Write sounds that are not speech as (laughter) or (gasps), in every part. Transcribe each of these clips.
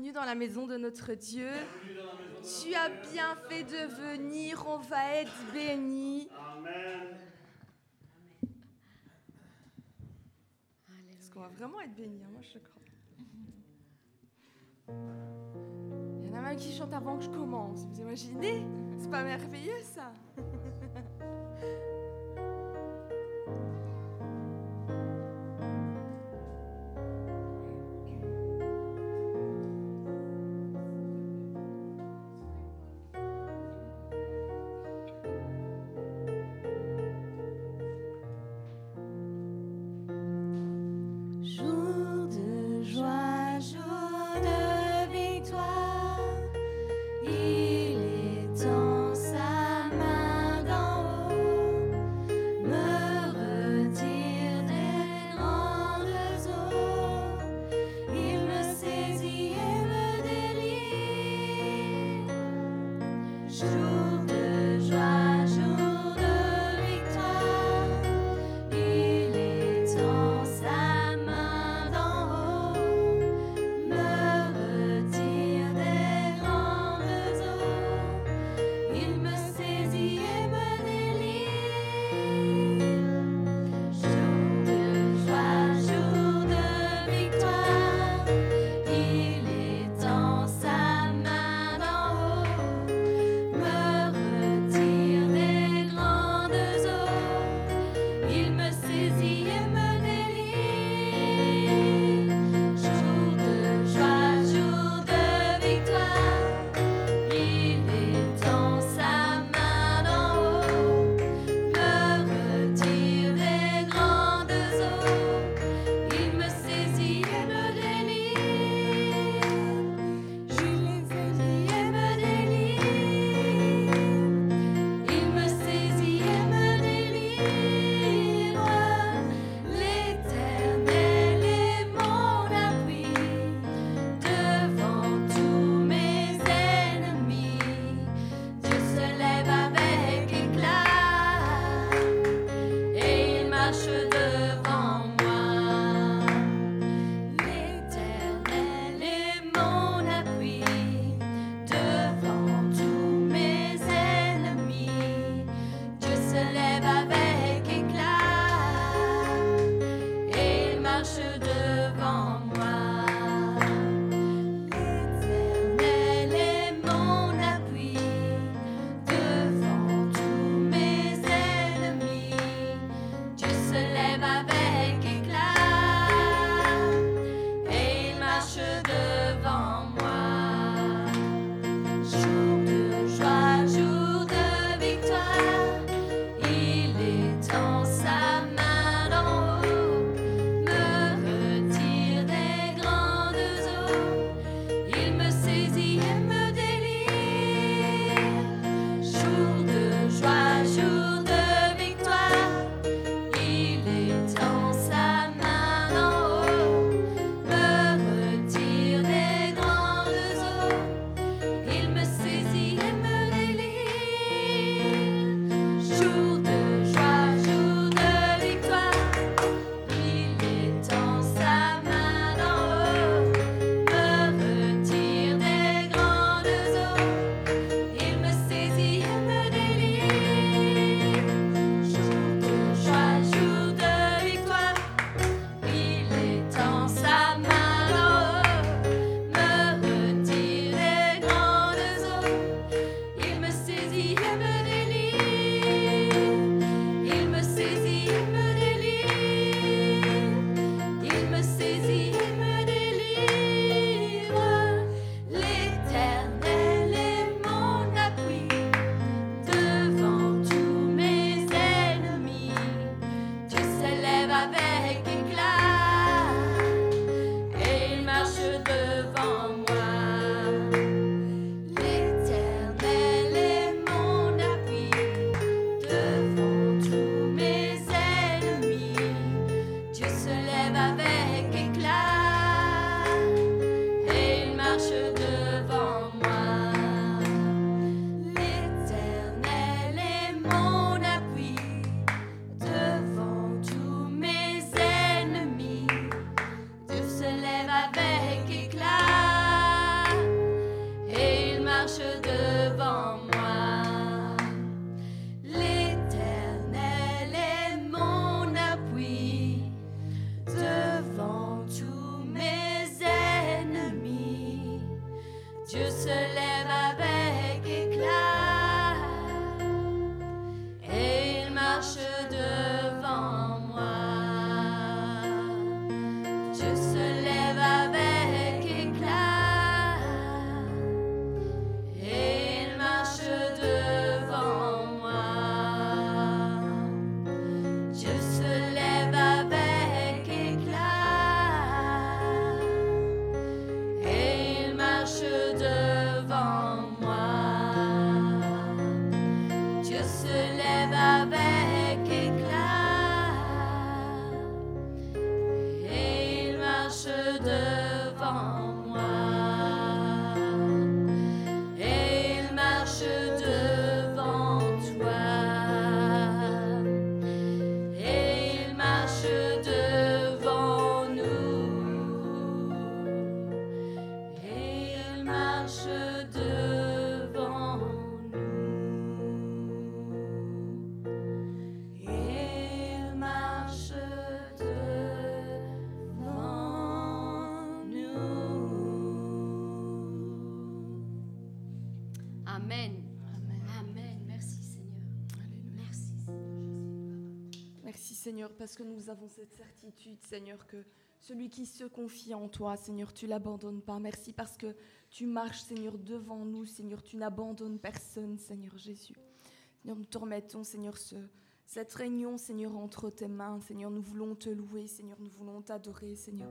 Bienvenue dans la maison de notre Dieu. Tu as bien fait de venir, on va être bénis. Amen. Est-ce qu'on va vraiment être bénis hein, Moi, je crois. Il y en a même qui chantent avant que je commence. Vous imaginez? C'est pas merveilleux, ça (laughs) Parce que nous avons cette certitude Seigneur que celui qui se confie en toi Seigneur tu l'abandonnes pas. Merci parce que tu marches Seigneur devant nous Seigneur tu n'abandonnes personne Seigneur Jésus. Seigneur nous te remettons Seigneur ce, cette réunion Seigneur entre tes mains Seigneur nous voulons te louer Seigneur nous voulons t'adorer Seigneur.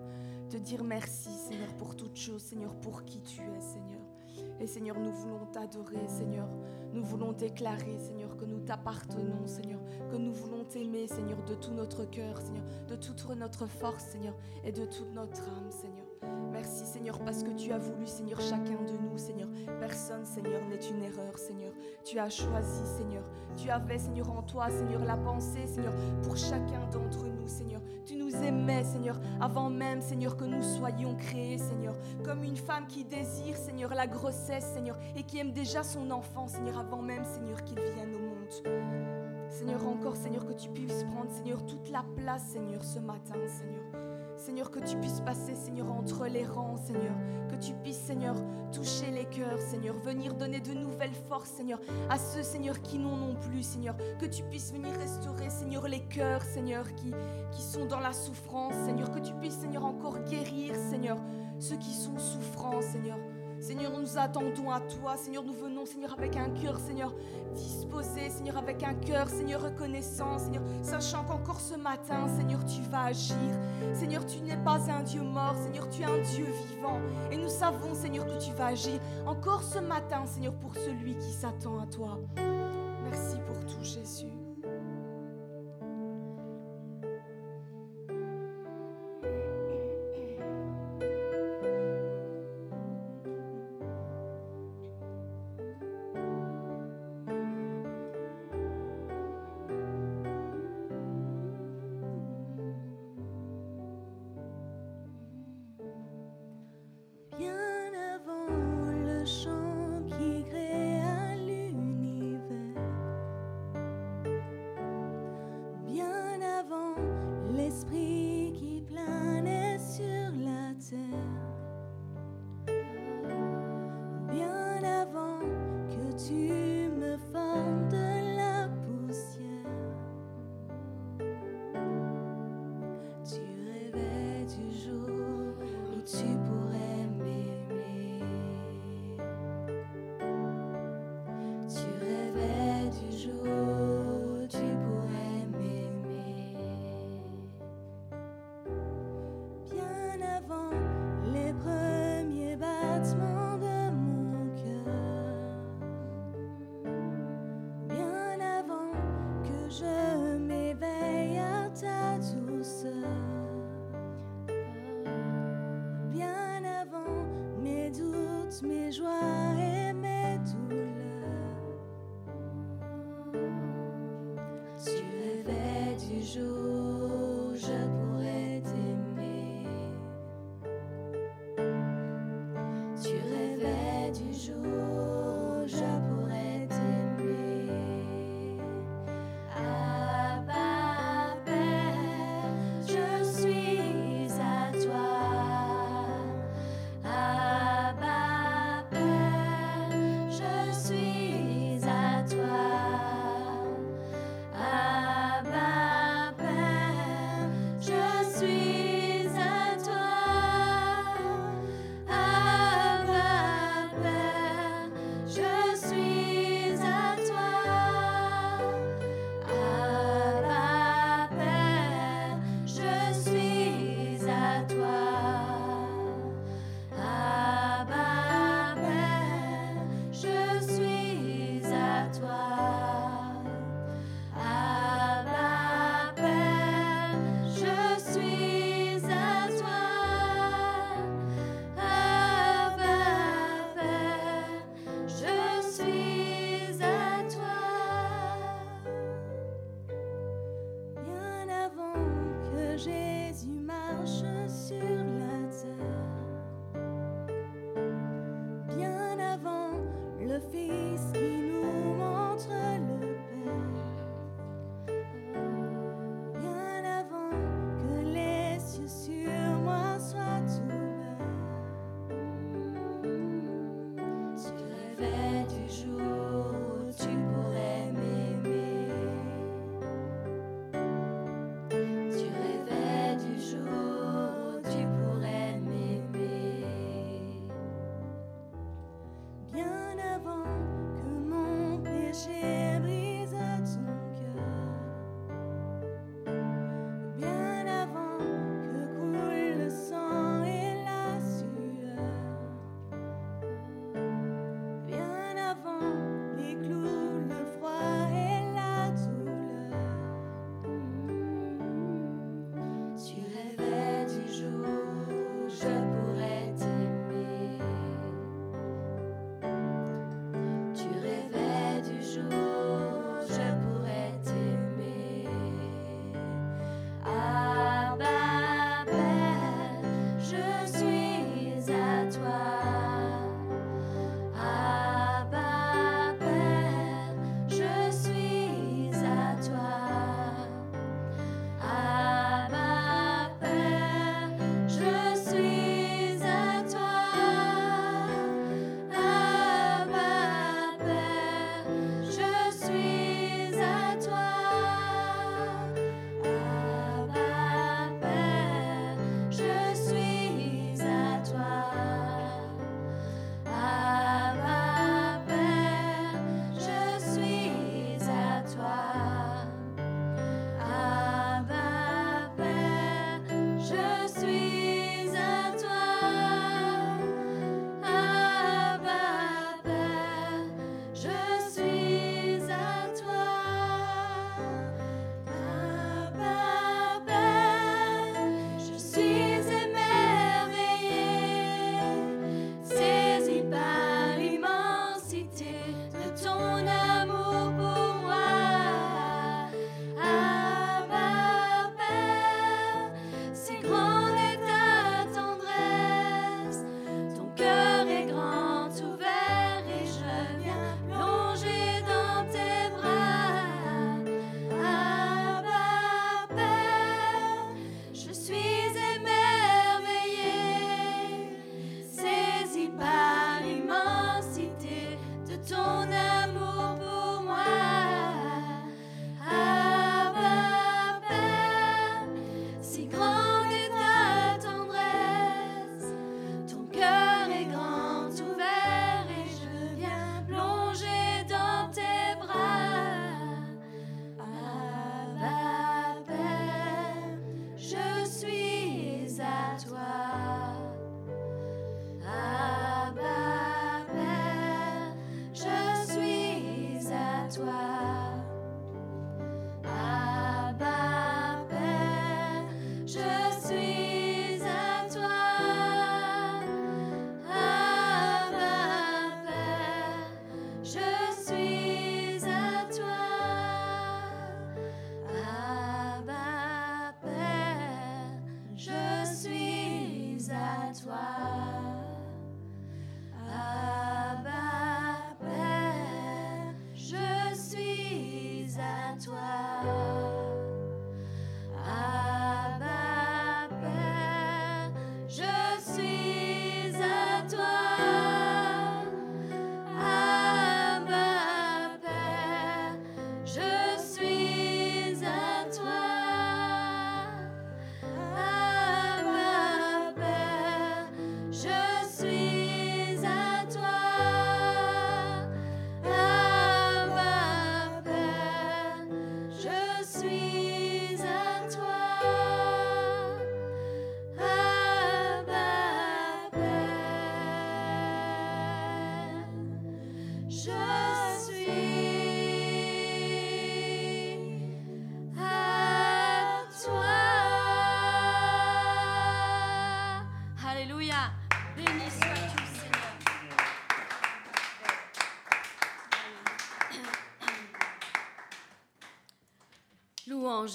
Te dire merci Seigneur pour toutes choses Seigneur pour qui tu es Seigneur. Et Seigneur nous voulons t'adorer Seigneur. Nous voulons déclarer, Seigneur, que nous t'appartenons, Seigneur, que nous voulons t'aimer, Seigneur, de tout notre cœur, Seigneur, de toute notre force, Seigneur, et de toute notre âme, Seigneur. Merci, Seigneur, parce que tu as voulu, Seigneur, chacun de nous, Seigneur. Personne, Seigneur, n'est une erreur, Seigneur. Tu as choisi, Seigneur. Tu avais, Seigneur, en toi, Seigneur, la pensée, Seigneur, pour chacun d'entre nous, Seigneur. Tu nous aimais, Seigneur, avant même, Seigneur, que nous soyons créés, Seigneur. Comme une femme qui désire, Seigneur, la grossesse, Seigneur, et qui aime déjà son enfant, Seigneur, avant même, Seigneur, qu'il vienne au monde. Seigneur, encore, Seigneur, que tu puisses prendre, Seigneur, toute la place, Seigneur, ce matin, Seigneur. Seigneur, que tu puisses passer, Seigneur, entre les rangs, Seigneur. Que tu puisses, Seigneur, toucher les cœurs, Seigneur. Venir donner de nouvelles forces, Seigneur, à ceux, Seigneur, qui n'en ont plus, Seigneur. Que tu puisses venir restaurer, Seigneur, les cœurs, Seigneur, qui, qui sont dans la souffrance, Seigneur. Que tu puisses, Seigneur, encore guérir, Seigneur, ceux qui sont souffrants, Seigneur. Seigneur, nous attendons à toi. Seigneur, nous venons, Seigneur, avec un cœur, Seigneur, disposé, Seigneur, avec un cœur, Seigneur, reconnaissant, Seigneur, sachant qu'encore ce matin, Seigneur, tu vas agir. Seigneur, tu n'es pas un Dieu mort, Seigneur, tu es un Dieu vivant. Et nous savons, Seigneur, que tu vas agir encore ce matin, Seigneur, pour celui qui s'attend à toi. Merci pour tout, Jésus. Rêvais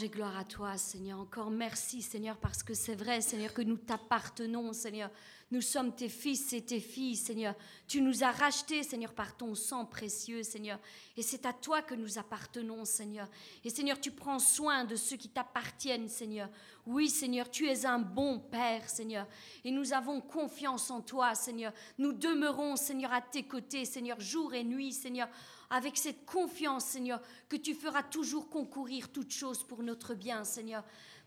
et gloire à toi, Seigneur. Encore merci, Seigneur, parce que c'est vrai, Seigneur, que nous t'appartenons, Seigneur. Nous sommes tes fils et tes filles, Seigneur. Tu nous as rachetés, Seigneur, par ton sang précieux, Seigneur. Et c'est à toi que nous appartenons, Seigneur. Et Seigneur, tu prends soin de ceux qui t'appartiennent, Seigneur. Oui, Seigneur, tu es un bon Père, Seigneur. Et nous avons confiance en toi, Seigneur. Nous demeurons, Seigneur, à tes côtés, Seigneur, jour et nuit, Seigneur, avec cette confiance, Seigneur, que tu feras toujours concourir toutes choses pour notre bien, Seigneur.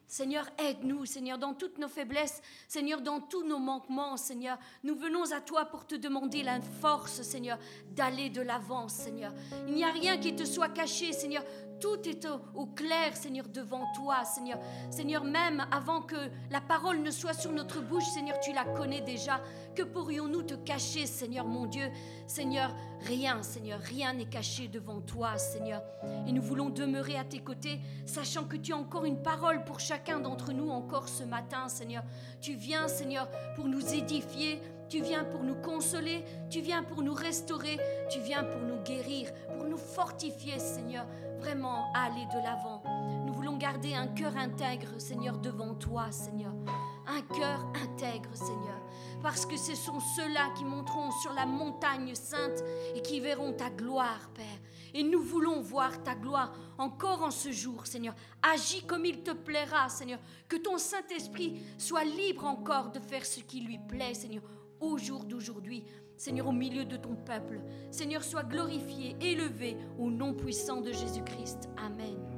Seigneur, aide-nous, Seigneur, dans toutes nos faiblesses, Seigneur, dans tous nos manquements, Seigneur. Nous venons à toi pour te demander la force, Seigneur, d'aller de l'avant, Seigneur. Il n'y a rien qui te soit caché, Seigneur. Tout est au, clair, Seigneur, devant toi, Seigneur. Seigneur, même avant que la parole ne soit sur notre bouche, Seigneur, tu la connais déjà. Que pourrions-nous te cacher, Seigneur mon Dieu? Seigneur, rien, Seigneur, rien n'est caché devant toi, Seigneur. Et nous voulons demeurer à tes côtés, sachant que tu as encore une parole pour chacun d'entre nous encore ce matin, Seigneur. Tu viens, Seigneur, pour nous édifier, tu viens pour nous consoler, tu viens pour nous restaurer, tu viens pour nous guérir, pour nous fortifier, Seigneur, vraiment aller de l'avant. Nous voulons garder un cœur intègre, Seigneur, devant toi, Seigneur. Un cœur intègre, Seigneur. Parce que ce sont ceux-là qui monteront sur la montagne sainte et qui verront ta gloire, Père. Et nous voulons voir ta gloire encore en ce jour, Seigneur. Agis comme il te plaira, Seigneur. Que ton Saint-Esprit soit libre encore de faire ce qui lui plaît, Seigneur, au jour d'aujourd'hui. Seigneur, au milieu de ton peuple. Seigneur, sois glorifié, élevé au nom puissant de Jésus-Christ. Amen.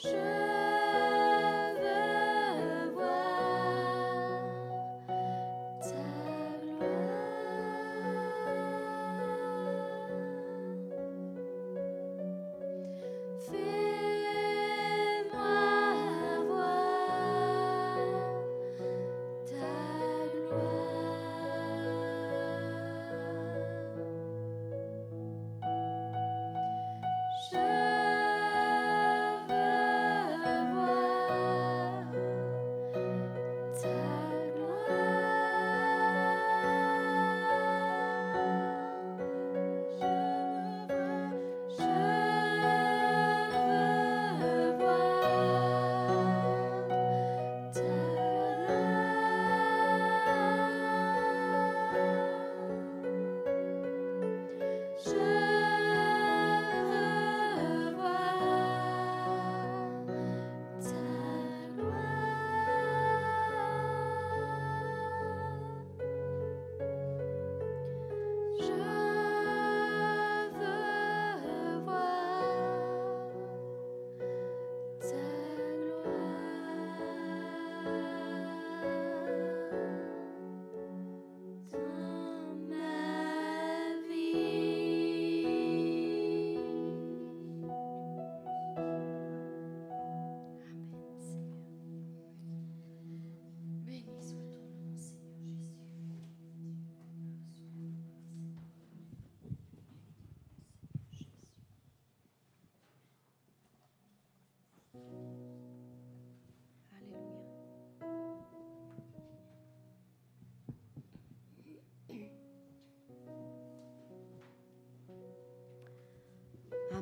是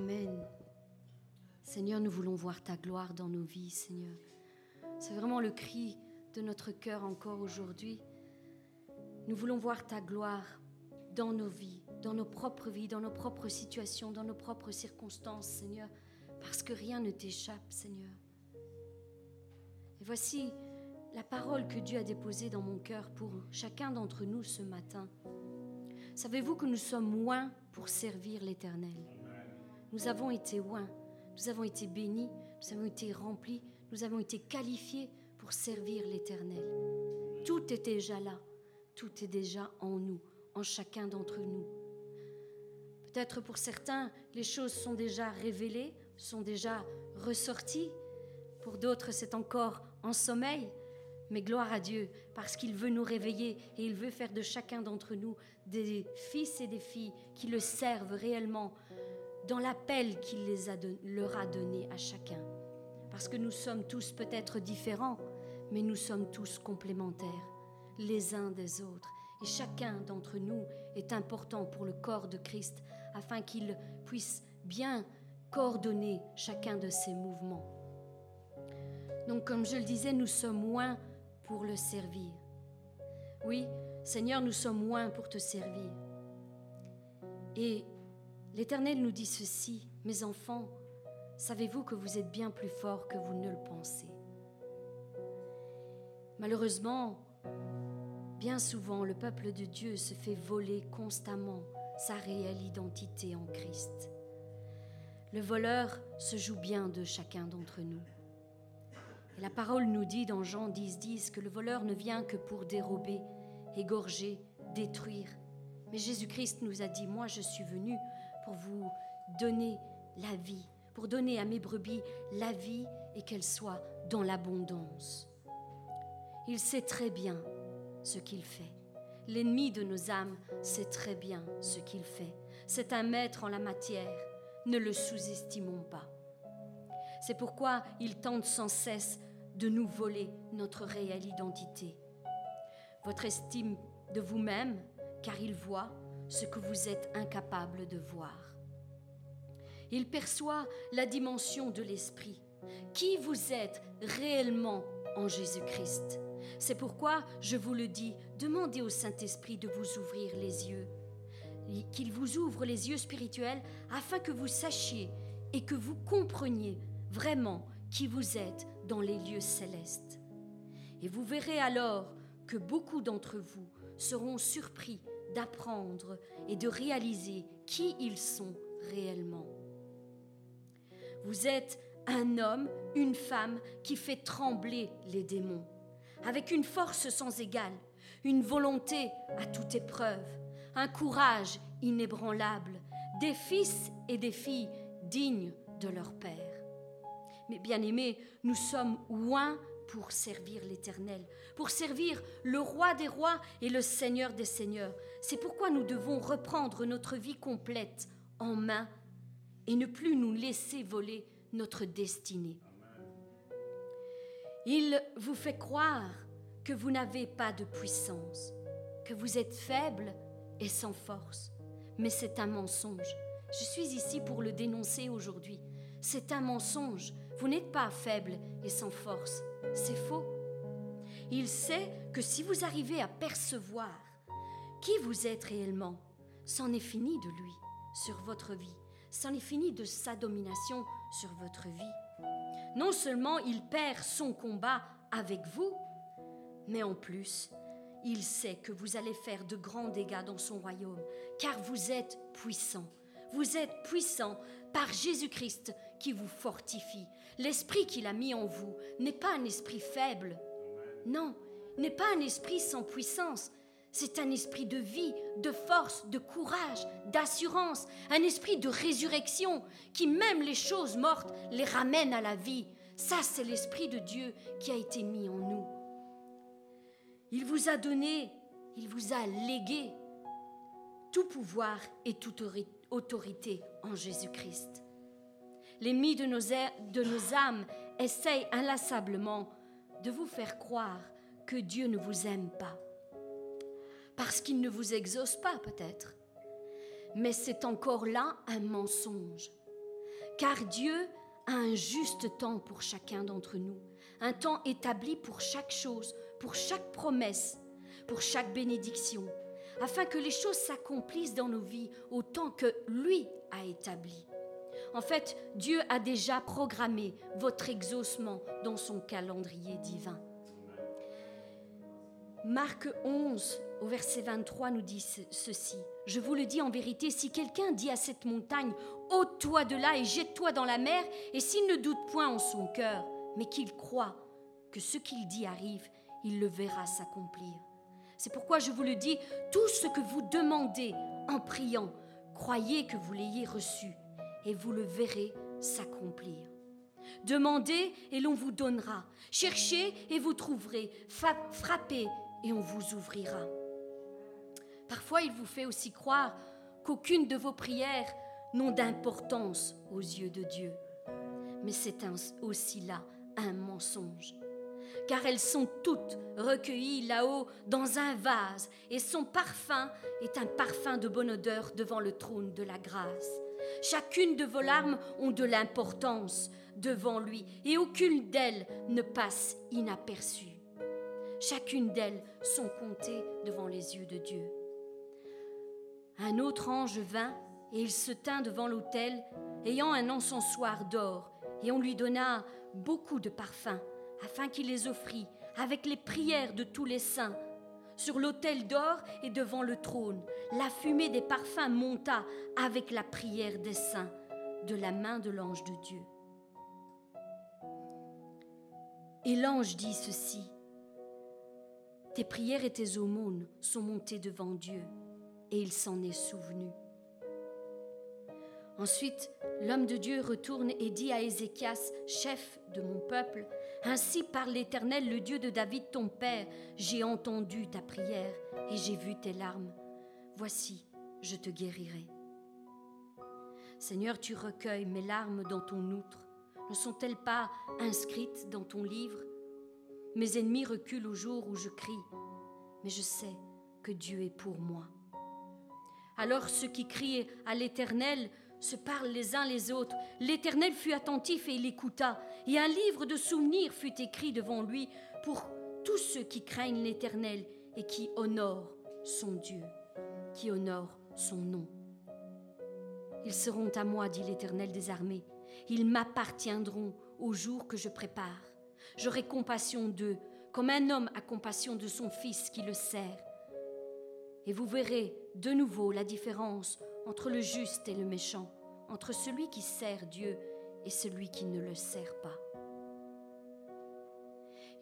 Amen. Seigneur, nous voulons voir ta gloire dans nos vies, Seigneur. C'est vraiment le cri de notre cœur encore aujourd'hui. Nous voulons voir ta gloire dans nos vies, dans nos propres vies, dans nos propres situations, dans nos propres circonstances, Seigneur, parce que rien ne t'échappe, Seigneur. Et voici la parole que Dieu a déposée dans mon cœur pour chacun d'entre nous ce matin. Savez-vous que nous sommes loin pour servir l'Éternel? Nous avons été loin, nous avons été bénis, nous avons été remplis, nous avons été qualifiés pour servir l'Éternel. Tout est déjà là, tout est déjà en nous, en chacun d'entre nous. Peut-être pour certains, les choses sont déjà révélées, sont déjà ressorties. Pour d'autres, c'est encore en sommeil. Mais gloire à Dieu, parce qu'il veut nous réveiller et il veut faire de chacun d'entre nous des fils et des filles qui le servent réellement dans l'appel qu'il leur a donné à chacun. Parce que nous sommes tous peut-être différents, mais nous sommes tous complémentaires. les uns des autres. Et chacun d'entre nous est important pour le corps de Christ afin qu'il puisse bien coordonner chacun de ses mouvements. Donc comme je le disais, nous sommes moins pour le servir. Oui, Seigneur, nous sommes moins pour te servir. Et l'Éternel nous dit ceci, mes enfants, savez-vous que vous êtes bien plus forts que vous ne le pensez? Malheureusement, bien souvent, le peuple de Dieu se fait voler constamment sa réelle identité en Christ. Le voleur se joue bien de chacun d'entre nous. Et la parole nous dit dans Jean 10, 10 que le voleur ne vient que pour dérober, égorger, détruire. Mais Jésus-Christ nous a dit, moi je suis venu pour vous donner la vie, pour donner à mes brebis la vie et qu'elle soit dans l'abondance. Il sait très bien ce qu'il fait. L'ennemi de nos âmes sait très bien ce qu'il fait. C'est un maître en la matière. Ne le sous-estimons pas. C'est pourquoi il tente sans cesse de nous voler notre réelle identité. Votre estime de vous-même, car il voit ce que vous êtes incapable de voir. Il perçoit la dimension de l'esprit, qui vous êtes réellement en Jésus-Christ? C'est pourquoi, je vous le dis, demandez au Saint-Esprit de vous ouvrir les yeux, qu'il vous ouvre les yeux spirituels afin que vous sachiez et que vous compreniez vraiment qui vous êtes dans les lieux célestes. Et vous verrez alors que beaucoup d'entre vous seront surpris d'apprendre et de réaliser qui ils sont réellement. Vous êtes un homme, une femme qui fait trembler les démons, avec une force sans égale, une volonté à toute épreuve, un courage inébranlable, des fils et des filles dignes de leur Père. Mais bien aimés, nous sommes loin pour servir l'Éternel, pour servir le roi des rois et le Seigneur des seigneurs. C'est pourquoi nous devons reprendre notre vie complète en main et ne plus nous laisser voler notre destinée. Il vous fait croire que vous n'avez pas de puissance, que vous êtes faible et sans force. Mais c'est un mensonge. Je suis ici pour le dénoncer aujourd'hui. C'est un mensonge. Vous n'êtes pas faible et sans force. C'est faux. Il sait que si vous arrivez à percevoir qui vous êtes réellement, c'en est fini de lui sur votre vie. C'en est fini de sa domination sur votre vie. Non seulement il perd son combat avec vous, mais en plus, il sait que vous allez faire de grands dégâts dans son royaume, car vous êtes puissant. Vous êtes puissant par Jésus-Christ qui vous fortifie. L'esprit qu'il a mis en vous n'est pas un esprit faible. Non, n'est pas un esprit sans puissance. C'est un esprit de vie, de force, de courage, d'assurance, un esprit de résurrection qui même les choses mortes les ramène à la vie. Ça, c'est l'esprit de Dieu qui a été mis en nous. Il vous a donné, il vous a légué tout pouvoir et toute autorité en Jésus-Christ. L'ennemi de nos, de nos âmes essaye inlassablement de vous faire croire que Dieu ne vous aime pas. Parce qu'il ne vous exauce pas peut-être. Mais c'est encore là un mensonge. Car Dieu a un juste temps pour chacun d'entre nous, un temps établi pour chaque chose, pour chaque promesse, pour chaque bénédiction, afin que les choses s'accomplissent dans nos vies autant que lui a établi. En fait, Dieu a déjà programmé votre exaucement dans son calendrier divin. Marc 11, au verset 23, nous dit ceci. Je vous le dis en vérité, si quelqu'un dit à cette montagne, ôte-toi de là et jette-toi dans la mer, et s'il ne doute point en son cœur, mais qu'il croit que ce qu'il dit arrive, il le verra s'accomplir. C'est pourquoi je vous le dis, tout ce que vous demandez en priant, croyez que vous l'ayez reçu et vous le verrez s'accomplir. Demandez et l'on vous donnera. Cherchez et vous trouverez. Frappez et on vous ouvrira. Parfois, il vous fait aussi croire qu'aucune de vos prières n'ont d'importance aux yeux de Dieu. Mais c'est aussi là un mensonge. car elles sont toutes recueillies là-haut dans un vase, et son parfum est un parfum de bonne odeur devant le trône de la grâce. Chacune de vos larmes ont de l'importance devant lui, et aucune d'elles ne passe inaperçue. Chacune d'elles sont comptées devant les yeux de Dieu. Un autre ange vint, et il se tint devant l'autel, ayant un encensoir d'or, et on lui donna beaucoup de parfums, afin qu'il les offrît avec les prières de tous les saints. Sur l'autel d'or et devant le trône, la fumée des parfums monta avec la prière des saints de la main de l'ange de Dieu. Et l'ange dit ceci, Tes prières et tes aumônes sont montées devant Dieu, et il s'en est souvenu. Ensuite, l'homme de Dieu retourne et dit à Ézéchias, chef de mon peuple, Ainsi parle l'Éternel, le Dieu de David, ton Père, j'ai entendu ta prière et j'ai vu tes larmes. Voici, je te guérirai. Seigneur, tu recueilles mes larmes dans ton outre. Ne sont-elles pas inscrites dans ton livre? Mes ennemis reculent au jour où je crie, mais je sais que Dieu est pour moi. Alors ceux qui crient à l'Éternel se parlent les uns les autres. L'Éternel fut attentif et il écouta, et un livre de souvenirs fut écrit devant lui pour tous ceux qui craignent l'Éternel et qui honorent son Dieu, qui honorent son nom. Ils seront à moi, dit l'Éternel des armées. Ils m'appartiendront au jour que je prépare. J'aurai compassion d'eux, comme un homme a compassion de son fils qui le sert. Et vous verrez de nouveau la différence entre le juste et le méchant, entre celui qui sert Dieu et celui qui ne le sert pas.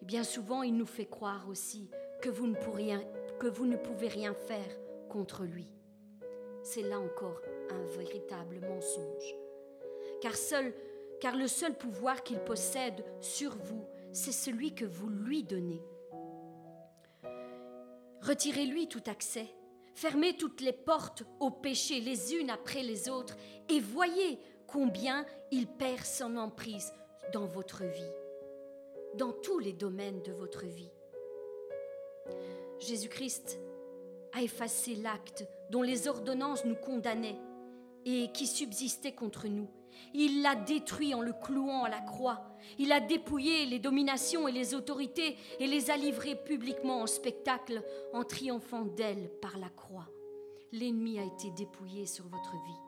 Et bien souvent, il nous fait croire aussi que vous ne, pouvez rien faire contre lui. C'est là encore un véritable mensonge. Car le seul pouvoir qu'il possède sur vous, c'est celui que vous lui donnez. Retirez-lui tout accès Fermez toutes les portes au péché les unes après les autres et voyez combien il perd son emprise dans votre vie, dans tous les domaines de votre vie. Jésus-Christ a effacé l'acte dont les ordonnances nous condamnaient et qui subsistait contre nous. Il l'a détruit en le clouant à la croix. Il a dépouillé les dominations et les autorités et les a livrées publiquement en spectacle en triomphant d'elles par la croix. L'ennemi a été dépouillé sur votre vie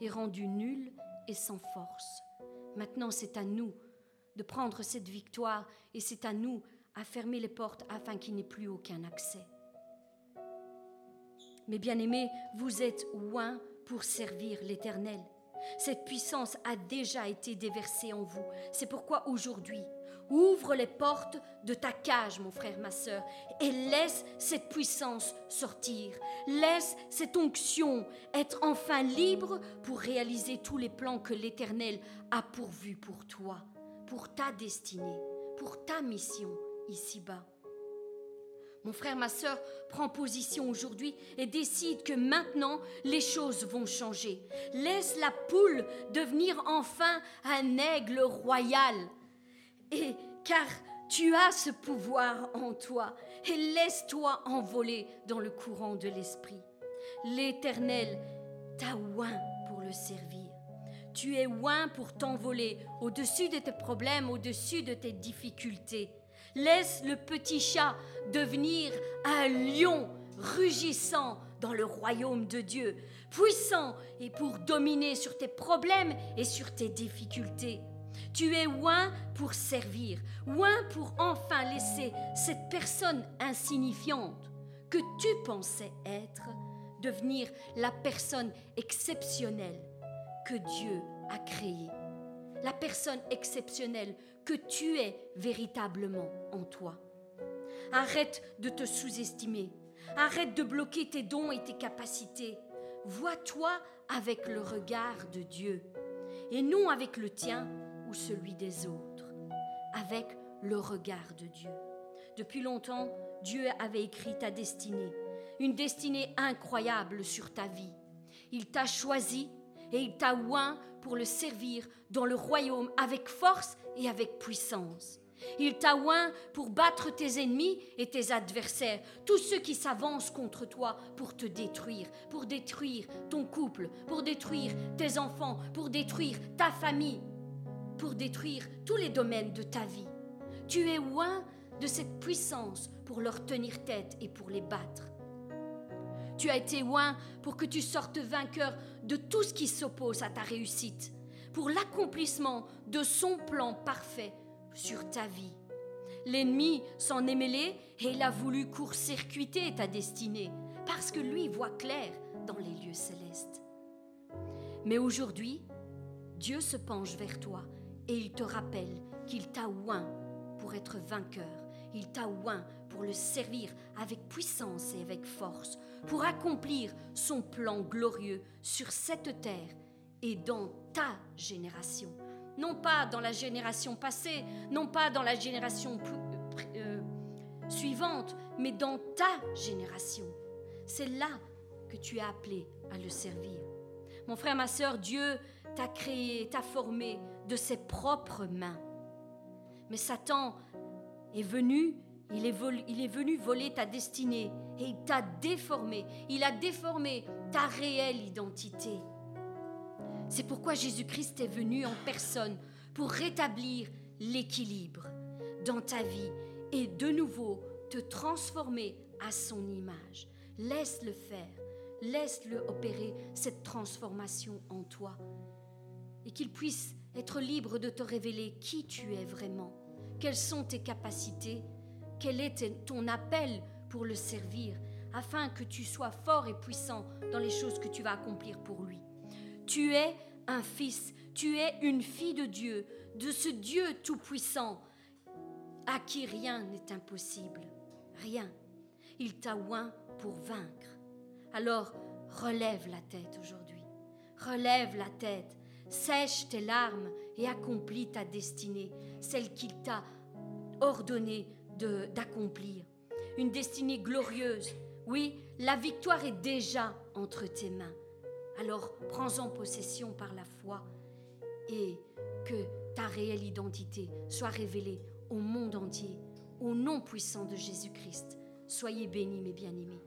et rendu nul et sans force. Maintenant, c'est à nous de prendre cette victoire et c'est à nous à fermer les portes afin qu'il n'ait plus aucun accès. Mais bien aimés, vous êtes oint pour servir l'Éternel. Cette puissance a déjà été déversée en vous. C'est pourquoi aujourd'hui, ouvre les portes de ta cage, mon frère, ma sœur, et laisse cette puissance sortir. Laisse cette onction être enfin libre pour réaliser tous les plans que l'Éternel a pourvus pour toi, pour ta destinée, pour ta mission ici-bas. Mon frère, ma sœur, prend position aujourd'hui et décide que maintenant les choses vont changer. Laisse la poule devenir enfin un aigle royal. Et car tu as ce pouvoir en toi, et laisse-toi envoler dans le courant de l'esprit. L'Éternel t'a oint pour le servir. Tu es oint pour t'envoler au-dessus de tes problèmes, au-dessus de tes difficultés. Laisse le petit chat devenir un lion rugissant dans le royaume de Dieu, puissant et pour dominer sur tes problèmes et sur tes difficultés. Tu es oint pour servir, oint pour enfin laisser cette personne insignifiante que tu pensais être devenir la personne exceptionnelle que Dieu a créée. La personne exceptionnelle que tu es véritablement en toi. Arrête de te sous-estimer. Arrête de bloquer tes dons et tes capacités. Vois-toi avec le regard de Dieu et non avec le tien ou celui des autres, avec le regard de Dieu. Depuis longtemps, Dieu avait écrit ta destinée, une destinée incroyable sur ta vie. Il t'a choisi et il t'a oint pour le servir dans le royaume avec force et avec puissance. Il t'a oint pour battre tes ennemis et tes adversaires, tous ceux qui s'avancent contre toi pour te détruire, pour détruire ton couple, pour détruire tes enfants, pour détruire ta famille, pour détruire tous les domaines de ta vie. Tu es oint de cette puissance pour leur tenir tête et pour les battre. Tu as été oint pour que tu sortes vainqueur de tout ce qui s'oppose à ta réussite, pour l'accomplissement de son plan parfait sur ta vie. L'ennemi s'en est mêlé et il a voulu court-circuiter ta destinée, parce que lui voit clair dans les lieux célestes. Mais aujourd'hui, Dieu se penche vers toi et il te rappelle qu'il t'a oint pour être vainqueur. Il t'a oint pour le servir avec puissance et avec force, pour accomplir son plan glorieux sur cette terre et dans ta génération non pas dans la génération passée, non pas dans la génération euh, suivante, mais dans ta génération. C'est là que tu es appelé à le servir. Mon frère, ma soeur, Dieu t'a créé, t'a formé de ses propres mains. Mais Satan est venu, il est, il est venu voler ta destinée et il t'a déformé. Il a déformé ta réelle identité. C'est pourquoi Jésus-Christ est venu en personne pour rétablir l'équilibre dans ta vie et de nouveau te transformer à son image. Laisse-le faire, laisse-le opérer cette transformation en toi et qu'il puisse être libre de te révéler qui tu es vraiment, quelles sont tes capacités, quel est ton appel pour le servir, afin que tu sois fort et puissant dans les choses que tu vas accomplir pour lui? Tu es un fils, tu es une fille de Dieu, de ce Dieu tout-puissant, à qui rien n'est impossible. Rien. Il t'a oint pour vaincre. Alors, relève la tête aujourd'hui. Relève la tête. Sèche tes larmes et accomplis ta destinée, celle qu'il t'a ordonné d'accomplir. Une destinée glorieuse. Oui, la victoire est déjà entre tes mains. Alors prends-en possession par la foi et que ta réelle identité soit révélée au monde entier, au nom puissant de Jésus-Christ. Soyez bénis, mes bien-aimés.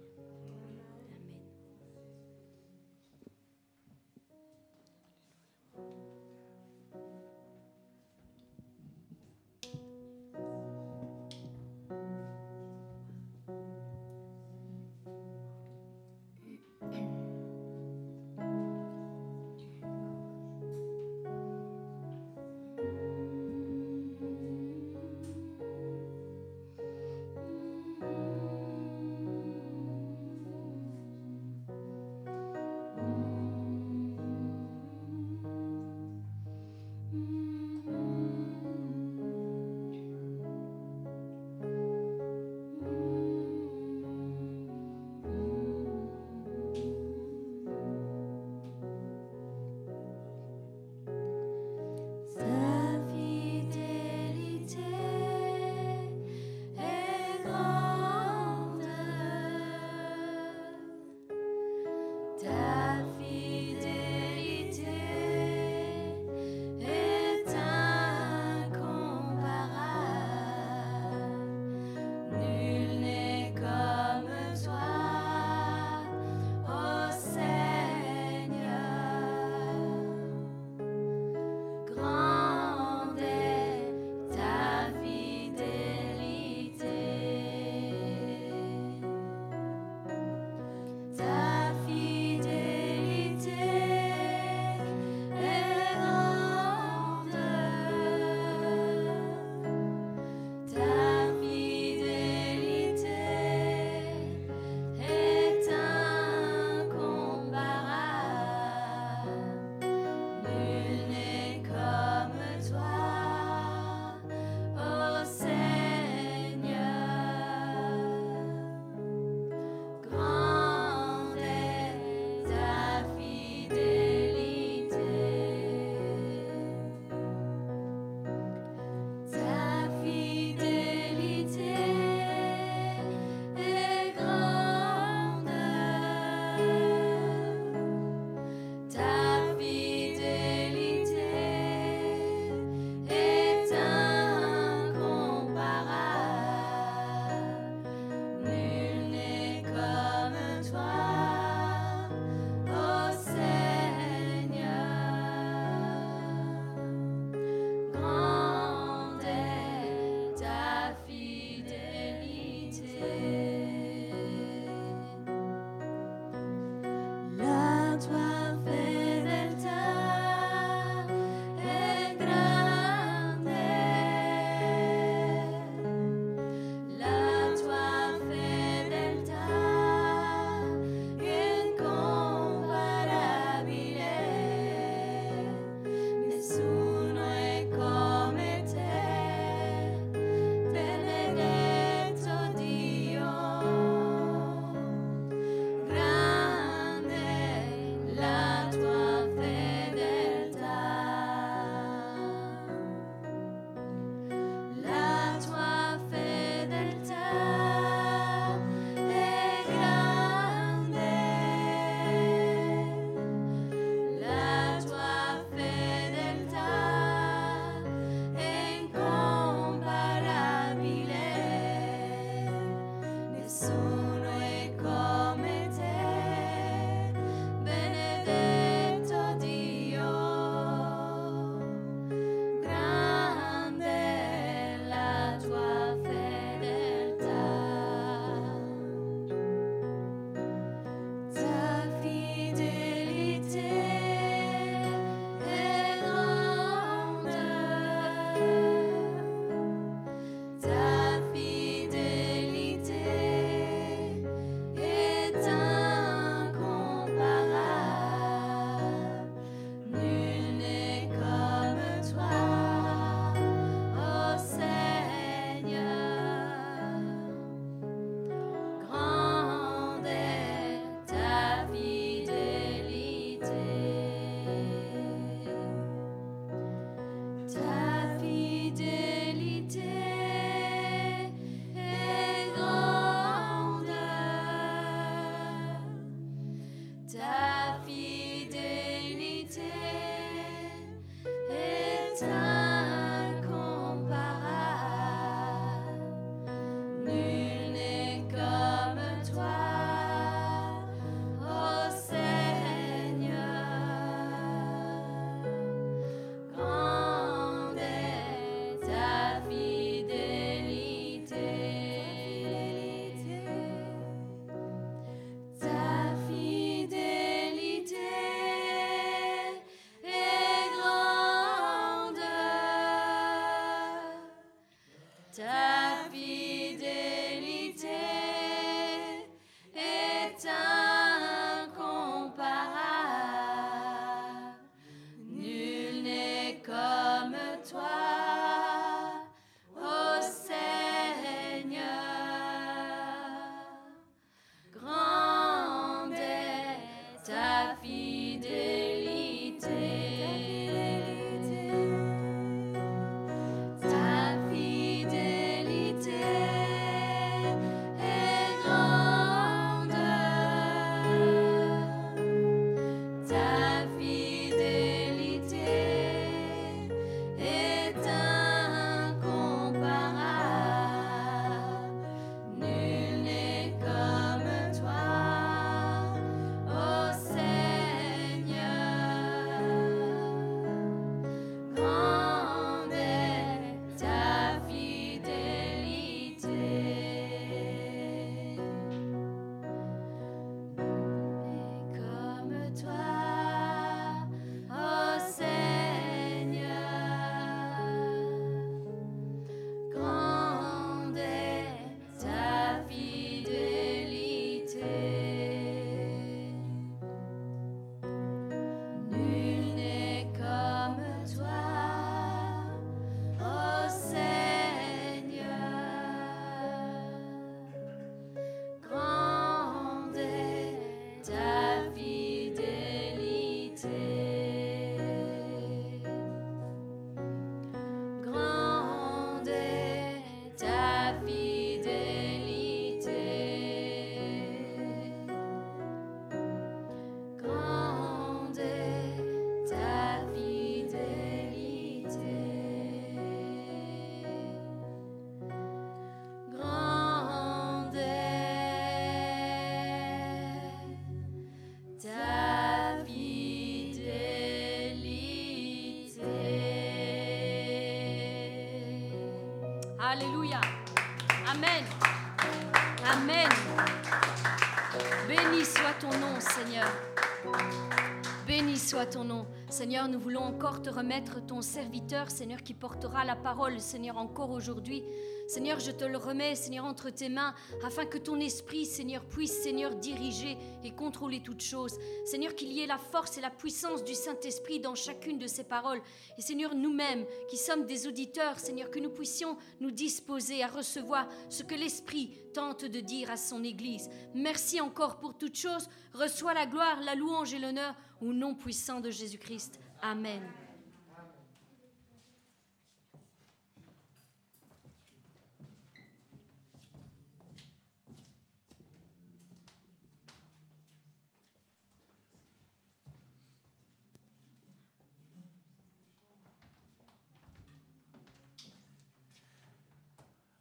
Seigneur, nous voulons encore te remettre ton serviteur, Seigneur, qui portera la parole, Seigneur, encore aujourd'hui. Seigneur, je te le remets, Seigneur, entre tes mains, afin que ton esprit, Seigneur, puisse, Seigneur, diriger et contrôler toutes choses. Seigneur, qu'il y ait la force et la puissance du Saint-Esprit dans chacune de ces paroles. Et Seigneur, nous-mêmes, qui sommes des auditeurs, Seigneur, que nous puissions nous disposer à recevoir ce que l'Esprit tente de dire à son Église. Merci encore pour toutes choses. Reçois la gloire, la louange et l'honneur au nom puissant de Jésus-Christ. Amen.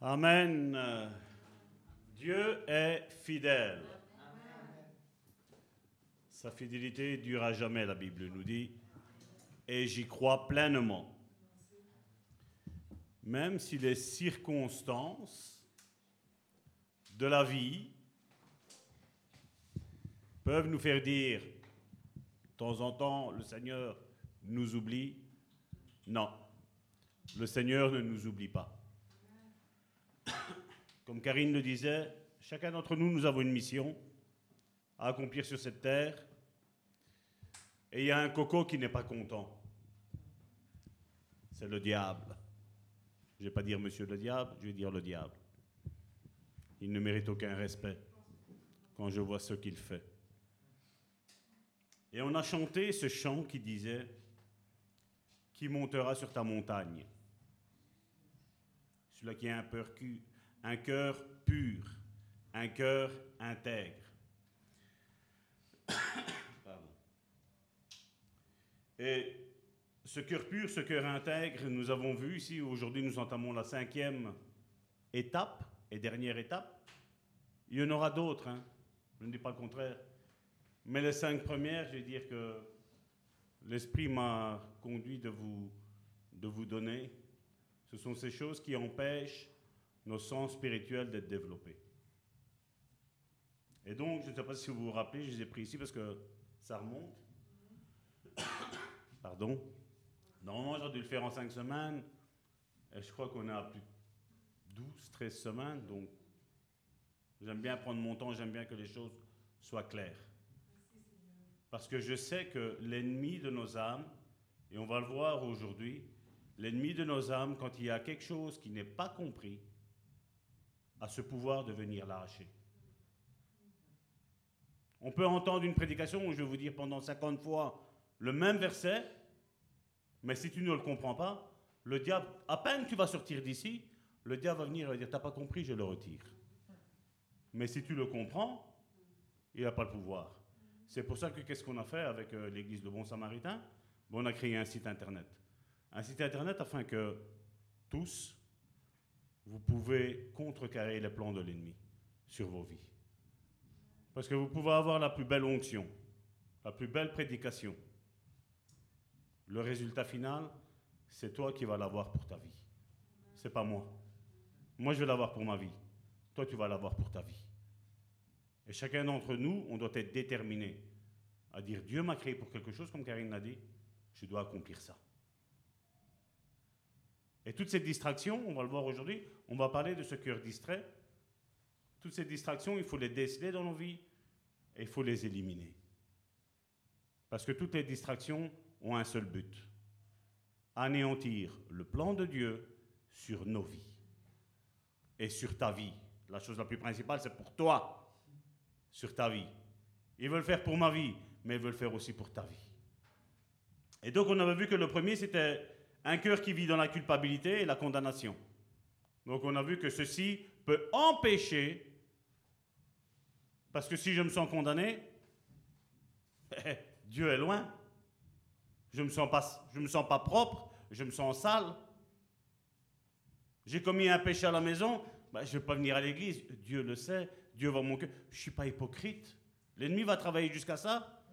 Amen. Dieu est fidèle. Sa fidélité dure à jamais, la Bible nous dit, et j'y crois pleinement. Même si les circonstances de la vie peuvent nous faire dire, de temps en temps, le Seigneur nous oublie. Non, le Seigneur ne nous oublie pas. Comme Karine le disait, chacun d'entre nous, nous avons une mission à accomplir sur cette terre. Et il y a un coco qui n'est pas content. C'est le diable. Je ne vais pas dire monsieur le diable, je vais dire le diable. Il ne mérite aucun respect quand je vois ce qu'il fait. Et on a chanté ce chant qui disait Qui montera sur ta montagne? Celui qui a un, un cœur pur, un cœur intègre. Et ce cœur pur, ce cœur intègre, nous avons vu ici, aujourd'hui nous entamons la cinquième étape et dernière étape. Il y en aura d'autres, hein. je ne dis pas le contraire. Mais les cinq premières, je vais dire que l'Esprit m'a conduit de vous, de vous donner. Ce sont ces choses qui empêchent nos sens spirituels d'être développés. Et donc, je ne sais pas si vous vous rappelez, je les ai pris ici parce que ça remonte. Pardon? Normalement, j'aurais dû le faire en cinq semaines. Et je crois qu'on est à plus de 12, 13 semaines. Donc, j'aime bien prendre mon temps, j'aime bien que les choses soient claires. Parce que je sais que l'ennemi de nos âmes, et on va le voir aujourd'hui, l'ennemi de nos âmes, quand il y a quelque chose qui n'est pas compris, a ce pouvoir de venir l'arracher. On peut entendre une prédication où je vais vous dire pendant 50 fois le même verset, mais si tu ne le comprends pas, le diable, à peine tu vas sortir d'ici, le diable va venir et va dire T'as pas compris, je le retire. Mais si tu le comprends, il n'a pas le pouvoir. C'est pour ça que qu'est-ce qu'on a fait avec euh, l'église de Bon Samaritain? On a créé un site internet. Un site internet afin que tous, vous pouvez contrecarrer les plans de l'ennemi sur vos vies. Parce que vous pouvez avoir la plus belle onction, la plus belle prédication. Le résultat final, c'est toi qui vas l'avoir pour ta vie. C'est pas moi. Moi, je vais l'avoir pour ma vie. Toi, tu vas l'avoir pour ta vie. Et chacun d'entre nous, on doit être déterminé à dire Dieu m'a créé pour quelque chose, comme Karine l'a dit, je dois accomplir ça. Et toutes ces distractions, on va le voir aujourd'hui, on va parler de ce cœur distrait. Toutes ces distractions, il faut les déceler dans nos vies et il faut les éliminer. Parce que toutes les distractions ont un seul but anéantir le plan de Dieu sur nos vies et sur ta vie. La chose la plus principale, c'est pour toi, sur ta vie. Ils veulent faire pour ma vie, mais ils veulent faire aussi pour ta vie. Et donc, on avait vu que le premier, c'était un cœur qui vit dans la culpabilité et la condamnation. Donc on a vu que ceci peut empêcher, parce que si je me sens condamné, (laughs) Dieu est loin. Je ne me, sens pas, propre, je me sens sale. J'ai commis un péché à la maison, bah, je ne vais pas venir à l'église. Dieu le sait, Dieu va mon cœur. Je ne suis pas hypocrite. L'ennemi va travailler jusqu'à ça.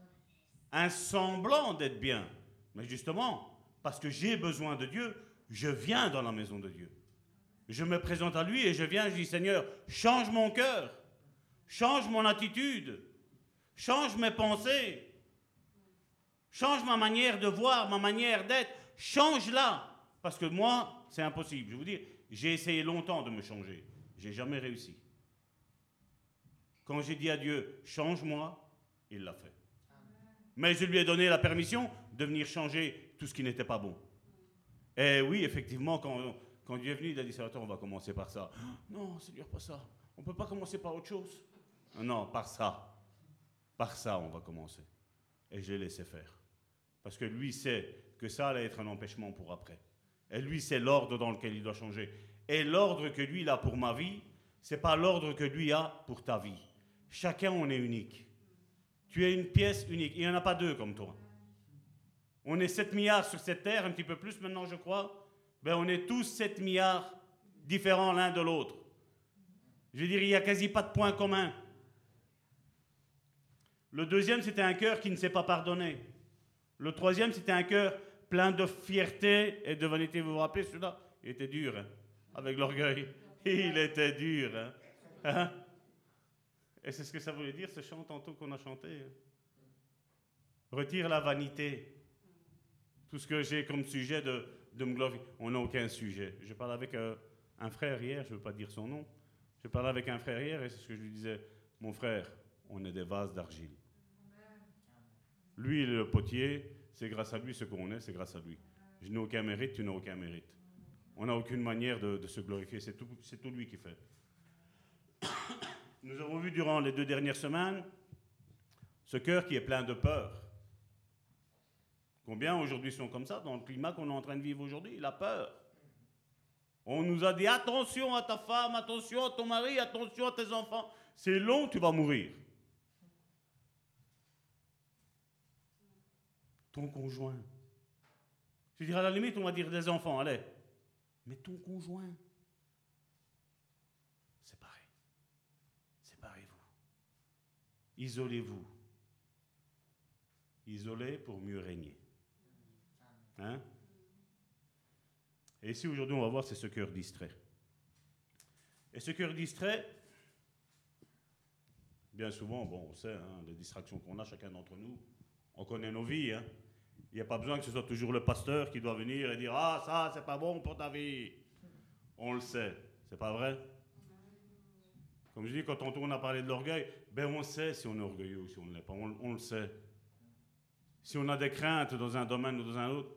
Un semblant d'être bien. Mais justement, parce que j'ai besoin de Dieu, je viens dans la maison de Dieu. Je me présente à lui et je viens, je dis Seigneur, change mon cœur, change mon attitude, change mes pensées, change ma manière de voir, ma manière d'être, change-la. Parce que moi, c'est impossible. Je vous dis, j'ai essayé longtemps de me changer. J'ai jamais réussi. Quand j'ai dit à Dieu, change-moi, il l'a fait. Mais je lui ai donné la permission de venir changer tout ce qui n'était pas bon. Et oui, effectivement, quand, quand Dieu est venu, il a dit, Salvatore, on va commencer par ça. Non, Seigneur, pas ça. On ne peut pas commencer par autre chose. Non, par ça. Par ça, on va commencer. Et je l'ai laissé faire. Parce que lui sait que ça allait être un empêchement pour après. Et lui, c'est l'ordre dans lequel il doit changer. Et l'ordre que lui a pour ma vie, c'est pas l'ordre que lui a pour ta vie. Chacun, on est unique. Tu es une pièce unique. Il n'y en a pas deux comme toi. On est 7 milliards sur cette terre, un petit peu plus maintenant, je crois. Ben, on est tous 7 milliards différents l'un de l'autre. Je veux dire, il n'y a quasi pas de point commun. Le deuxième, c'était un cœur qui ne s'est pas pardonné. Le troisième, c'était un cœur plein de fierté et de vanité. Vous vous rappelez celui-là Il était dur, hein, avec l'orgueil. (laughs) Il était dur. Hein. Hein? Et c'est ce que ça voulait dire, ce chant tantôt qu'on a chanté. Retire la vanité. Tout ce que j'ai comme sujet de, de me glorifier. On n'a aucun sujet. Je parle avec euh, un frère hier, je ne veux pas dire son nom. Je parlais avec un frère hier et c'est ce que je lui disais. Mon frère, on est des vases d'argile. Lui, le potier, c'est grâce à lui ce qu'on est, c'est grâce à lui. Je n'ai aucun mérite, tu n'as aucun mérite. On n'a aucune manière de, se glorifier, c'est tout, tout lui qui fait. Nous avons vu durant les deux dernières semaines ce cœur qui est plein de peur. Combien aujourd'hui sont comme ça dans le climat qu'on est en train de vivre aujourd'hui? La peur. On nous a dit attention à ta femme, attention à ton mari, attention à tes enfants. C'est long, tu vas mourir. Ton conjoint. Je dirais à la limite, on va dire des enfants, allez. Mais ton conjoint. Séparez. Séparez-vous. Isolez-vous. Isolez pour mieux régner. Hein? Et ici, aujourd'hui, on va voir, c'est ce cœur distrait. Et ce cœur distrait, bien souvent, bon, on sait, hein, les distractions qu'on a, chacun d'entre nous, on connaît nos vies. Hein. Il n'y a pas besoin que ce soit toujours le pasteur qui doit venir et dire Ah, ça, c'est pas bon pour ta vie. On le sait. C'est pas vrai? Comme je dis, quand on a parlé de l'orgueil, ben on sait si on est orgueilleux ou si on ne l'est pas. On, le sait. Si on a des craintes dans un domaine ou dans un autre,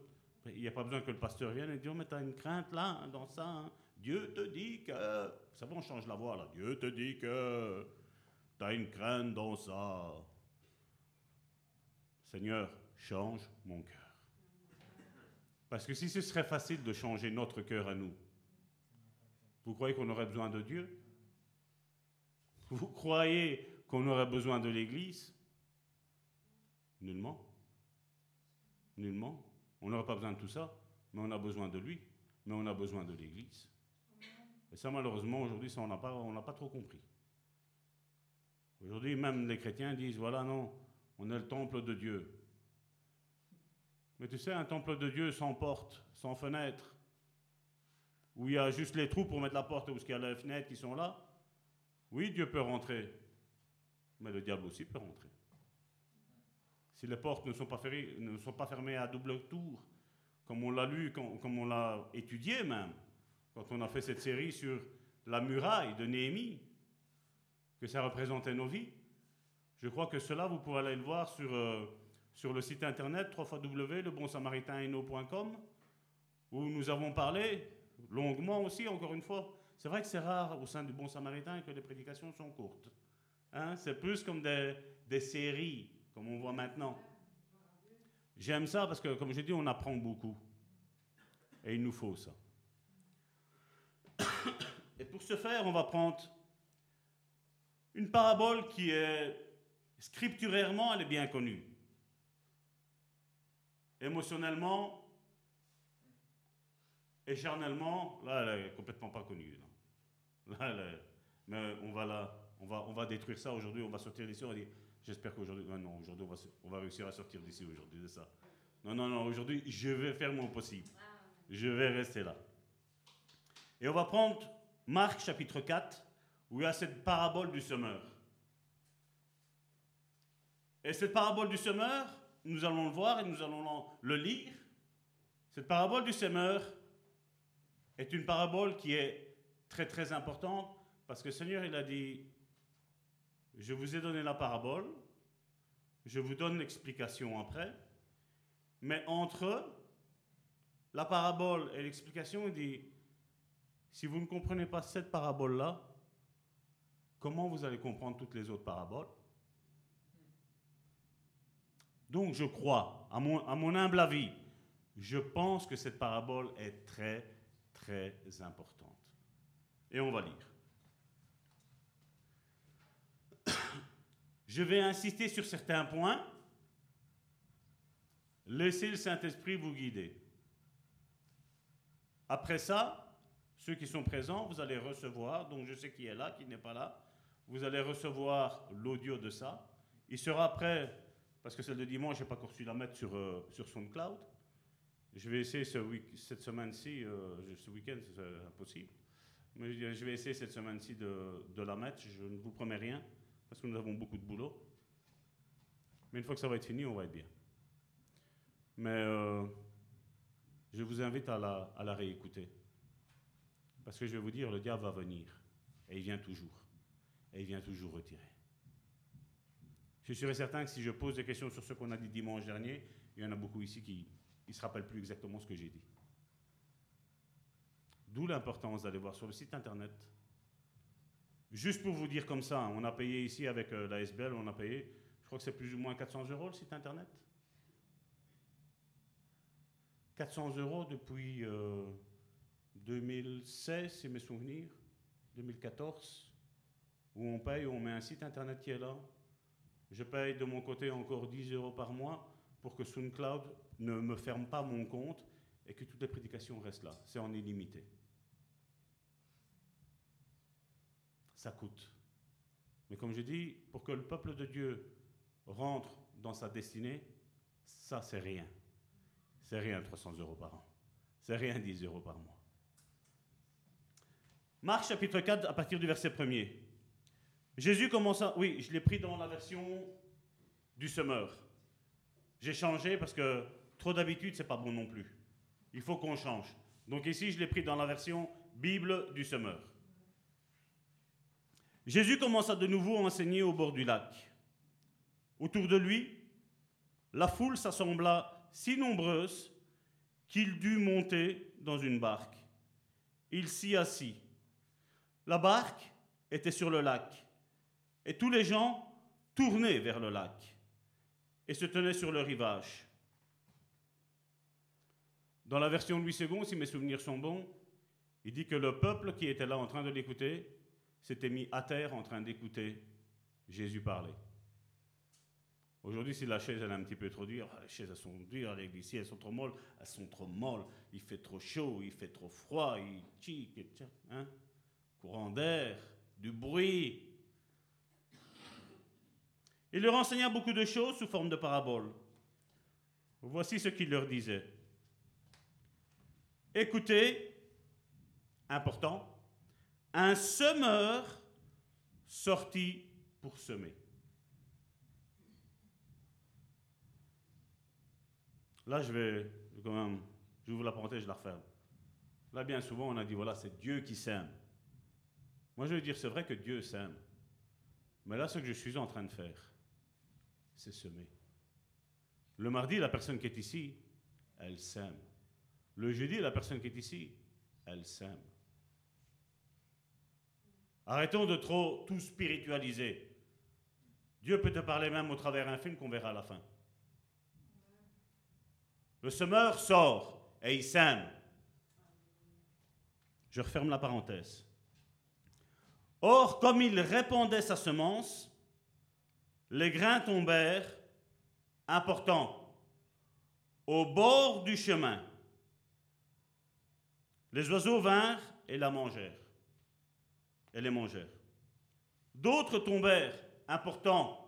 il n'y a pas besoin que le pasteur vienne et dise oh, mais tu as une crainte là, dans ça. Hein. Dieu te dit que. Ça va, on change la voix là. Dieu te dit que. Tu as une crainte dans ça. Seigneur, change mon cœur. Parce que si ce serait facile de changer notre cœur à nous, vous croyez qu'on aurait besoin de Dieu? Vous croyez qu'on aurait besoin de l'Église? Nullement. Nullement. On n'aurait pas besoin de tout ça, mais on a besoin de lui, mais on a besoin de l'Église. Et ça, malheureusement, aujourd'hui, ça, on n'a pas, pas trop compris. Aujourd'hui, même les chrétiens disent, voilà, non, on est le temple de Dieu. Mais tu sais, un temple de Dieu sans porte, sans fenêtre, où il y a juste les trous pour mettre la porte, où il y a les fenêtres qui sont là, oui, Dieu peut rentrer, mais le diable aussi peut rentrer. Si les portes ne sont pas fermées, à double tour, comme on l'a lu, comme on l'a étudié même, quand on a fait cette série sur la muraille de Néhémie, que ça représentait nos vies, je crois que cela, vous pourrez aller le voir sur, euh, sur le site internet www.lebonsamaritaineno.com, où nous avons parlé longuement aussi, encore une fois. C'est vrai que c'est rare au sein du Bon Samaritain que les prédications sont courtes. Hein? C'est plus comme des, des séries, comme on voit maintenant. J'aime ça parce que, comme je dis, on apprend beaucoup. Et il nous faut ça. (coughs) Et pour ce faire, on va prendre une parabole qui est Scripturairement, elle est bien connue. Émotionnellement, et charnellement, là, elle est complètement pas connue. Là, mais on va, là, on, va, on va détruire ça aujourd'hui, on va sortir d'ici, on va dire, j'espère qu'aujourd'hui, non, non, aujourd'hui, on va, on va réussir à sortir d'ici aujourd'hui de ça. Non, non, non, aujourd'hui, je vais faire mon possible. Je vais rester là. Et on va prendre Marc chapitre 4, où il y a cette parabole du semeur. Et cette parabole du semeur, nous allons le voir et nous allons le lire. Cette parabole du semeur est une parabole qui est très très importante parce que le Seigneur il a dit je vous ai donné la parabole, je vous donne l'explication après, mais entre la parabole et l'explication, il dit si vous ne comprenez pas cette parabole-là, comment vous allez comprendre toutes les autres paraboles? Donc je crois, à mon, humble avis, je pense que cette parabole est très, très importante. Et on va lire. Je vais insister sur certains points. Laissez le Saint-Esprit vous guider. Après ça, ceux qui sont présents, vous allez recevoir, donc je sais qui est là, qui n'est pas là, vous allez recevoir l'audio de ça. Il sera prêt, parce que celle de dimanche, je n'ai pas encore su la mettre sur, euh, sur SoundCloud. Je vais essayer cette semaine-ci, euh, ce week-end, c'est impossible. Mais je vais essayer cette semaine-ci de, la mettre. Je ne vous promets rien, parce que nous avons beaucoup de boulot. Mais une fois que ça va être fini, on va être bien. Mais euh, je vous invite à la réécouter. Parce que je vais vous dire, le diable va venir. Et il vient toujours. Et il vient toujours retirer. Je suis certain que si je pose des questions sur ce qu'on a dit dimanche dernier, il y en a beaucoup ici qui ne se rappellent plus exactement ce que j'ai dit. D'où l'importance d'aller voir sur le site internet. Juste pour vous dire comme ça, on a payé ici avec euh, la SBL, on a payé, je crois que c'est plus ou moins 400 euros le site internet. 400 euros depuis 2016, c'est mes souvenirs, 2014, où on paye, où on met un site internet qui est là. Je paye de mon côté encore 10 euros par mois pour que SoundCloud ne me ferme pas mon compte et que toutes les prédications restent là. C'est en illimité. Ça coûte. Mais comme je dis, pour que le peuple de Dieu rentre dans sa destinée, ça c'est rien. C'est rien 300 euros par an. C'est rien 10 euros par mois. Marc chapitre 4 à partir du verset 1er. Jésus commence à... Oui, je l'ai pris dans la version du semeur. J'ai changé parce que trop d'habitude, c'est pas bon non plus. Il faut qu'on change. Donc ici, je l'ai pris dans la version Bible du semeur. Jésus commença de nouveau à enseigner au bord du lac. Autour de lui, la foule s'assembla si nombreuse qu'il dut monter dans une barque. Il s'y assit. La barque était sur le lac, et tous les gens tournaient vers le lac et se tenaient sur le rivage. Dans la version de Louis II, si mes souvenirs sont bons, il dit que le peuple qui était là en train de l'écouter s'était mis à terre en train d'écouter Jésus parler. Aujourd'hui, si la chaise est un petit peu trop dure, les chaises sont dures, les glissiers elles sont trop molles, elles sont trop molles, il fait trop chaud, il fait trop froid, il tic, hein? courant d'air, du bruit. Il leur enseigna beaucoup de choses sous forme de paraboles. Voici ce qu'il leur disait. Écoutez, important, un semeur sortit pour semer. Là, je vais quand même, j'ouvre la parenthèse, je la referme. Là, bien souvent, on a dit, voilà, c'est Dieu qui sème. Moi, je veux dire, c'est vrai que Dieu sème. Mais là, ce que je suis en train de faire, c'est semer. Le mardi, la personne qui est ici, elle sème. Le jeudi, la personne qui est ici, elle sème. Arrêtons de trop tout spiritualiser. Dieu peut te parler même au travers d'un film qu'on verra à la fin. Le semeur sort et il sème. Je referme la parenthèse. Or, comme il répandait sa semence, les grains tombèrent, important, au bord du chemin. Les oiseaux vinrent et la mangèrent, et les mangèrent. D'autres tombèrent, important,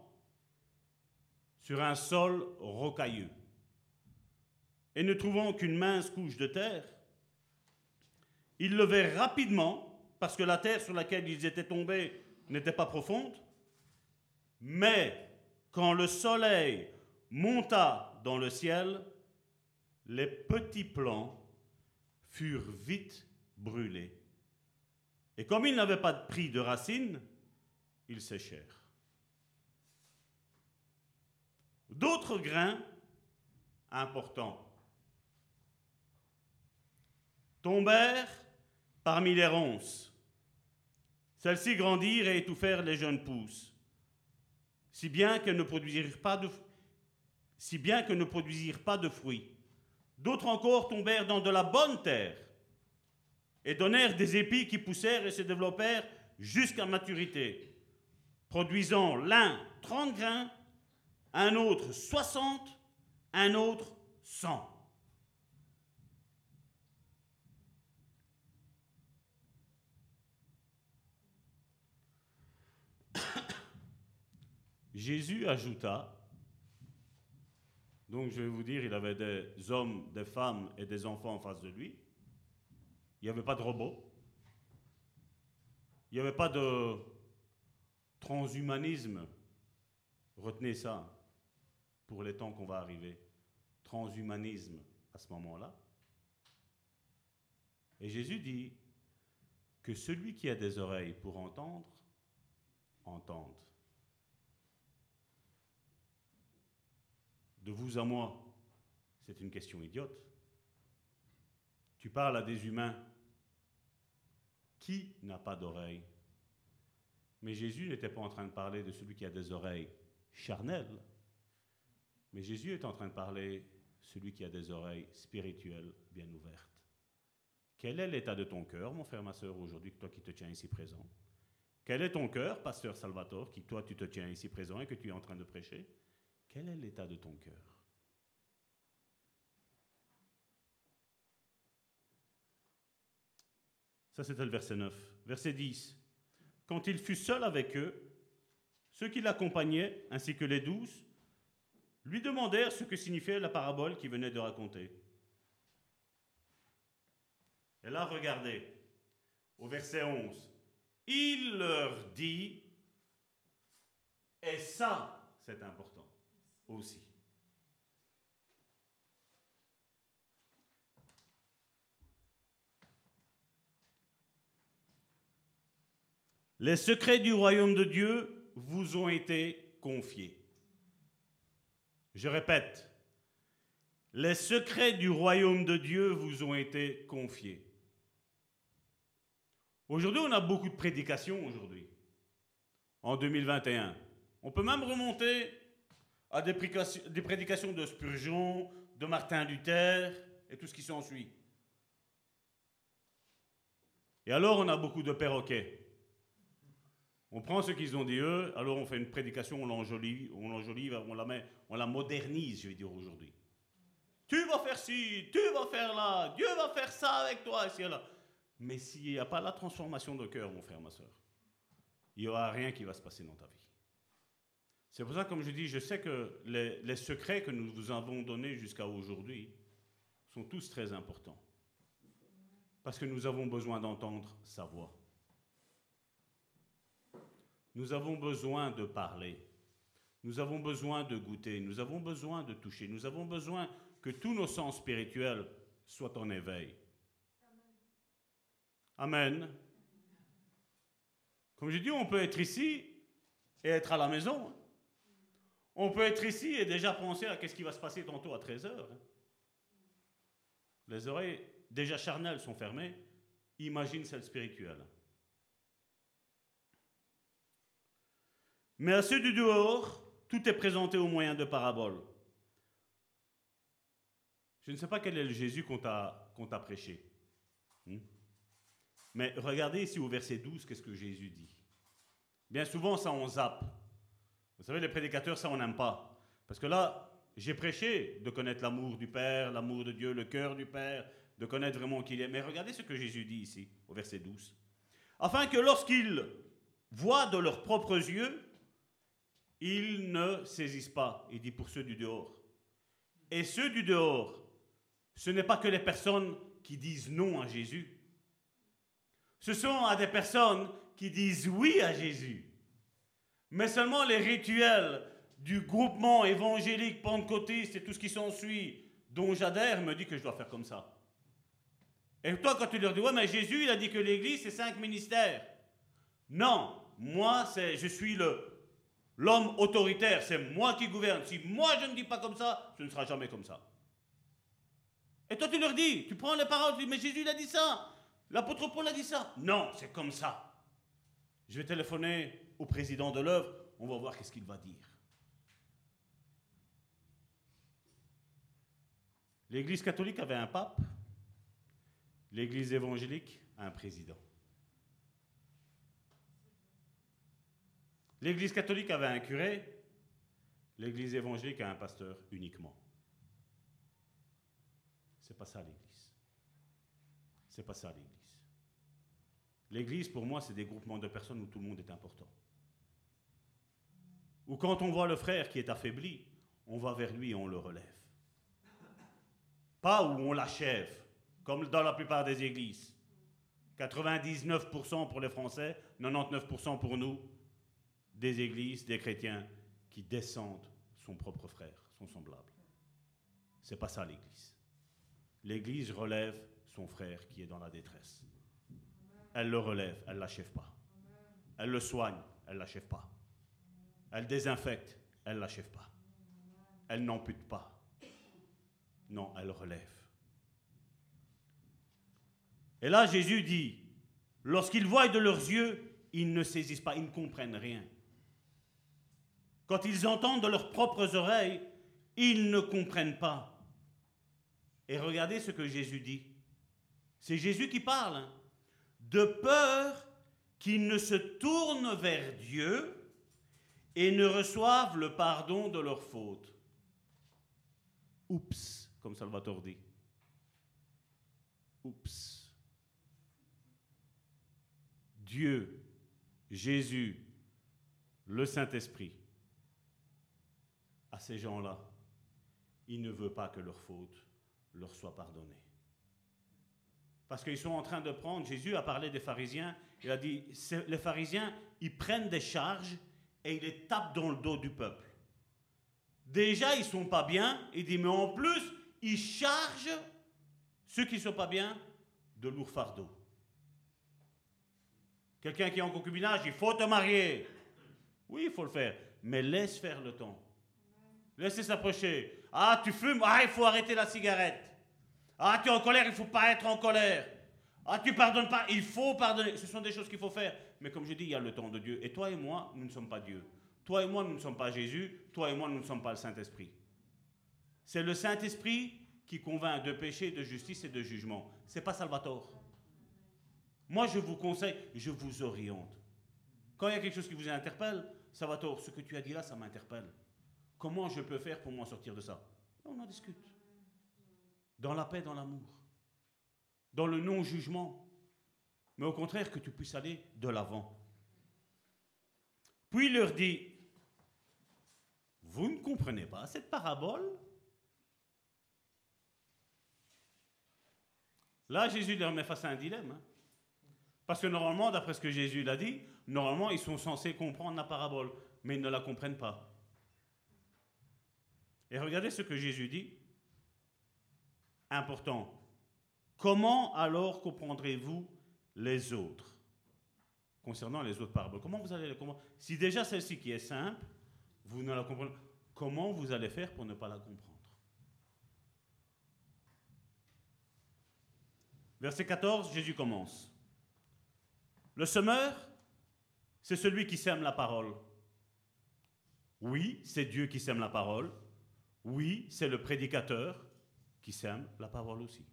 sur un sol rocailleux. Et ne trouvant qu'une mince couche de terre, ils levèrent rapidement parce que la terre sur laquelle ils étaient tombés n'était pas profonde, mais quand le soleil monta dans le ciel, les petits plants furent vite brûlés. Et comme ils n'avaient pas pris de racines, ils séchèrent. D'autres grains importants tombèrent parmi les ronces. Celles-ci grandirent et étouffèrent les jeunes pousses, si bien qu'elles ne produisirent pas de, que ne produisirent pas de fruits. D'autres encore tombèrent dans de la bonne terre et donnèrent des épis qui poussèrent et se développèrent jusqu'à maturité, produisant l'un 30 grains, un autre 60, un autre 100. Jésus ajouta, donc je vais vous dire, il avait des hommes, des femmes et des enfants en face de lui. Il n'y avait pas de robots. Il n'y avait pas de transhumanisme. Retenez ça pour les temps qu'on va arriver. Transhumanisme à ce moment-là. Et Jésus dit que celui qui a des oreilles pour entendre, entende. De vous à moi, c'est une question idiote. Tu parles à des humains. Qui n'a pas d'oreilles Mais Jésus n'était pas en train de parler de celui qui a des oreilles charnelles. Mais Jésus est en train de parler de celui qui a des oreilles spirituelles bien ouvertes. Quel est l'état de ton cœur, mon frère, ma soeur, aujourd'hui, toi qui te tiens ici présent? Quel est ton cœur, pasteur Salvatore, qui toi tu te tiens ici présent et que tu es en train de prêcher? Quel est l'état de ton cœur? Ça, c'était le verset 9. Verset 10. Quand il fut seul avec eux, ceux qui l'accompagnaient, ainsi que les douze, lui demandèrent ce que signifiait la parabole qu'il venait de raconter. Et là, regardez, au verset 11, il leur dit, et ça, c'est important aussi. Les secrets du royaume de Dieu vous ont été confiés. Je répète, les secrets du royaume de Dieu vous ont été confiés. Aujourd'hui, on a beaucoup de prédications aujourd'hui, en 2021. On peut même remonter à des prédications, de Spurgeon, de Martin Luther et tout ce qui s'ensuit. Et alors, on a beaucoup de perroquets. On prend ce qu'ils ont dit eux, alors on fait une prédication, on l'enjolive, on la on la modernise, je vais dire aujourd'hui. Tu vas faire ci, tu vas faire là, Dieu va faire ça avec toi, ici et là. Mais s'il n'y a pas la transformation de cœur, mon frère, ma soeur, il n'y aura rien qui va se passer dans ta vie. C'est pour ça, comme je dis, je sais que les, les secrets que nous vous avons donnés jusqu'à aujourd'hui sont tous très importants. Parce que nous avons besoin d'entendre sa voix. Nous avons besoin de parler. Nous avons besoin de goûter. Nous avons besoin de toucher. Nous avons besoin que tous nos sens spirituels soient en éveil. Amen. Comme je dis, on peut être ici et être à la maison. On peut être ici et déjà penser à ce qui va se passer tantôt à 13 heures. Les oreilles déjà charnelles sont fermées. Imagine celles spirituelles. Mais à ceux du dehors, tout est présenté au moyen de paraboles. Je ne sais pas quel est le Jésus qu'on t'a, prêché. Hmm? Mais regardez ici au verset 12, qu'est-ce que Jésus dit. Bien souvent, ça on zappe. Vous savez, les prédicateurs, ça on n'aime pas. Parce que là, j'ai prêché de connaître l'amour du Père, l'amour de Dieu, le cœur du Père, de connaître vraiment qui il est. Mais regardez ce que Jésus dit ici, au verset 12. Afin que lorsqu'ils voient de leurs propres yeux ils ne saisissent pas. Il dit pour ceux du dehors. Et ceux du dehors, ce n'est pas que les personnes qui disent non à Jésus. Ce sont à des personnes qui disent oui à Jésus. Mais seulement les rituels du groupement évangélique pentecôtiste et tout ce qui s'ensuit, dont j'adhère, me dit que je dois faire comme ça. Et toi, quand tu leur dis, ouais, mais Jésus, il a dit que l'Église, c'est cinq ministères. Non, moi, c'est, je suis le, l'homme autoritaire, c'est moi qui gouverne. Si moi, je ne dis pas comme ça, ce ne sera jamais comme ça. Et toi, tu leur dis, tu prends les paroles, tu dis, mais Jésus, il a dit ça. L'apôtre Paul a dit ça. Non, c'est comme ça. Je vais téléphoner au président de l'œuvre, on va voir qu'est-ce qu'il va dire. L'Église catholique avait un pape, l'Église évangélique a un président. L'Église catholique avait un curé, l'Église évangélique a un pasteur uniquement. C'est pas ça l'Église. C'est pas ça l'Église. L'Église, pour moi, c'est des groupements de personnes où tout le monde est important. Ou quand on voit le frère qui est affaibli, on va vers lui et on le relève. Pas où on l'achève, comme dans la plupart des églises. 99% pour les Français, 99% pour nous, des églises, des chrétiens qui descendent son propre frère, son semblable. C'est pas ça l'Église. L'Église relève son frère qui est dans la détresse. Elle le relève, elle l'achève pas. Elle le soigne, elle l'achève pas. Elle désinfecte, elle l'achève pas. Elle n'ampute pas. Non, elle relève. Et là, Jésus dit, lorsqu'ils voient de leurs yeux, ils ne saisissent pas, ils ne comprennent rien. Quand ils entendent de leurs propres oreilles, ils ne comprennent pas. Et regardez ce que Jésus dit. C'est Jésus qui parle. hein de peur qu'ils ne se tournent vers Dieu et ne reçoivent le pardon de leurs fautes. Oups, comme Salvatore dit. Oups. Dieu, Jésus, le Saint-Esprit, à ces gens-là, il ne veut pas que leurs fautes leur soient pardonnées. Parce qu'ils sont en train de prendre, Jésus a parlé des pharisiens, il a dit, les pharisiens, ils prennent des charges et ils les tapent dans le dos du peuple. Déjà, ils sont pas bien, il dit, mais en plus, ils chargent ceux qui sont pas bien de lourds fardeaux. Quelqu'un qui est en concubinage, il faut te marier. Oui, il faut le faire, mais laisse faire le temps. Laissez s'approcher. Ah, tu fumes, ah, il faut arrêter la cigarette. Ah, tu es en colère, il faut pas être en colère. Ah, tu pardonnes pas, il faut pardonner. Ce sont des choses qu'il faut faire. Mais comme je dis, il y a le temps de Dieu. Et toi et moi, nous ne sommes pas Dieu. Toi et moi, nous ne sommes pas Jésus. Toi et moi, nous ne sommes pas le Saint-Esprit. C'est le Saint-Esprit qui convainc de péché, de justice et de jugement. C'est pas Salvatore. Moi, je vous conseille, je vous oriente. Quand il y a quelque chose qui vous interpelle, Salvatore, ce que tu as dit là, ça m'interpelle. Comment je peux faire pour m'en sortir de ça? On en discute dans la paix, dans l'amour, dans le non-jugement, mais au contraire que tu puisses aller de l'avant. Puis il leur dit, vous ne comprenez pas cette parabole? Là, Jésus leur met face à un dilemme. Hein. Parce que normalement, d'après ce que Jésus l'a dit, normalement, ils sont censés comprendre la parabole, mais ils ne la comprennent pas. Et regardez ce que Jésus dit important. Comment alors comprendrez-vous les autres concernant les autres paraboles Comment vous allez les comprendre? Si déjà celle-ci qui est simple, vous ne la comprenez pas, comment vous allez faire pour ne pas la comprendre? Verset 14, Jésus commence. Le semeur, c'est celui qui sème la parole. Oui, c'est Dieu qui sème la parole. Oui, c'est le prédicateur qui sème la parole aussi.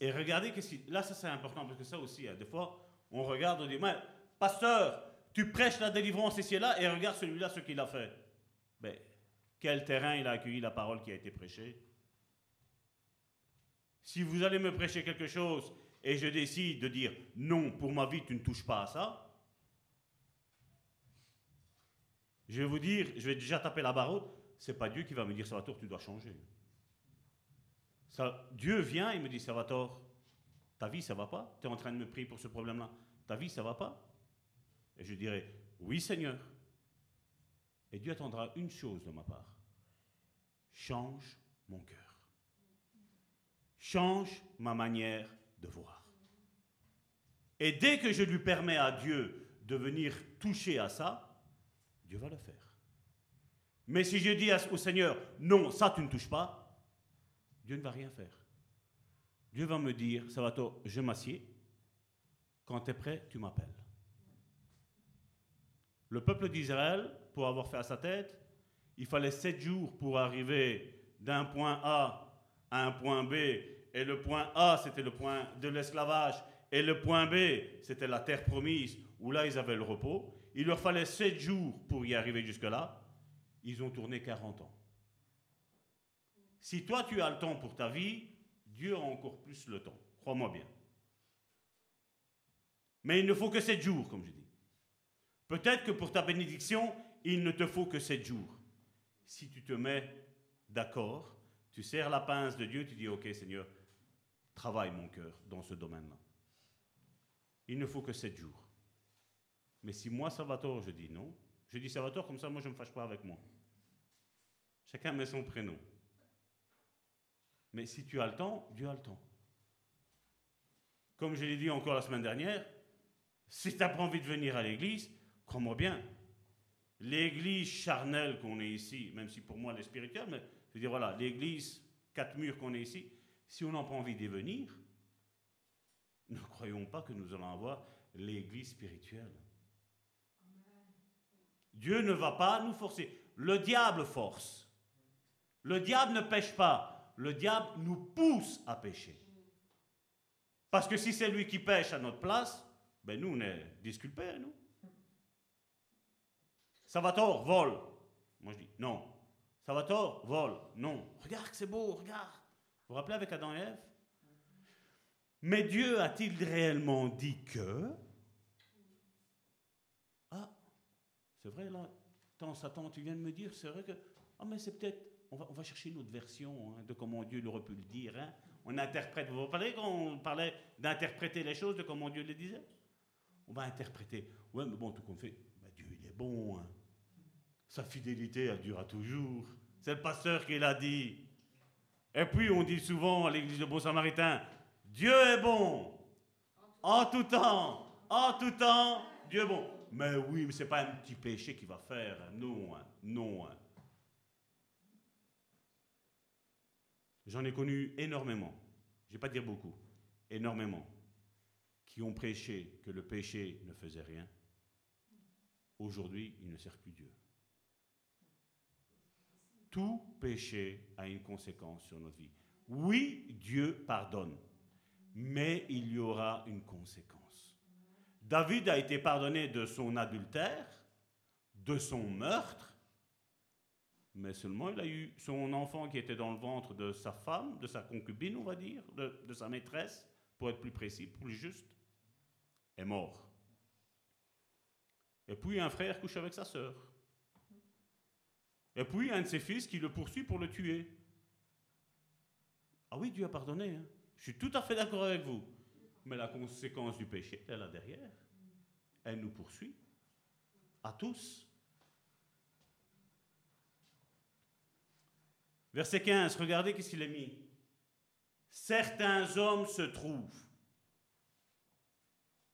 Et regardez, que là, ça c'est important, parce que ça aussi, des fois, on regarde, on dit, mais, pasteur, tu prêches la délivrance ici et là, et regarde celui-là, ce qu'il a fait. Ben, quel terrain il a accueilli la parole qui a été prêchée Si vous allez me prêcher quelque chose, et je décide de dire, non, pour ma vie, tu ne touches pas à ça, Je vais vous dire, je vais déjà taper la barre c'est pas Dieu qui va me dire Salvatore, tu dois changer. Dieu vient et me dit Salvatore, ta vie ça va pas Tu es en train de me prier pour ce problème-là. Ta vie ça va pas Et je dirai, oui Seigneur. Et Dieu attendra une chose de ma part. Change mon cœur. Change ma manière de voir. Et dès que je lui permets à Dieu de venir toucher à ça, Dieu va le faire. Mais si je dis au Seigneur, non, ça tu ne touches pas, Dieu ne va rien faire. Dieu va me dire, Salvatore, je m'assieds. Quand tu es prêt, tu m'appelles. Le peuple d'Israël, pour avoir fait à sa tête, il fallait sept jours pour arriver d'un point A à un point B. Et le point A, c'était le point de l'esclavage. Et le point B, c'était la terre promise, où là, ils avaient le repos. Il leur fallait sept jours pour y arriver jusque-là. Ils ont tourné 40 ans. Si toi, tu as le temps pour ta vie, Dieu a encore plus le temps. Crois-moi bien. Mais il ne faut que sept jours, comme je dis. Peut-être que pour ta bénédiction, il ne te faut que sept jours. Si tu te mets d'accord, tu serres la pince de Dieu, tu dis, OK Seigneur, travaille mon cœur dans ce domaine-là. Il ne faut que sept jours. Mais si moi, Salvatore, je dis non, je dis Salvatore, comme ça, moi, je ne me fâche pas avec moi. Chacun met son prénom. Mais si tu as le temps, Dieu a le temps. Comme je l'ai dit encore la semaine dernière, si tu n'as pas envie de venir à l'église, crois-moi bien, l'église charnelle qu'on est ici, même si pour moi elle est spirituelle, mais je veux dire, voilà, l'église, quatre murs qu'on est ici, si on n'a pas envie d'y venir, ne croyons pas que nous allons avoir l'église spirituelle. Dieu ne va pas nous forcer. Le diable force. Le diable ne pêche pas. Le diable nous pousse à pécher. Parce que si c'est lui qui pêche à notre place, ben nous, on est disculpés, nous. Salvatore, vole. Moi, je dis non. Salvatore, vole. Non. Regarde c'est beau, regarde. Vous vous rappelez avec Adam et Ève? Mais Dieu a-t-il réellement dit que? Ah, c'est vrai là, tant Satan, tu viens de me dire, c'est vrai que. Ah, mais c'est peut-être. On va, chercher une autre version hein, de comment Dieu aurait pu le dire. Hein. On interprète. Vous rappelez quand on parlait d'interpréter les choses, de comment Dieu le disait? On va interpréter. Ouais, mais bon, tout qu'on fait, bah, Dieu, il est bon. Hein. Sa fidélité, elle durera toujours. C'est le pasteur qui l'a dit. Et puis, on dit souvent à l'église de Bon Samaritain, Dieu est bon. En tout temps. En tout temps, Dieu est bon. Mais oui, mais ce n'est pas un petit péché qui va faire. Non, non. J'en ai connu énormément. Je ne vais pas dire beaucoup. Énormément. Qui ont prêché que le péché ne faisait rien. Aujourd'hui, il ne sert plus Dieu. Tout péché a une conséquence sur notre vie. Oui, Dieu pardonne, mais il y aura une conséquence. David a été pardonné de son adultère, de son meurtre, mais seulement il a eu son enfant qui était dans le ventre de sa femme, de sa concubine, on va dire, de, sa maîtresse, pour être plus précis, plus juste, est mort. Et puis un frère couche avec sa sœur. Et puis un de ses fils qui le poursuit pour le tuer. Ah oui, Dieu a pardonné. Hein. Je suis tout à fait d'accord avec vous. Mais la conséquence du péché, elle est là derrière. Elle nous poursuit. À tous. Verset 15, regardez qu'est-ce qu'il a mis. Certains hommes se trouvent.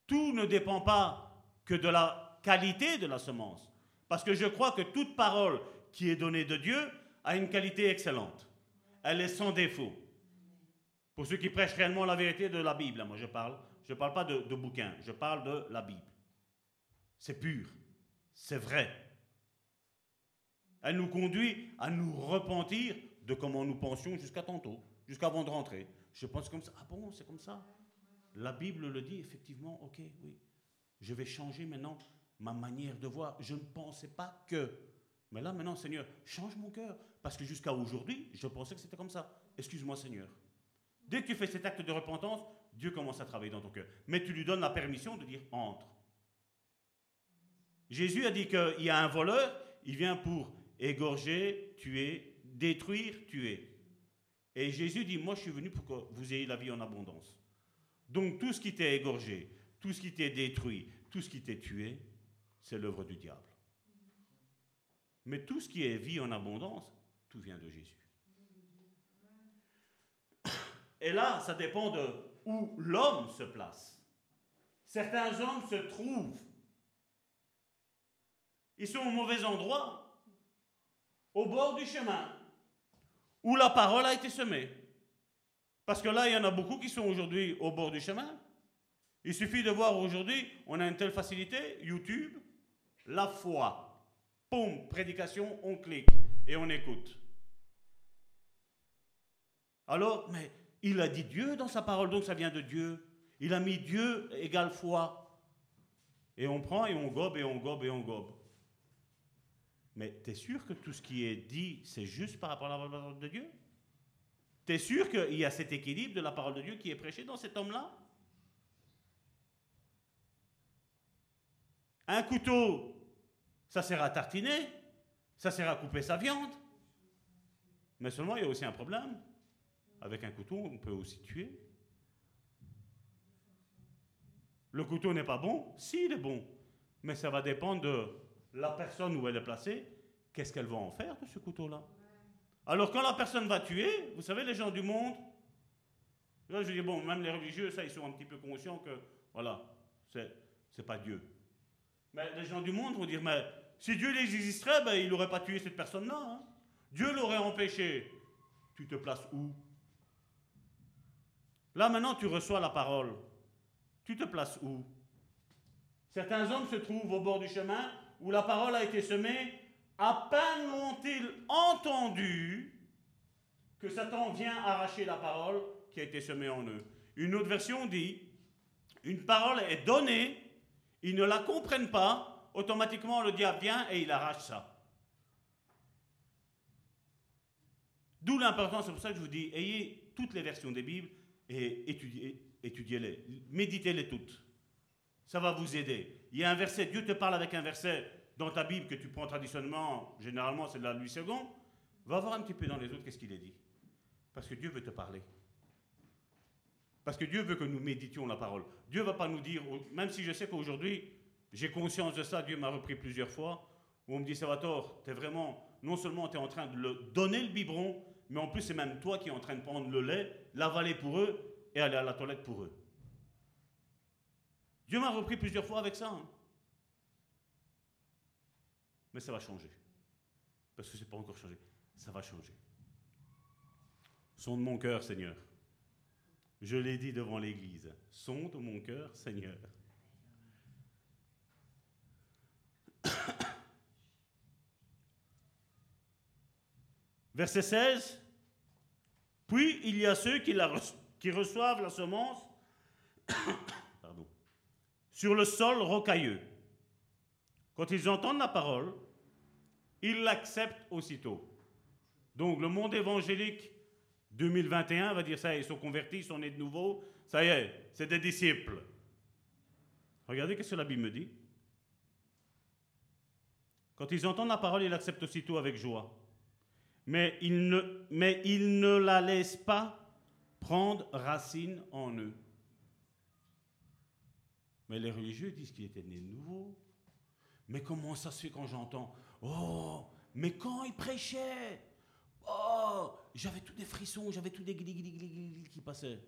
Tout ne dépend pas que de la qualité de la semence. Parce que je crois que toute parole qui est donnée de Dieu a une qualité excellente. Elle est sans défaut. Pour ceux qui prêchent réellement la vérité de la Bible, moi je parle, je ne parle pas de, de bouquins, je parle de la Bible. C'est pur, c'est vrai. Elle nous conduit à nous repentir de comment nous pensions jusqu'à tantôt, jusqu'avant de rentrer. Je pense comme ça. Ah bon, c'est comme ça La Bible le dit, effectivement, ok, oui. Je vais changer maintenant ma manière de voir. Je ne pensais pas que. Mais là, maintenant, Seigneur, change mon cœur. Parce que jusqu'à aujourd'hui, je pensais que c'était comme ça. Excuse-moi, Seigneur. Dès que tu fais cet acte de repentance, Dieu commence à travailler dans ton cœur. Mais tu lui donnes la permission de dire entre. Jésus a dit qu'il y a un voleur, il vient pour égorger, tuer, détruire, tuer. Et Jésus dit, moi je suis venu pour que vous ayez la vie en abondance. Donc tout ce qui t'est égorgé, tout ce qui t'est détruit, tout ce qui t'est tué, c'est l'œuvre du diable. Mais tout ce qui est vie en abondance, tout vient de Jésus. (coughs) Et là, ça dépend de où l'homme se place. Certains hommes se trouvent. Ils sont au mauvais endroit, au bord du chemin, où la parole a été semée. Parce que là, il y en a beaucoup qui sont aujourd'hui au bord du chemin. Il suffit de voir aujourd'hui, on a une telle facilité, YouTube, la foi. Poum, prédication, on clique et on écoute. Alors, mais il a dit Dieu dans sa parole, donc ça vient de Dieu. Il a mis Dieu égale foi. Et on prend et on gobe et on gobe et on gobe. Mais tu es sûr que tout ce qui est dit, c'est juste par rapport à la parole de Dieu? Tu es sûr qu'il y a cet équilibre de la parole de Dieu qui est prêché dans cet homme-là? Un couteau, ça sert à tartiner, ça sert à couper sa viande. Mais seulement, il y a aussi un problème. Avec un couteau, on peut aussi tuer. Le couteau n'est pas bon? Si, il est bon. Mais ça va dépendre de la personne où elle est placée. Qu'est-ce qu'elle va en faire de ce couteau-là? Alors, quand la personne va tuer, vous savez, les gens du monde, là, je dis, bon, même les religieux, ça, ils sont un petit peu conscients que, voilà, c'est, pas Dieu. Mais les gens du monde vont dire, mais si Dieu existerait, ben, il n'aurait pas tué cette personne-là. Hein. Dieu l'aurait empêché. Tu te places où? Là maintenant, tu reçois la parole. Tu te places où? Certains hommes se trouvent au bord du chemin où la parole a été semée. À peine ont-ils entendu que Satan vient arracher la parole qui a été semée en eux. Une autre version dit, une parole est donnée, ils ne la comprennent pas, automatiquement le diable vient et il arrache ça. D'où l'importance, c'est pour ça que je vous dis, ayez toutes les versions des Bibles et étudiez-les, méditez-les toutes. Ça va vous aider. Il y a un verset, Dieu te parle avec un verset dans ta Bible que tu prends traditionnellement, généralement c'est de la Louis II. Va voir un petit peu dans les autres qu'est-ce qu'il est dit. Parce que Dieu veut te parler. Parce que Dieu veut que nous méditions la parole. Dieu ne va pas nous dire, même si je sais qu'aujourd'hui, j'ai conscience de ça, Dieu m'a repris plusieurs fois, où on me dit, Salvatore, tu es vraiment, non seulement tu es en train de le donner le biberon, mais en plus c'est même toi qui es en train de prendre le lait, l'avaler pour eux et aller à la toilette pour eux. Dieu m'a repris plusieurs fois avec ça. Hein. Mais ça va changer. Parce que ce n'est pas encore changé. Ça va changer. Sonde mon cœur, Seigneur. Je l'ai dit devant l'Église. Sonde mon cœur, Seigneur. (coughs) Verset 16. Puis il y a ceux qui, qui reçoivent la semence sur le sol rocailleux. Quand ils entendent la parole, ils l'acceptent aussitôt. Donc le monde évangélique 2021 va dire ça, ils sont convertis, ils sont nés de nouveau, ça y est, c'est des disciples. Regardez ce que la Bible me dit. Quand ils entendent la parole, ils l'acceptent aussitôt avec joie. Mais ils, ne, mais ils ne la laissent pas prendre racine en eux. Mais les religieux disent qu'il était né de nouveau. Mais comment ça se fait quand j'entends Oh, mais quand il prêchait Oh, j'avais tous des frissons, j'avais tous des qui passaient.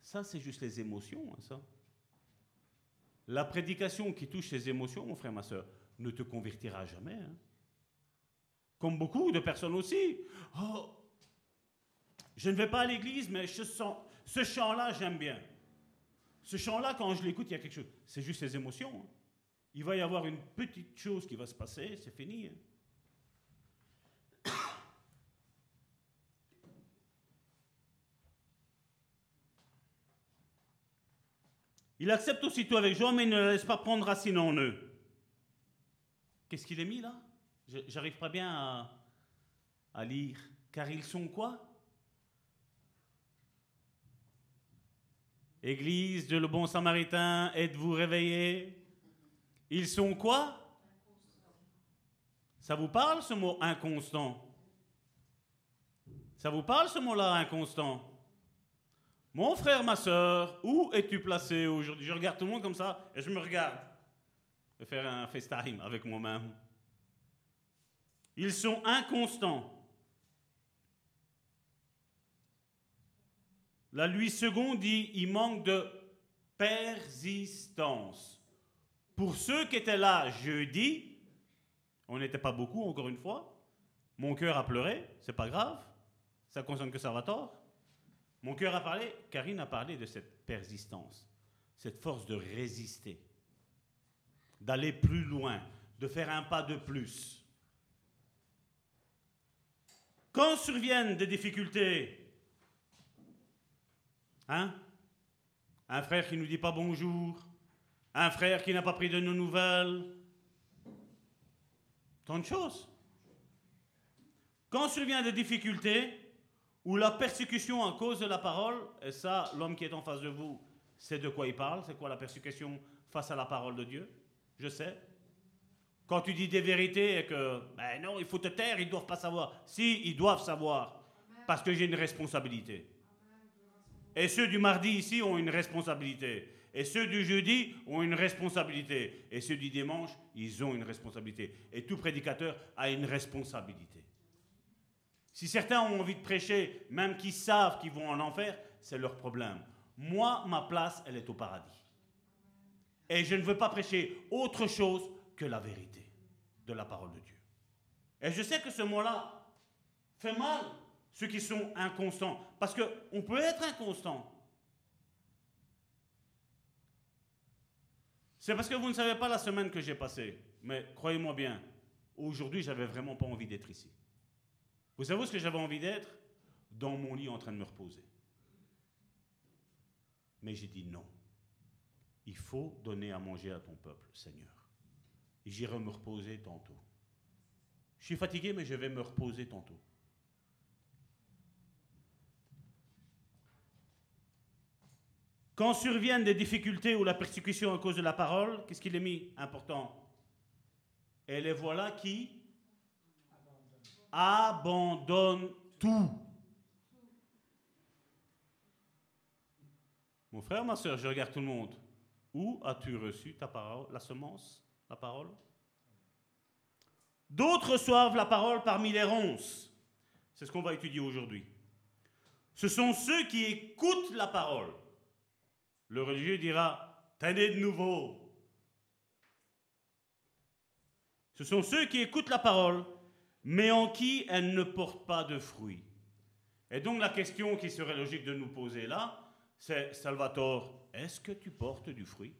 Ça, c'est juste les émotions, hein, ça. La prédication qui touche les émotions, mon frère, ma soeur, ne te convertira jamais. Hein. Comme beaucoup de personnes aussi. Oh, je ne vais pas à l'église, mais ce chant-là, j'aime bien. Ce chant-là, quand je l'écoute, il y a quelque chose. C'est juste les émotions. Hein. Il va y avoir une petite chose qui va se passer, c'est fini. Il accepte aussitôt avec joie, mais il ne laisse pas prendre racine en eux. Qu'est-ce qu'il est mis là? J'arrive pas bien à lire. Car ils sont quoi? Église de le bon samaritain, êtes-vous réveillés Ils sont quoi? Ça vous parle ce mot inconstant? Ça vous parle ce mot-là inconstant? Mon frère, ma soeur, où es-tu placé aujourd'hui? Je regarde tout le monde comme ça et je me regarde. et faire un FaceTime avec moi-même. Ils sont inconstants. La Louis II dit il manque de persistance. Pour ceux qui étaient là jeudi, on n'était pas beaucoup encore une fois, mon cœur a pleuré, c'est pas grave, ça concerne que Salvatore. Mon cœur a parlé, Karine a parlé de cette persistance, cette force de résister, d'aller plus loin, de faire un pas de plus. Quand surviennent des difficultés, hein? Un frère qui ne nous dit pas bonjour, un frère qui n'a pas pris de nos nouvelles, tant de choses. Quand survient des difficultés, ou la persécution à cause de la parole, et ça, l'homme qui est en face de vous, c'est de quoi il parle, c'est quoi la persécution face à la parole de Dieu, je sais. Quand tu dis des vérités et que, ben non, il faut te taire, ils ne doivent pas savoir. Si, ils doivent savoir, parce que j'ai une responsabilité. Et ceux du mardi ici ont une responsabilité. Et ceux du jeudi ont une responsabilité. Et ceux du dimanche, ils ont une responsabilité. Et tout prédicateur a une responsabilité. Si certains ont envie de prêcher, même qu'ils savent qu'ils vont en enfer, c'est leur problème. Moi, ma place, elle est au paradis. Et je ne veux pas prêcher autre chose que la vérité de la parole de Dieu. Et je sais que ce mot-là fait mal ceux qui sont inconstants. Parce qu'on peut être inconstant. C'est parce que vous ne savez pas la semaine que j'ai passée. Mais croyez-moi bien, aujourd'hui, j'avais vraiment pas envie d'être ici. Vous savez ce que j'avais envie d'être? Dans mon lit en train de me reposer. Mais j'ai dit non. Il faut donner à manger à ton peuple, Seigneur. J'irai me reposer tantôt. Je suis fatigué, mais je vais me reposer tantôt. Quand surviennent des difficultés ou la persécution à cause de la parole, qu'est-ce qu'il est mis important? Et les voilà qui abandonnent tout. Mon frère, ma soeur, je regarde tout le monde. Où as-tu reçu la semence, la parole? D'autres reçoivent la parole parmi les ronces. C'est ce qu'on va étudier aujourd'hui. Ce sont ceux qui écoutent la parole. Le religieux dira, tenez de nouveau. Ce sont ceux qui écoutent la parole, mais en qui elle ne porte pas de fruits. Et donc la question qui serait logique de nous poser là, c'est, Salvatore, est-ce que tu portes du fruit?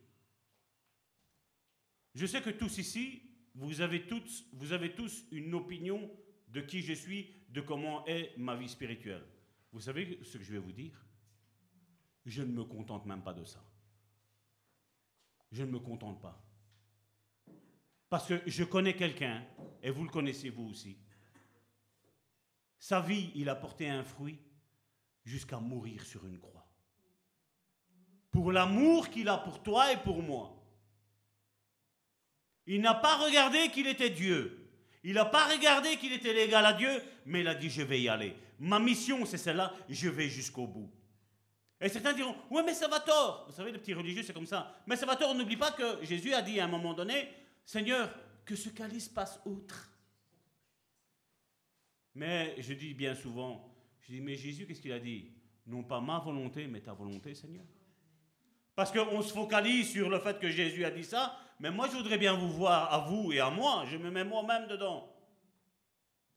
Je sais que tous ici, vous avez, tous, vous avez tous une opinion de qui je suis, de comment est ma vie spirituelle. Vous savez ce que je vais vous dire? Je ne me contente même pas de ça. Je ne me contente pas. Parce que je connais quelqu'un, et vous le connaissez vous aussi. Sa vie, il a porté un fruit jusqu'à mourir sur une croix. Pour l'amour qu'il a pour toi et pour moi. Il n'a pas regardé qu'il était Dieu. Il n'a pas regardé qu'il était l'égal à Dieu, mais il a dit, je vais y aller. Ma mission, c'est celle-là, je vais jusqu'au bout. Et certains diront, ouais, mais ça va tort. Vous savez, les petits religieux, c'est comme ça. Mais ça va tort, n'oublie pas que Jésus a dit à un moment donné, Seigneur, que ce calice passe outre. Mais je dis bien souvent, je dis, mais Jésus, qu'est-ce qu'il a dit? Non pas ma volonté, mais ta volonté, Seigneur. Parce qu'on se focalise sur le fait que Jésus a dit ça, mais moi je voudrais bien vous voir à vous et à moi, je me mets moi-même dedans.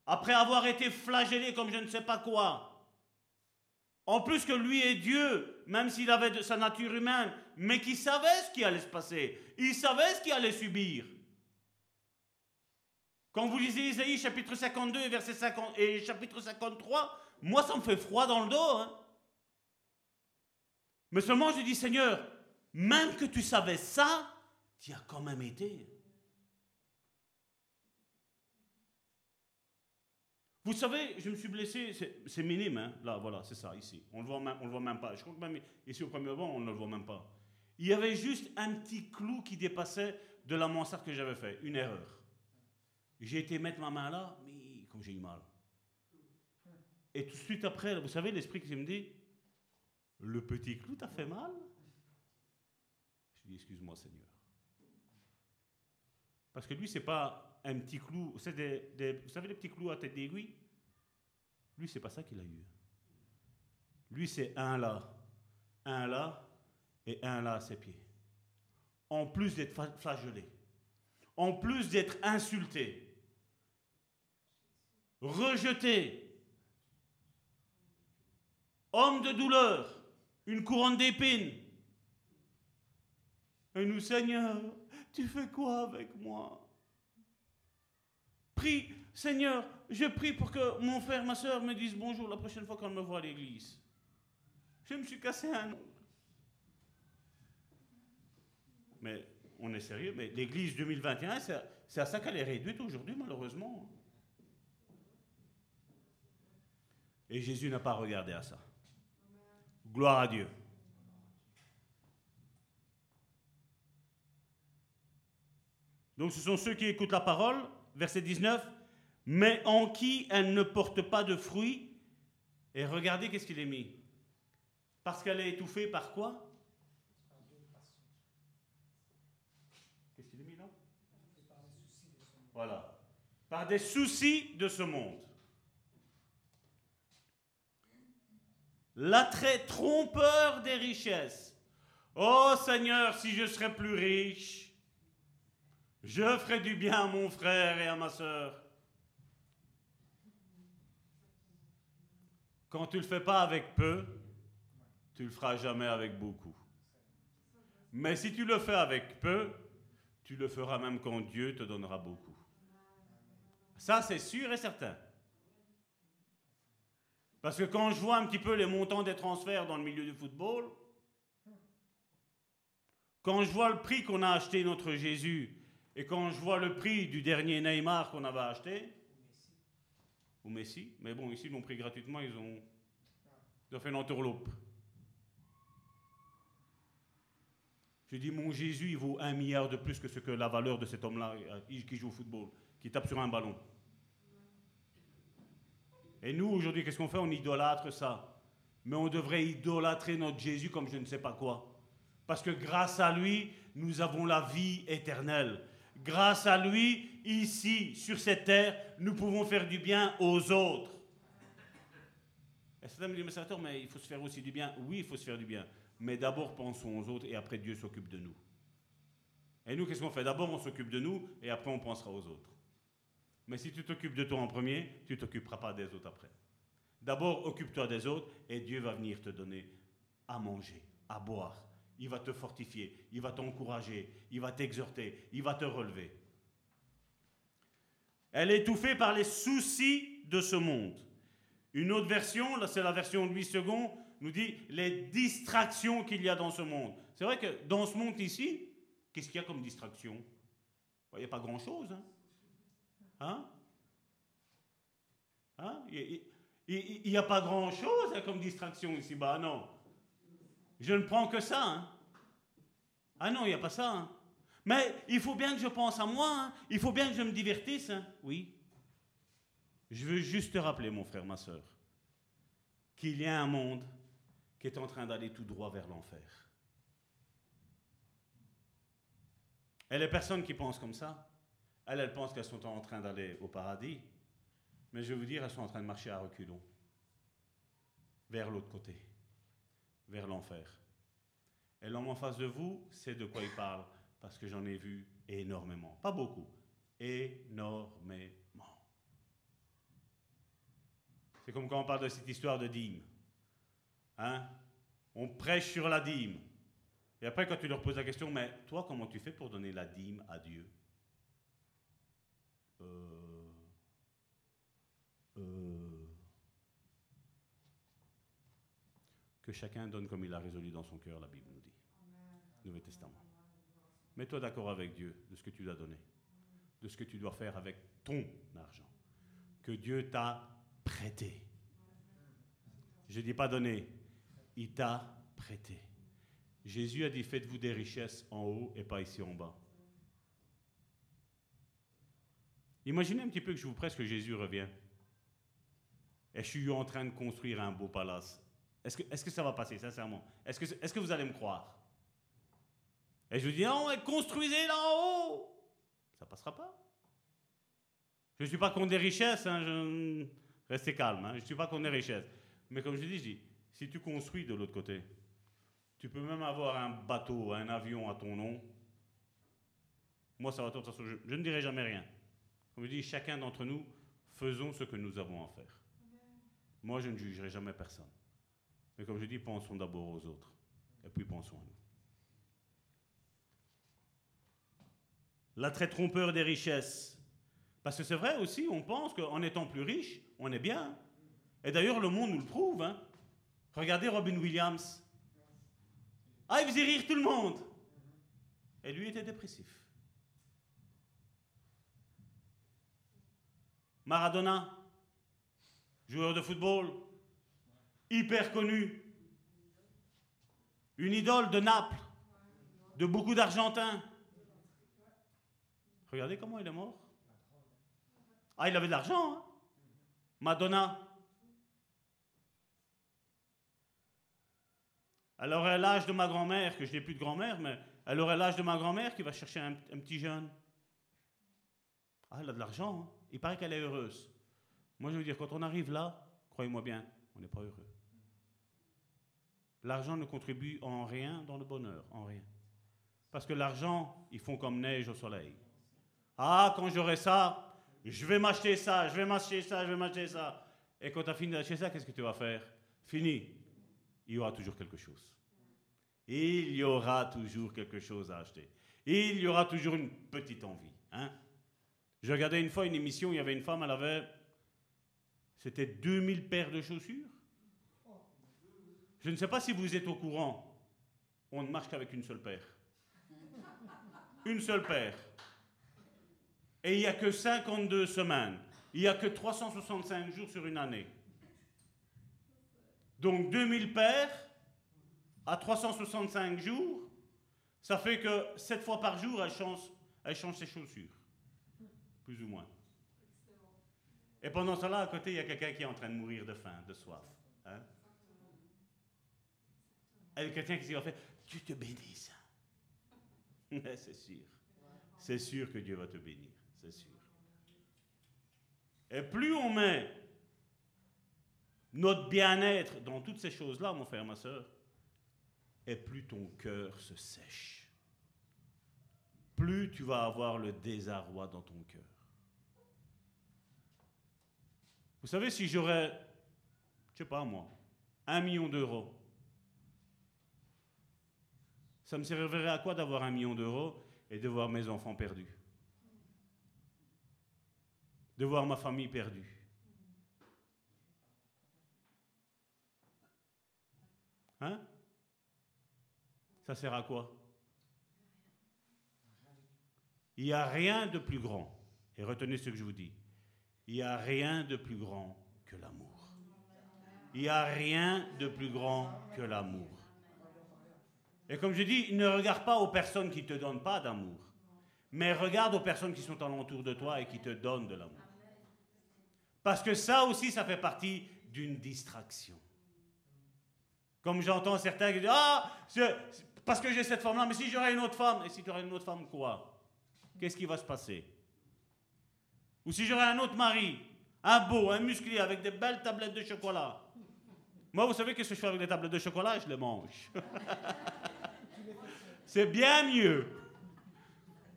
Après avoir été flagellé comme je ne sais pas quoi, en plus que lui est Dieu, même s'il avait de sa nature humaine, mais qui savait ce qui allait se passer, il savait ce qu'il allait subir. Quand vous lisez Isaïe chapitre 52 verset 50, et chapitre 53, moi ça me fait froid dans le dos. Hein. Mais seulement je dis Seigneur, même que tu savais ça, tu as quand même été. Vous savez, je me suis blessé, c'est minime, hein, là, voilà, c'est ça, ici. On le, voit le voit même pas. Je crois que même ici au premier banc, on ne le voit même pas. Il y avait juste un petit clou qui dépassait de la mansarde que j'avais fait, une erreur. J'ai été mettre ma main là, mais comme j'ai eu mal. Et tout de suite après, vous savez, l'esprit qui me dit, le petit clou t'a fait mal? Je dis, excuse-moi Seigneur. Parce que lui, c'est pas un petit clou, c'est des, vous savez les petits clous à tête d'aiguille? Lui, c'est pas ça qu'il a eu. Lui, c'est un là, un là et un là à ses pieds. En plus d'être flagellé, en plus d'être insulté, rejeté, homme de douleur, une couronne d'épines. Et nous, Seigneur, tu fais quoi avec moi? Prie, Seigneur, je prie pour que mon frère, ma soeur me disent bonjour la prochaine fois qu'on me voit à l'église. Je me suis cassé un. Mais on est sérieux, mais l'église 2021, c'est c'est à ça qu'elle est réduite aujourd'hui, malheureusement. Et Jésus n'a pas regardé à ça. Gloire à Dieu. Donc ce sont ceux qui écoutent la parole, verset 19, mais en qui elle ne porte pas de fruits. Et regardez qu'est-ce qu'il est mis. Parce qu'elle est étouffée par quoi? Qu'est-ce qu'il est mis là? Voilà. Par des soucis de ce monde. L'attrait trompeur des richesses. Oh Seigneur, si je serais plus riche, je ferai du bien à mon frère et à ma sœur. Quand tu ne le fais pas avec peu, tu le feras jamais avec beaucoup. Mais si tu le fais avec peu, tu le feras même quand Dieu te donnera beaucoup. Ça, c'est sûr et certain. Parce que quand je vois un petit peu les montants des transferts dans le milieu du football, quand je vois le prix qu'on a acheté notre Jésus et quand je vois le prix du dernier Neymar qu'on avait acheté, ou Messi, mais bon, ici ils l'ont pris gratuitement, ils ont, ils ont fait une entourloupe. Je dis, mon Jésus, il vaut un milliard de plus que ce que la valeur de cet homme-là euh, qui joue au football, qui tape sur un ballon. Et nous, aujourd'hui, qu'est-ce qu'on fait? On idolâtre ça. Mais on devrait idolâtrer notre Jésus comme je ne sais pas quoi. Parce que grâce à lui, nous avons la vie éternelle. Grâce à lui, ici, sur cette terre, nous pouvons faire du bien aux autres. Et certains me disent, mais mais il faut se faire aussi du bien? Oui, il faut se faire du bien. Mais d'abord, pensons aux autres et après, Dieu s'occupe de nous. Et nous, qu'est-ce qu'on fait? D'abord, on s'occupe de nous et après, on pensera aux autres. Mais si tu t'occupes de toi en premier, tu t'occuperas pas des autres après. D'abord, occupe-toi des autres et Dieu va venir te donner à manger, à boire. Il va te fortifier, il va t'encourager, il va t'exhorter, il va te relever. Elle est étouffée par les soucis de ce monde. Une autre version, là c'est la version 8 secondes, nous dit les distractions qu'il y a dans ce monde. C'est vrai que dans ce monde ici, qu'est-ce qu'il y a comme distraction? Il n'y a pas grand-chose. Hein Hein? Hein? Il n'y a pas grand-chose comme distraction ici. Bah non. Je ne prends que ça. Hein. Ah non, il n'y a pas ça. Hein. Mais il faut bien que je pense à moi. Hein. Il faut bien que je me divertisse. Oui. Je veux juste te rappeler, mon frère, ma soeur, qu'il y a un monde qui est en train d'aller tout droit vers l'enfer. Et les personnes qui pensent comme ça, elles, elles pensent qu'elles sont en train d'aller au paradis. Mais je vais vous dire, elles sont en train de marcher à reculons. Vers l'autre côté. Vers l'enfer. Et l'homme en face de vous, c'est de quoi il parle. Parce que j'en ai vu énormément. Pas beaucoup. Énormément. C'est comme quand on parle de cette histoire de dîme. Hein? On prêche sur la dîme. Et après, quand tu leur poses la question, mais toi, comment tu fais pour donner la dîme à Dieu? Euh, que chacun donne comme il a résolu dans son cœur, la Bible nous dit. Nouveau Testament. Mets-toi d'accord avec Dieu de ce que tu dois donner, de ce que tu dois faire avec ton argent, que Dieu t'a prêté. Je ne dis pas donné, il t'a prêté. Jésus a dit faites-vous des richesses en haut et pas ici en bas. Imaginez un petit peu que je vous presse que Jésus revient. Et je suis en train de construire un beau palace. Est-ce que, est que, ça va passer, sincèrement? Est-ce que, est que, vous allez me croire? Et je vous dis, non, construisez là-haut Ça passera pas. Je ne suis pas contre des richesses, hein, je- restez calme, hein, je ne suis pas contre des richesses. Mais comme je dis, je dis, si tu construis de l'autre côté, tu peux même avoir un bateau, un avion à ton nom. Moi, ça va de toute façon, je, je ne dirai jamais rien. Comme je dis, chacun d'entre nous, faisons ce que nous avons à faire. Moi, je ne jugerai jamais personne. Mais comme je dis, pensons d'abord aux autres, et puis pensons à nous. L'attrait trompeur des richesses. Parce que c'est vrai aussi, on pense qu'en étant plus riche, on est bien. Et d'ailleurs, le monde nous le prouve. hein. Regardez Robin Williams. Ah, il faisait rire tout le monde. Et lui était dépressif. Maradona, joueur de football, hyper connu, une idole de Naples, de beaucoup d'Argentins. Regardez comment il est mort. Ah, il avait de l'argent, hein Madonna. Elle aurait l'âge de ma grand-mère, que je n'ai plus de grand-mère, mais elle aurait l'âge de ma grand-mère qui va chercher un, un petit jeune. Ah, elle a de l'argent, hein. il paraît qu'elle est heureuse. Moi, je veux dire, quand on arrive là, croyez-moi bien, on n'est pas heureux. L'argent ne contribue en rien dans le bonheur, en rien. Parce que l'argent, ils font comme neige au soleil. Ah, quand j'aurai ça, je vais m'acheter ça, je vais m'acheter ça, je vais m'acheter ça. Et quand tu as fini d'acheter ça, qu'est-ce que tu vas faire? Fini. Il y aura toujours quelque chose. Il y aura toujours quelque chose à acheter. Il y aura toujours une petite envie. Hein je regardais une fois une émission, il y avait une femme, elle avait. C'était 2000 paires de chaussures. Je ne sais pas si vous êtes au courant. On ne marche qu'avec une seule paire. Une seule paire. Et il n'y a que 52 semaines. Il n'y a que 365 jours sur une année. Donc 2000 paires à 365 jours, ça fait que 7 fois par jour, elle change, ses chaussures. Plus ou moins. Et pendant cela, à côté, il y a quelqu'un qui est en train de mourir de faim, de soif. Hein? Et quelqu'un qui va faire Dieu te bénisse. (laughs) c'est sûr. C'est sûr que Dieu va te bénir. C'est sûr. Et plus on met notre bien-être dans toutes ces choses-là, mon frère, ma soeur, et plus ton cœur se sèche. Plus tu vas avoir le désarroi dans ton cœur. Vous savez, si j'aurais, je sais pas moi, un million d'euros, ça me servirait à quoi d'avoir un million d'euros et de voir mes enfants perdus? De voir ma famille perdue Hein? Ça sert à quoi? Il n'y a rien de plus grand. Et retenez ce que je vous dis. Il n'y a rien de plus grand que l'amour. Il n'y a rien de plus grand que l'amour. Et comme je dis, ne regarde pas aux personnes qui ne te donnent pas d'amour, mais regarde aux personnes qui sont alentour de toi et qui te donnent de l'amour. Parce que ça aussi, ça fait partie d'une distraction. Comme j'entends certains qui disent Ah, parce que j'ai cette femme-là, mais si j'aurais une autre femme, et si tu aurais une autre femme, quoi? Qu'est-ce qui va se passer? Ou si j'aurais un autre mari, un beau, un musclé, avec des belles tablettes de chocolat? Moi, vous savez qu'est-ce que je fais avec les tablettes de chocolat? Je les mange. (laughs) C'est bien mieux.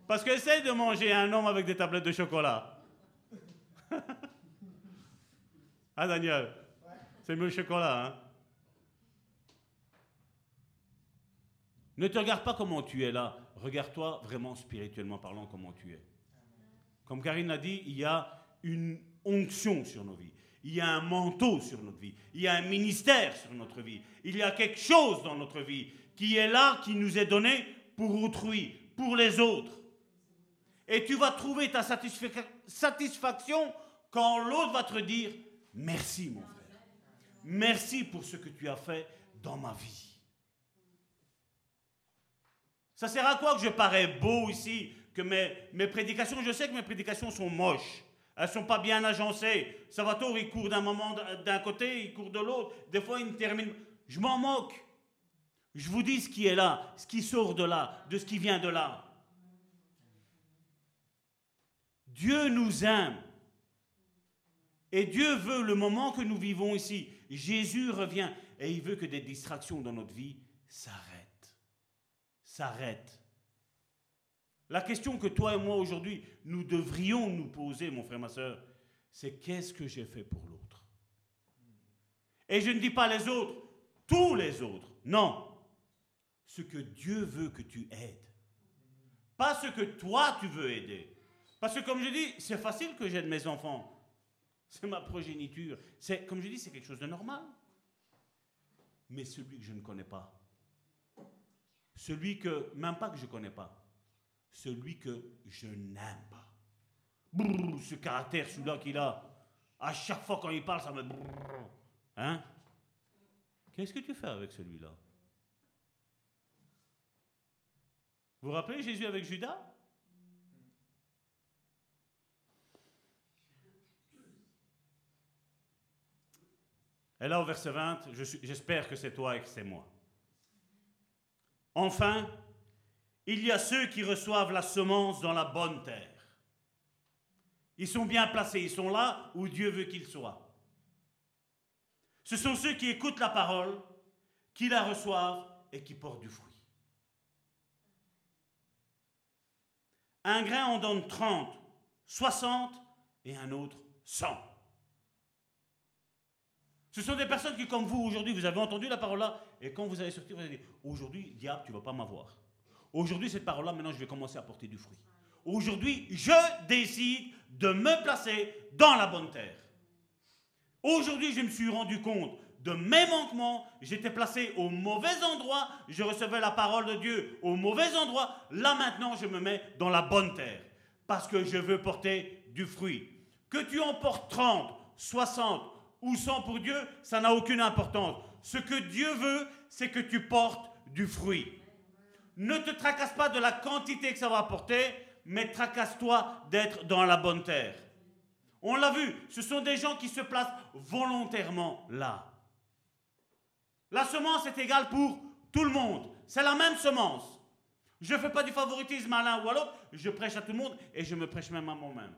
Parce que essaye de manger un homme avec des tablettes de chocolat. (laughs) ah, Daniel C'est mieux le chocolat, hein Ne te regarde pas comment tu es là. Regarde-toi vraiment spirituellement parlant comment tu es. Comme Karine l'a dit, il y a une onction sur nos vies. Il y a un manteau sur notre vie. Il y a un ministère sur notre vie. Il y a quelque chose dans notre vie qui est là, qui nous est donné pour autrui, pour les autres. Et tu vas trouver ta satisfa- satisfaction quand l'autre va te dire merci mon frère. Merci pour ce que tu as fait dans ma vie. Ça sert à quoi que je parais beau ici, que mes, mes prédications, je sais que mes prédications sont moches. Elles ne sont pas bien agencées. Salvatore, il court d'un moment d'un côté, il court de l'autre. Des fois, il ne termine. Je m'en moque. Je vous dis ce qui est là, ce qui sort de là, de ce qui vient de là. Dieu nous aime. Et Dieu veut le moment que nous vivons ici. Jésus revient et il veut que des distractions dans notre vie s'arrêtent. S'arrêtent. La question que toi et moi aujourd'hui, nous devrions nous poser, mon frère, ma soeur, c'est qu'est-ce que j'ai fait pour l'autre? Et je ne dis pas les autres, tous les autres. Non. Ce que Dieu veut que tu aides. Pas ce que toi tu veux aider. Parce que comme je dis, c'est facile que j'aide mes enfants. C'est ma progéniture. C'est, comme je dis, c'est quelque chose de normal. Mais celui que je ne connais pas, celui que, même pas que je connais pas, celui que je n'aime pas. Brrr, ce caractère, celui-là qu'il a, à chaque fois quand il parle, ça me... Hein? Qu'est-ce que tu fais avec celui-là? Vous rappelez Jésus avec Judas? Et là, au verset 20, j'espère que c'est toi et que c'est moi. Enfin, il y a ceux qui reçoivent la semence dans la bonne terre. Ils sont bien placés, ils sont là où Dieu veut qu'ils soient. Ce sont ceux qui écoutent la parole, qui la reçoivent et qui portent du fruit. Un grain en donne 30, 60 et un autre 100. Ce sont des personnes qui, comme vous, aujourd'hui, vous avez entendu la parole là, et quand vous allez sortir, vous allez dire, aujourd'hui, diable, tu ne vas pas m'avoir. Aujourd'hui, cette parole-là, maintenant, je vais commencer à porter du fruit. Aujourd'hui, je décide de me placer dans la bonne terre. Aujourd'hui, je me suis rendu compte de mes manquements, j'étais placé au mauvais endroit, je recevais la parole de Dieu au mauvais endroit. Là maintenant, je me mets dans la bonne terre parce que je veux porter du fruit. Que tu en portes 30, 60 ou 100 pour Dieu, ça n'a aucune importance. Ce que Dieu veut, c'est que tu portes du fruit. Ne te tracasse pas de la quantité que ça va apporter, mais tracasse-toi d'être dans la bonne terre. On l'a vu, ce sont des gens qui se placent volontairement là. La semence est égale pour tout le monde. C'est la même semence. Je ne fais pas du favoritisme à l'un ou à l'autre, je prêche à tout le monde et je me prêche même à moi-même.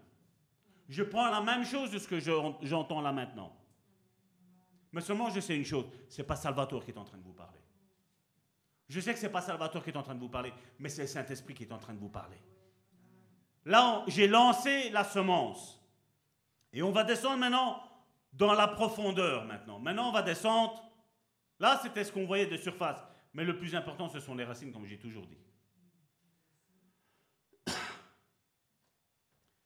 Je prends la même chose de ce que j'entends là maintenant. Mais seulement je sais une chose, c'est pas Salvatore qui est en train de vous parler. Je sais que c'est pas Salvatore qui est en train de vous parler, mais c'est le Saint-Esprit qui est en train de vous parler. Là, j'ai lancé la semence. Et on va descendre maintenant dans la profondeur maintenant. Maintenant, on va descendre. Là, c'était ce qu'on voyait de surface. Mais le plus important, ce sont les racines, comme j'ai toujours dit.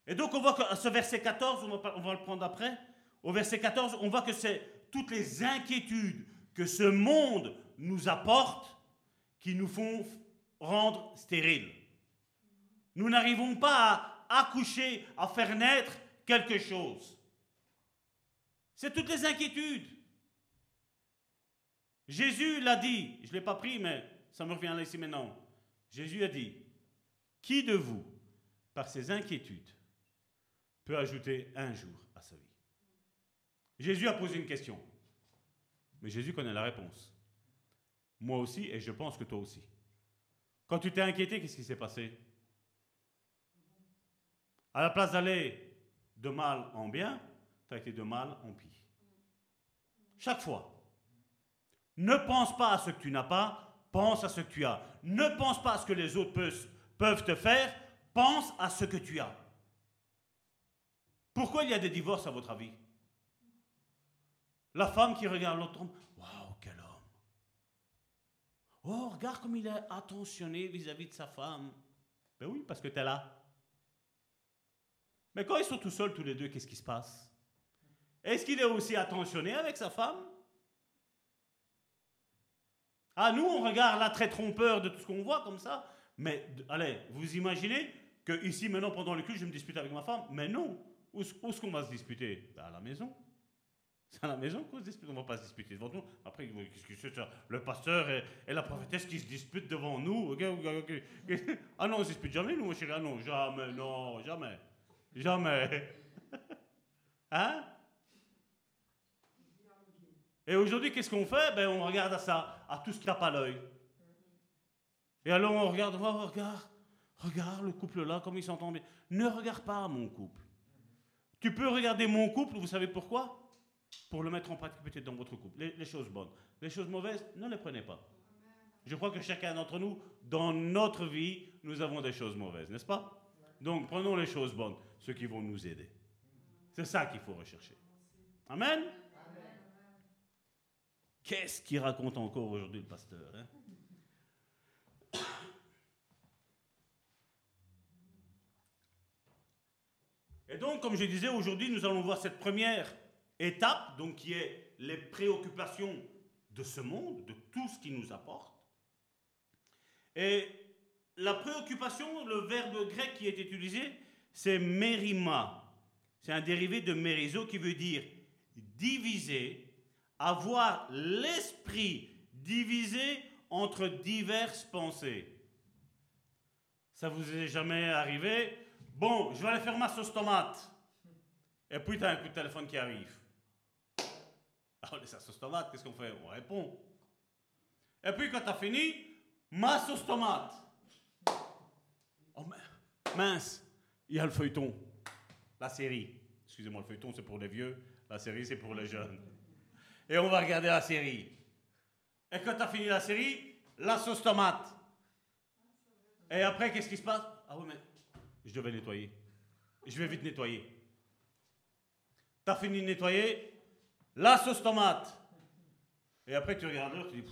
Et donc, on voit que ce verset 14, on va, le prendre après. Au verset 14, on voit que c'est toutes les inquiétudes que ce monde nous apporte qui nous font rendre stériles. Nous n'arrivons pas à accoucher, à faire naître quelque chose. C'est toutes les inquiétudes. Jésus l'a dit, je ne l'ai pas pris, mais ça me revient là ici maintenant. Jésus a dit, qui de vous, par ses inquiétudes, peut ajouter un jour à sa vie? Jésus a posé une question, mais Jésus connaît la réponse. Moi aussi, et je pense que toi aussi. Quand tu t'es inquiété, qu'est-ce qui s'est passé À la place d'aller de mal en bien, tu as été de mal en pire. Chaque fois. Ne pense pas à ce que tu n'as pas, pense à ce que tu as. Ne pense pas à ce que les autres peuvent, te faire, pense à ce que tu as. Pourquoi il y a des divorces à votre avis? La femme qui regarde l'autre homme, waouh, quel homme. Oh, regarde comme il est attentionné vis-à-vis -vis de sa femme. Ben oui, parce que tu es là. Mais quand ils sont tout seuls, tous les deux, qu'est-ce qui se passe? Est-ce qu'il est aussi attentionné avec sa femme? Ah, nous, on regarde là très trompeur de tout ce qu'on voit comme ça. Mais allez, vous imaginez que ici, maintenant, pendant le culte, je me dispute avec ma femme Mais non. Où, est-ce qu'on va se disputer? Ben, À la maison. C'est à la maison qu'on se dispute, on ne va pas se disputer devant nous. Après, qu'est-ce que c'est ça? Le pasteur et, la prophétesse qui se disputent devant nous. (laughs) Ah non, on ne se dispute jamais, nous, mon. Ah non, jamais, non, jamais. Jamais. (laughs) Hein? Et aujourd'hui, qu'est-ce qu'on fait? Ben, On regarde à ça, à tout ce qui n'a pas l'œil. Et alors on regarde, oh, regarde, Regarde le couple là, comme ils s'entendent bien. Ne regarde pas mon couple. Tu peux regarder mon couple, vous savez pourquoi? Pour le mettre en pratique peut-être dans votre couple. Les, les choses bonnes. Les choses mauvaises, ne les prenez pas. Je crois que chacun d'entre nous, dans notre vie, nous avons des choses mauvaises, n'est-ce pas? Donc prenons les choses bonnes, ceux qui vont nous aider. C'est ça qu'il faut rechercher. Amen? Qu'est-ce qu'il raconte encore aujourd'hui le pasteur hein? Et donc, comme je disais, aujourd'hui, nous allons voir cette première étape, donc qui est les préoccupations de ce monde, de tout ce qui nous apporte. Et la préoccupation, le verbe grec qui est utilisé, c'est mérima. C'est un dérivé de mérizo qui veut dire diviser, avoir l'esprit divisé entre diverses pensées. Ça vous est jamais arrivé? Bon, je vais aller faire ma sauce tomate. Et puis, tu as un coup de téléphone qui arrive. Alors, les sauce tomate, qu'est-ce qu'on fait? On répond. Et puis, quand tu as fini, ma sauce tomate. Oh, mince, il y a le feuilleton. La série. Excusez-moi, le feuilleton, c'est pour les vieux. La série, c'est pour les jeunes. Et on va regarder la série. Et quand tu as fini la série, la sauce tomate. Et après, qu'est-ce qui se passe? Ah oui, mais je devais nettoyer. Je vais vite nettoyer. T'as fini de nettoyer La sauce tomate. Et après, tu regardes l'heure, tu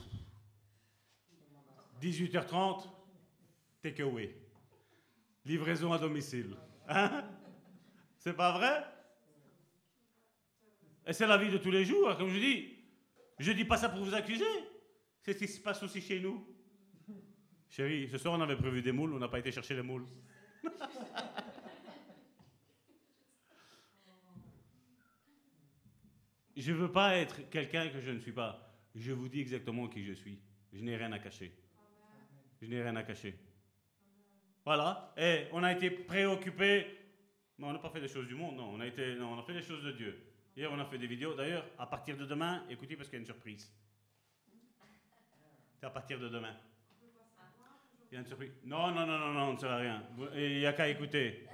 dis 18h30, takeaway. Livraison à domicile. Hein? C'est pas vrai? Et c'est la vie de tous les jours, comme je dis. Je dis pas ça pour vous accuser. C'est ce qui se passe aussi chez nous. Chérie, ce soir on avait prévu des moules, on n'a pas été chercher les moules. je ne veux pas être quelqu'un que je ne suis pas. Je vous dis exactement qui je suis. Je n'ai rien à cacher. Je n'ai rien à cacher. Voilà. Et on a été préoccupé. Mais on n'a pas fait des choses du monde, non. On a, été, non, on a fait des choses de Dieu. Hier, on a fait des vidéos. D'ailleurs, à partir de demain, écoutez parce qu'il y a une surprise. C'est à partir de demain. Il y a une surprise. Non, non, non, non, non, on ne sert rien. Il n'y a qu'à écouter.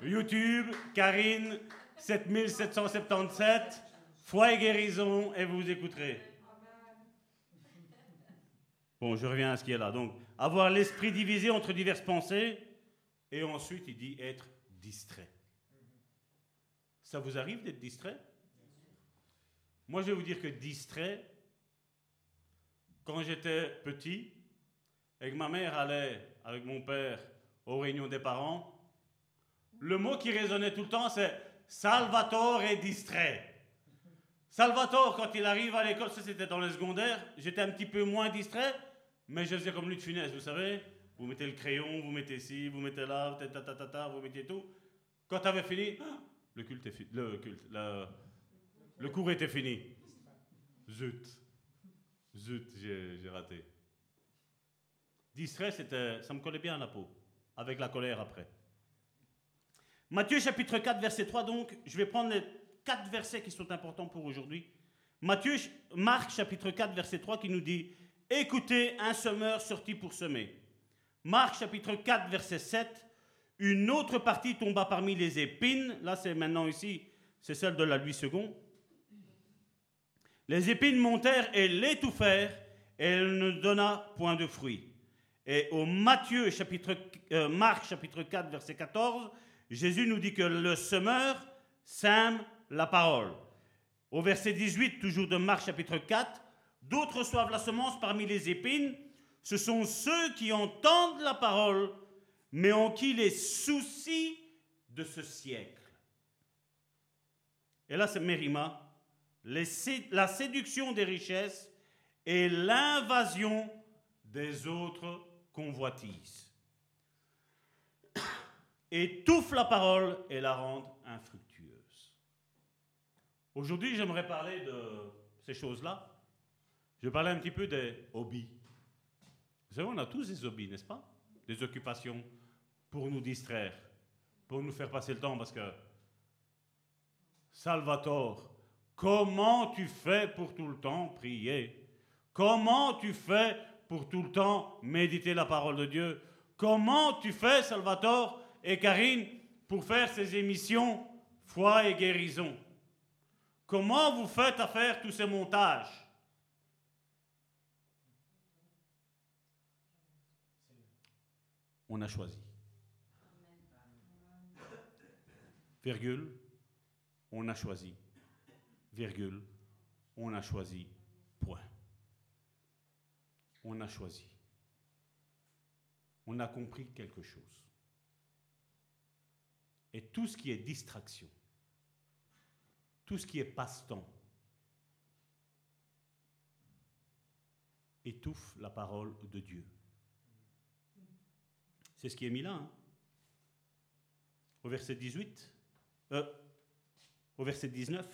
YouTube, Karine, 7777, foi et guérison, et vous écouterez. Bon, je reviens à ce qui est là. Donc, avoir l'esprit divisé entre diverses pensées, et ensuite, il dit être distrait. Ça vous arrive d'être distrait? Moi, je vais vous dire que distrait, quand j'étais petit, et que ma mère allait avec mon père aux réunions des parents, le mot qui résonnait tout le temps, c'est Salvatore est distrait. Salvatore, quand il arrive à l'école, ça c'était dans le secondaire, j'étais un petit peu moins distrait, mais je faisais comme lui de finesse, vous savez. Vous mettez le crayon, vous mettez ci, vous mettez là, ta, ta, ta, vous mettez tout. Quand tu avais fini, le culte cours était fini. Zut. Zut, j'ai raté. Distrait, ça me collait bien à la peau, avec la colère après. Matthieu chapitre 4, verset 3, donc, je vais prendre les quatre versets qui sont importants pour aujourd'hui. Matthieu, Marc chapitre 4, verset 3 qui nous dit Écoutez, un semeur sorti pour semer. Marc chapitre 4, verset 7 Une autre partie tomba parmi les épines. Là, c'est maintenant ici, c'est celle de la Louis II. Les épines montèrent et l'étouffèrent, et elle ne donna point de fruits. Et au Matthieu, chapitre, euh, Marc chapitre 4, verset 14, Jésus nous dit que le semeur sème la parole. Au verset 18, toujours de Marc chapitre 4, d'autres reçoivent la semence parmi les épines. Ce sont ceux qui entendent la parole, mais en qui les soucis de ce siècle. Et là, c'est Mérima. la séduction des richesses et l'invasion des autres convoitise. Étouffe (coughs) la parole et la rende infructueuse. Aujourd'hui, j'aimerais parler de ces choses-là. Je vais parler un petit peu des hobbies. Vous savez, on a tous des hobbies, n'est-ce pas? Des occupations pour nous distraire, pour nous faire passer le temps, parce que Salvatore, comment tu fais pour tout le temps prier? Comment tu fais pour tout le temps méditer la parole de Dieu? Comment tu fais, Salvatore et Karine, pour faire ces émissions Foi et guérison? Comment vous faites à faire tous ces montages? On a choisi. Virgule, on a choisi. Virgule, on a choisi. Point. On a choisi. On a compris quelque chose. Et tout ce qui est distraction, tout ce qui est passe-temps, étouffe la parole de Dieu. C'est ce qui est mis là. hein. Au verset 18, euh, au verset 19,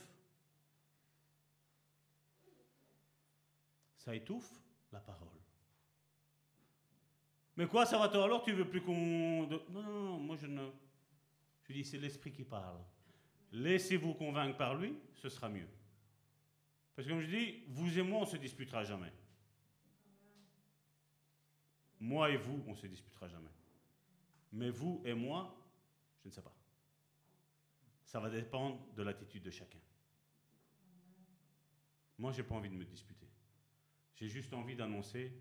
ça étouffe la parole. Mais quoi, ça va toi alors Tu veux plus qu'on. Non, non, non, moi je ne. Je dis, c'est l'esprit qui parle. Laissez-vous convaincre par lui, ce sera mieux. Parce que comme je dis, vous et moi, on ne se disputera jamais. Moi et vous, on ne se disputera jamais. Mais vous et moi, je ne sais pas. Ça va dépendre de l'attitude de chacun. Moi, j'ai pas envie de me disputer. J'ai juste envie d'annoncer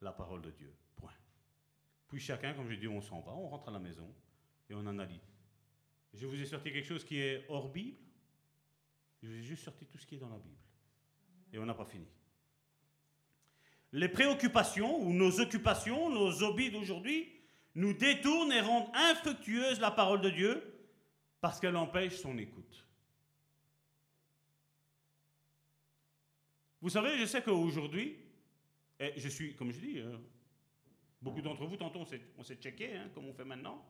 la parole de Dieu. Point. Puis chacun, comme je dis, on s'en va, on rentre à la maison et on analyse. Je vous ai sorti quelque chose qui est hors Bible. Je vous ai juste sorti tout ce qui est dans la Bible. Et on n'a pas fini. Les préoccupations ou nos occupations, nos hobbies d'aujourd'hui, nous détournent et rendent infructueuse la parole de Dieu parce qu'elle empêche son écoute. Vous savez, je sais qu'aujourd'hui, et je suis, comme je dis, euh, beaucoup d'entre vous, tantôt on s'est, on s'est checké, hein, comme on fait maintenant.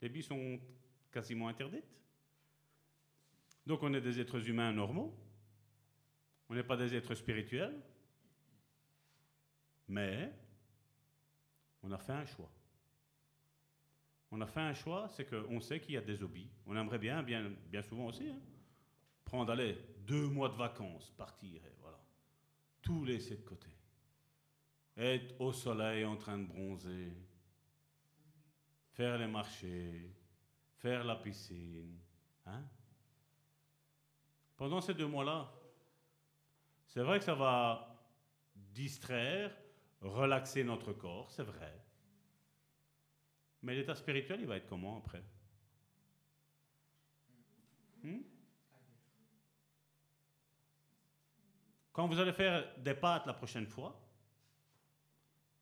Les billes sont quasiment interdites. Donc on est des êtres humains normaux. On n'est pas des êtres spirituels. Mais on a fait un choix. On a fait un choix, c'est qu'on sait qu'il y a des hobbies. On aimerait bien, bien, souvent aussi, hein, prendre, allez, deux mois de vacances, partir, et voilà. Tout laisser de côté. Être au soleil en train de bronzer, faire les marchés, faire la piscine. Hein? Pendant ces deux mois-là, c'est vrai que ça va distraire, relaxer notre corps, c'est vrai. Mais l'état spirituel, il va être comment après Hmm? Quand vous allez faire des pâtes la prochaine fois,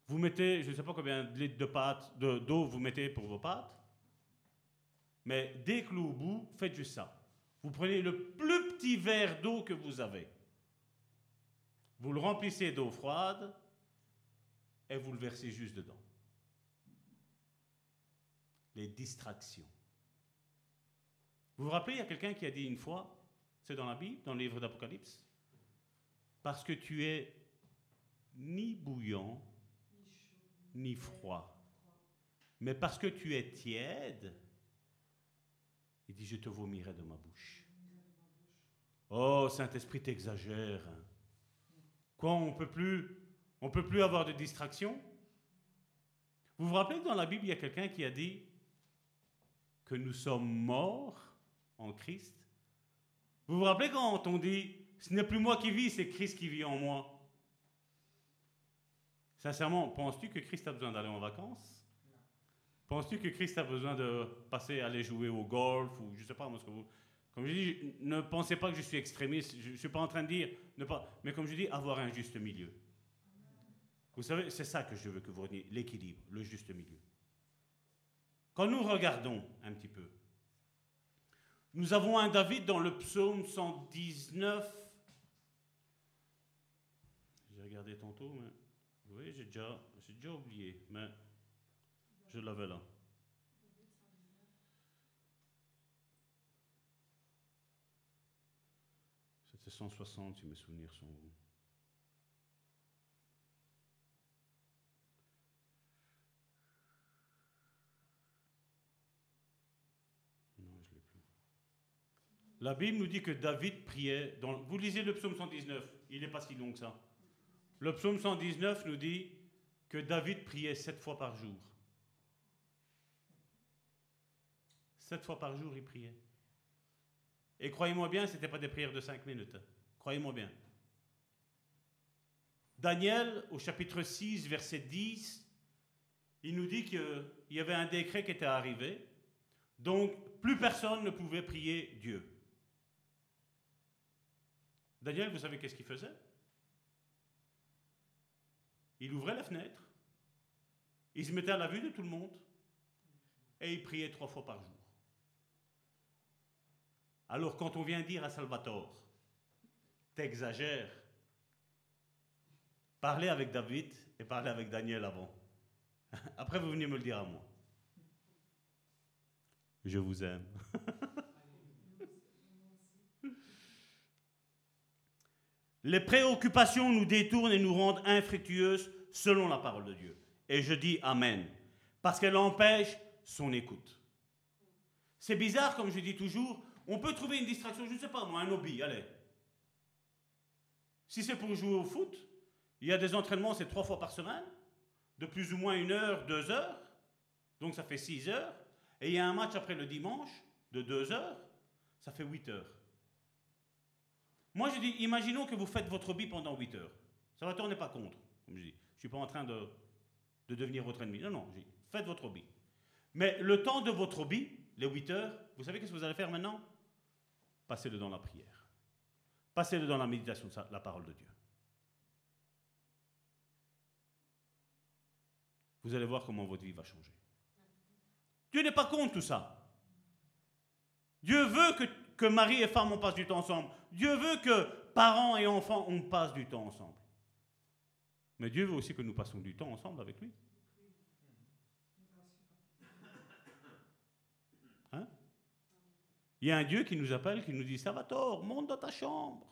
vous mettez, je ne sais pas combien de litres de pâtes, de- d'eau vous mettez pour vos pâtes, mais dès que l'eau au bout, faites juste ça. Vous prenez le plus petit verre d'eau que vous avez. Vous le remplissez d'eau froide et vous le versez juste dedans. Les distractions. Vous vous rappelez, il y a quelqu'un qui a dit une fois, c'est dans la Bible, dans le livre d'Apocalypse, parce que tu es ni bouillant, ni froid, mais parce que tu es tiède, il dit, je te vomirai de ma bouche. Oh, Saint-Esprit, t'exagères. Quoi, on peut plus, on peut plus avoir de distraction Vous vous rappelez que dans la Bible, il y a quelqu'un qui a dit que nous sommes morts en Christ Vous vous rappelez quand on dit, ce n'est plus moi qui vis, c'est Christ qui vit en moi? Sincèrement, penses-tu que Christ a besoin d'aller en vacances? Penses-tu que Christ a besoin de passer, aller jouer au golf ou je sais pas moi ce que vous. Comme je dis, ne pensez pas que je suis extrémiste. Je ne suis pas en train de dire ne pas. Mais comme je dis, avoir un juste milieu. Vous savez, c'est ça que je veux que vous reniez, l'équilibre, le juste milieu. Quand nous regardons un petit peu, nous avons un David dans le psaume 119. J'ai regardé tantôt, mais oui, j'ai déjà, j'ai déjà oublié, mais je l'avais là. C'était 160 si mes souvenirs sont bons. La Bible nous dit que David priait. Vous lisez le psaume 119, il n'est pas si long que ça. Le psaume 119 nous dit que David priait sept fois par jour. Sept fois par jour, il priait. Et croyez-moi bien, ce n'était pas des prières de cinq minutes. Croyez-moi bien. Daniel, au chapitre 6, verset 10, il nous dit qu'il y avait un décret qui était arrivé. Donc, plus personne ne pouvait prier Dieu. Daniel, vous savez qu'est-ce qu'il faisait? Il ouvrait la fenêtre, il se mettait à la vue de tout le monde et il priait trois fois par jour. Alors quand on vient dire à Salvatore, t'exagères, parlez avec David et parlez avec Daniel avant. (laughs) Après, vous venez me le dire à moi. Je vous aime. (laughs) Les préoccupations nous détournent et nous rendent infructueuses selon la parole de Dieu. Et je dis Amen. Parce qu'elle empêche son écoute. C'est bizarre, comme je dis toujours, on peut trouver une distraction, je ne sais pas moi, un hobby, allez. Si c'est pour jouer au foot, il y a des entraînements, c'est trois fois par semaine, de plus ou moins une heure, deux heures, donc ça fait six heures, et il y a un match après le dimanche de deux heures, ça fait huit heures. Moi je dis, imaginons que vous faites votre hobby pendant huit heures. Ça va tourner pas contre, je dis. Suis pas en train de, de devenir votre ennemi. Non, non, je dis, faites votre hobby. Mais le temps de votre hobby, les 8 heures, vous savez qu'est-ce que vous allez faire maintenant? Passez-le dans la prière. Passez-le dans la méditation de la parole de Dieu. Vous allez voir comment votre vie va changer. Dieu n'est pas contre tout ça. Dieu veut que, que mari et femme on passe du temps ensemble. Dieu veut que parents et enfants on passe du temps ensemble. Mais Dieu veut aussi que nous passions du temps ensemble avec lui. Il y a un Dieu qui nous appelle, qui nous dit Salvatore, monte dans ta chambre.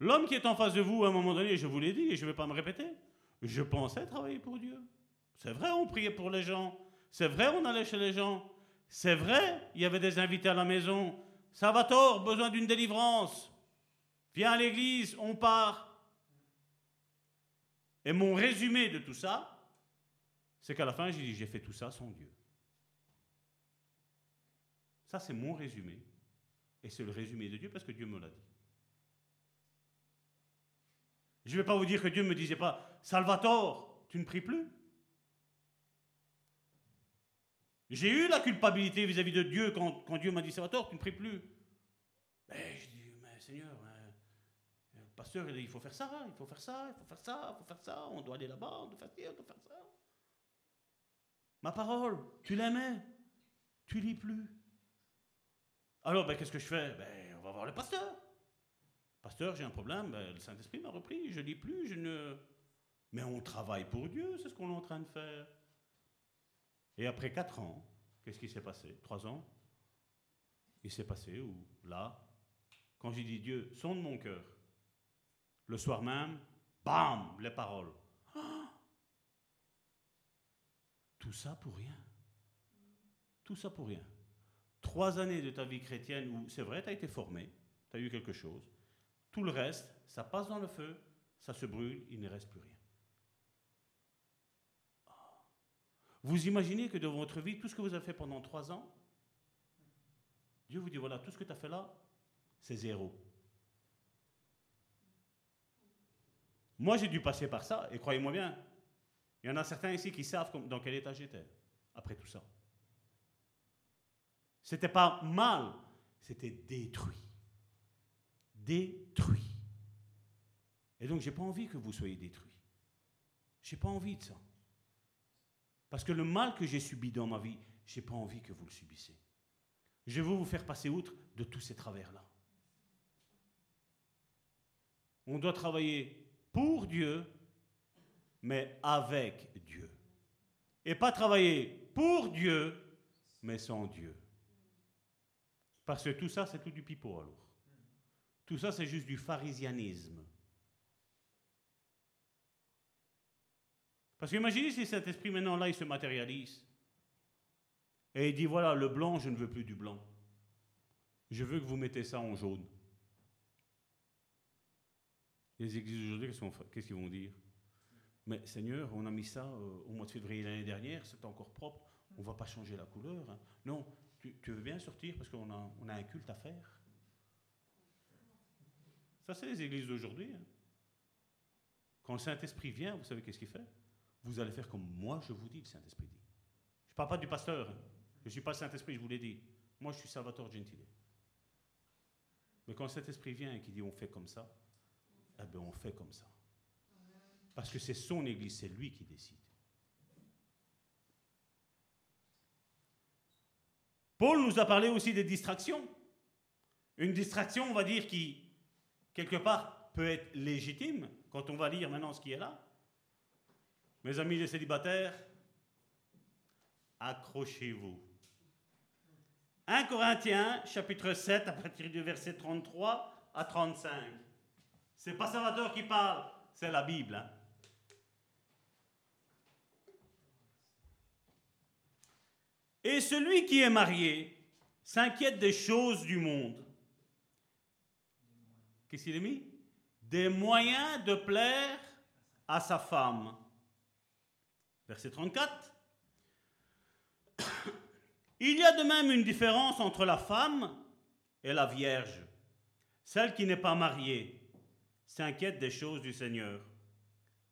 L'homme qui est en face de vous, à un moment donné, je vous l'ai dit et je ne vais pas me répéter, je pensais travailler pour Dieu. C'est vrai, on priait pour les gens. C'est vrai, on allait chez les gens. C'est vrai, il y avait des invités à la maison. Salvatore, besoin d'une délivrance. Viens à l'église, on part. Et mon résumé de tout ça, c'est qu'à la fin, j'ai dit, j'ai fait tout ça sans Dieu. Ça, c'est mon résumé. Et c'est le résumé de Dieu parce que Dieu me l'a dit. Je ne vais pas vous dire que Dieu ne me disait pas, Salvatore, tu ne pries plus? J'ai eu la culpabilité vis-à-vis de Dieu quand, Dieu m'a dit, Salvatore, tu ne pries plus. Mais je dis, mais Seigneur, le pasteur, il faut faire ça, il faut faire ça, il faut faire ça, il faut faire ça, on doit aller là-bas, on doit faire ci, on doit faire ça. Ma parole, tu l'aimais, tu lis plus. Alors, ben, qu'est-ce que je fais? Ben, On va voir le pasteur. Pasteur, j'ai un problème, ben, le Saint-Esprit m'a repris, je lis plus, je ne... Mais on travaille pour Dieu, c'est ce qu'on est en train de faire. Et après quatre ans, qu'est-ce qui s'est passé? Trois ans? Il s'est passé où? Là, quand j'ai dit Dieu, sonde mon cœur, le soir même, bam, les paroles. (gasps) Tout ça pour rien. Tout ça pour rien trois années de ta vie chrétienne où c'est vrai, tu as été formé, tu as eu quelque chose. Tout le reste, ça passe dans le feu, ça se brûle, il ne reste plus rien. Vous imaginez que dans votre vie, tout ce que vous avez fait pendant trois ans, Dieu vous dit, voilà, tout ce que tu as fait là, c'est zéro. Moi, j'ai dû passer par ça, et croyez-moi bien, il y en a certains ici qui savent dans quel état j'étais après tout ça. C'était pas mal, c'était détruit. Détruit. Et donc, j'ai pas envie que vous soyez détruits. J'ai pas envie de ça. Parce que le mal que j'ai subi dans ma vie, j'ai pas envie que vous le subissiez. Je veux vous faire passer outre de tous ces travers-là. On doit travailler pour Dieu, mais avec Dieu. Et pas travailler pour Dieu, mais sans Dieu. Parce que tout ça, c'est tout du pipeau alors. Tout ça, c'est juste du pharisianisme. Parce qu'imaginez si cet esprit maintenant là, il se matérialise. Et il dit, voilà, le blanc, je ne veux plus du blanc. Je veux que vous mettez ça en jaune. Les églises aujourd'hui, qu'est-ce qu'ils vont dire? Mais Seigneur, on a mis ça euh, au mois de février l'année dernière, c'est encore propre. On ne va pas changer la couleur. hein. Non, tu, veux bien sortir parce qu'on a, on a un culte à faire. Ça, c'est les églises d'aujourd'hui. hein. Quand le Saint-Esprit vient, vous savez qu'est-ce qu'il fait? Vous allez faire comme moi je vous dis, le Saint-Esprit dit. Je ne parle pas du pasteur. hein. Je ne suis pas le Saint-Esprit, je vous l'ai dit. Moi, je suis Salvatore Gentile. Mais quand le Saint-Esprit vient et qu'il dit on fait comme ça, eh bien, on fait comme ça. Parce que c'est son Église, c'est lui qui décide. Paul nous a parlé aussi des distractions. Une distraction, on va dire, qui, quelque part, peut être légitime, quand on va lire maintenant ce qui est là. Mes amis les célibataires, accrochez-vous. 1 Corinthiens, chapitre 7, à partir du verset 33 à 35. C'est pas Salvatore qui parle, c'est la Bible. hein. Et celui qui est marié s'inquiète des choses du monde. Qu'est-ce qu'il a mis? Des moyens de plaire à sa femme. Verset 34. (coughs) Il y a de même une différence entre la femme et la vierge. Celle qui n'est pas mariée s'inquiète des choses du Seigneur,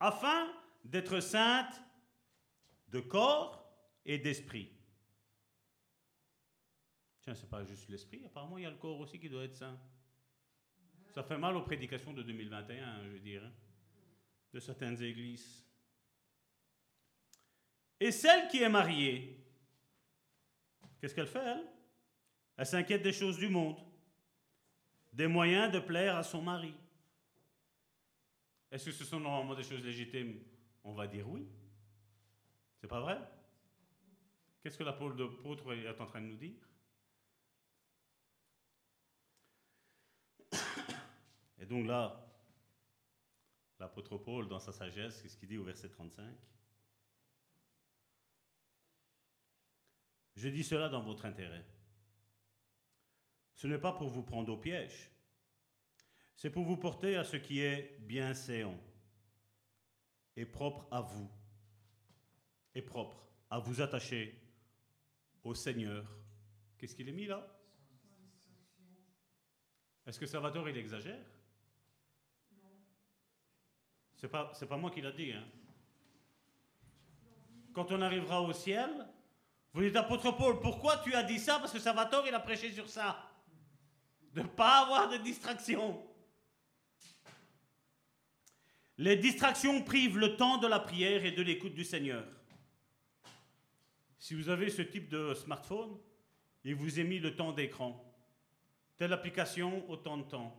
afin d'être sainte de corps et d'esprit. Tiens, c'est pas juste l'esprit, apparemment il y a le corps aussi qui doit être saint. Ça fait mal aux prédications de 2021, je veux dire, hein, de certaines églises. Et celle qui est mariée, qu'est-ce qu'elle fait, elle? Elle s'inquiète des choses du monde, des moyens de plaire à son mari. Est-ce que ce sont normalement des choses légitimes? On va dire oui. C'est pas vrai? Qu'est-ce que l'apôtre est en train de nous dire? Et donc là, l'apôtre Paul, dans sa sagesse, qu'est-ce qu'il dit au verset 35 Je dis cela dans votre intérêt. Ce n'est pas pour vous prendre au piège, c'est pour vous porter à ce qui est bien séant et propre à vous, et propre à vous attacher au Seigneur. Qu'est-ce qu'il est mis là? Est-ce que Salvatore il exagère? C'est pas, pas moi qui l'a dit. Hein. Quand on arrivera au ciel, vous dites apôtre Paul, pourquoi tu as dit ça? Parce que Salvatore il a prêché sur ça. De ne pas avoir de distraction. Les distractions privent le temps de la prière et de l'écoute du Seigneur. Si vous avez ce type de smartphone, il vous est mis le temps d'écran. Telle application, autant de temps.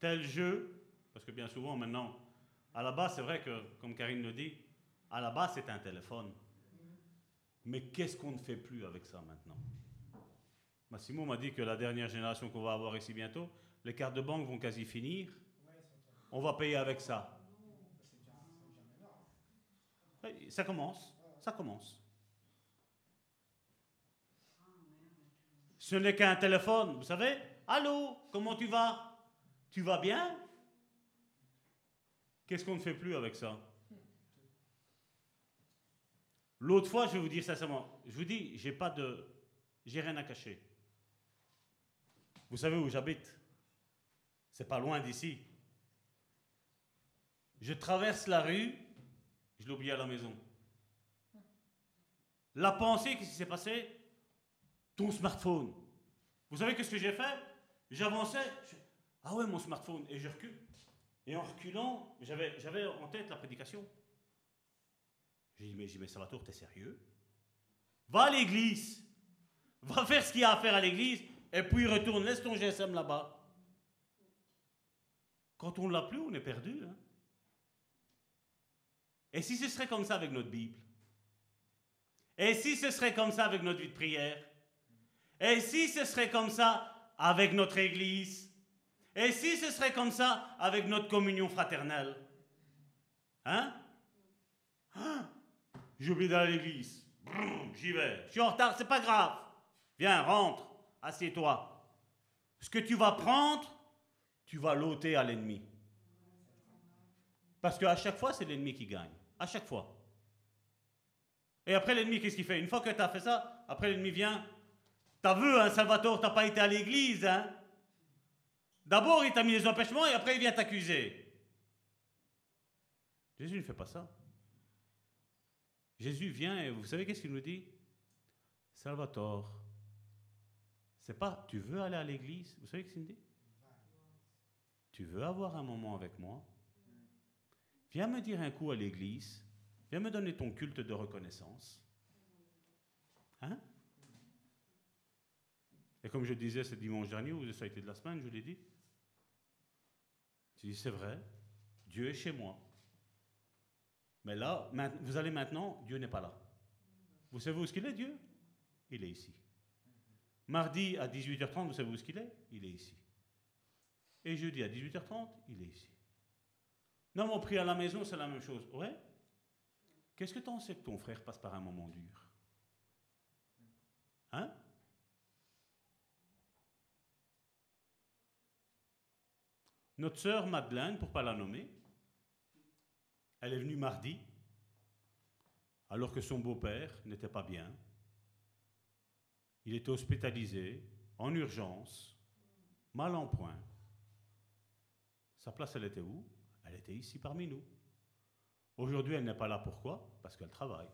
Tel jeu, parce que bien souvent maintenant, à la base, c'est vrai que, comme Karine le dit, à la base, c'est un téléphone. Mais qu'est-ce qu'on ne fait plus avec ça maintenant? Massimo m'a dit que la dernière génération qu'on va avoir ici bientôt, les cartes de banque vont quasi finir. On va payer avec ça. Ça commence, ça commence. Ce n'est qu'un téléphone, vous savez. Allô, comment tu vas? Tu vas bien? Qu'est-ce qu'on ne fait plus avec ça? L'autre fois, je vais vous dire sincèrement, je vous dis, j'ai pas de, j'ai rien à cacher. Vous savez où j'habite? C'est pas loin d'ici. Je traverse la rue, je l'ai oublié à la maison. La pensée, qu'est-ce qui s'est passé? Ton smartphone. Vous savez qu'est-ce que j'ai fait? J'avançais, ah ouais, mon smartphone, et je recule. Et en reculant, j'avais en tête la prédication. J'ai dit, mais, mais Salvatore, t'es sérieux? Va à l'église, va faire ce qu'il y a à faire à l'église, et puis retourne, laisse ton GSM là-bas. Quand on l'a plus, on est perdu. hein. Et si ce serait comme ça avec notre Bible? Et si ce serait comme ça avec notre vie de prière? Et si ce serait comme ça avec notre Église? Et si ce serait comme ça avec notre communion fraternelle? Hein? Ah, J'ai oublié d'aller l'église. J'y vais. Je suis en retard, c'est pas grave. Viens, rentre, assieds-toi. Ce que tu vas prendre, tu vas l'ôter à l'ennemi. Parce qu'à chaque fois, c'est l'ennemi qui gagne. À chaque fois. Et après, l'ennemi, qu'est-ce qu'il fait? Une fois que tu as fait ça, après, l'ennemi vient. T'as vu, hein, Salvatore, t'as pas été à l'église, hein? D'abord, il t'a mis les empêchements et après, il vient t'accuser. Jésus ne fait pas ça. Jésus vient et vous savez qu'est-ce qu'il nous dit? Salvatore, c'est pas tu veux aller à l'église, vous savez ce qu'il dit? Tu veux avoir un moment avec moi? Viens me dire un coup à l'église, viens me donner ton culte de reconnaissance. Hein? Et comme je disais ce dimanche dernier, ou ça a été de la semaine, je l'ai dit, je dis c'est vrai, Dieu est chez moi. Mais là, vous allez maintenant, Dieu n'est pas là. Vous savez où est-ce qu'il est, Dieu? Il est ici. Mardi à 18h30, vous savez où est-ce qu'il est? Il est ici. Et jeudi à 18h30, il est ici. Non, mon prix à la maison, c'est la même chose. Ouais Qu'est-ce que tu en sais que ton frère passe par un moment dur? Hein? Notre sœur Madeleine, pour ne pas la nommer, elle est venue mardi, alors que son beau-père n'était pas bien. Il était hospitalisé, en urgence, mal en point. Sa place, elle était où? Elle était ici parmi nous. Aujourd'hui, elle n'est pas là. Pourquoi? Parce qu'elle travaille.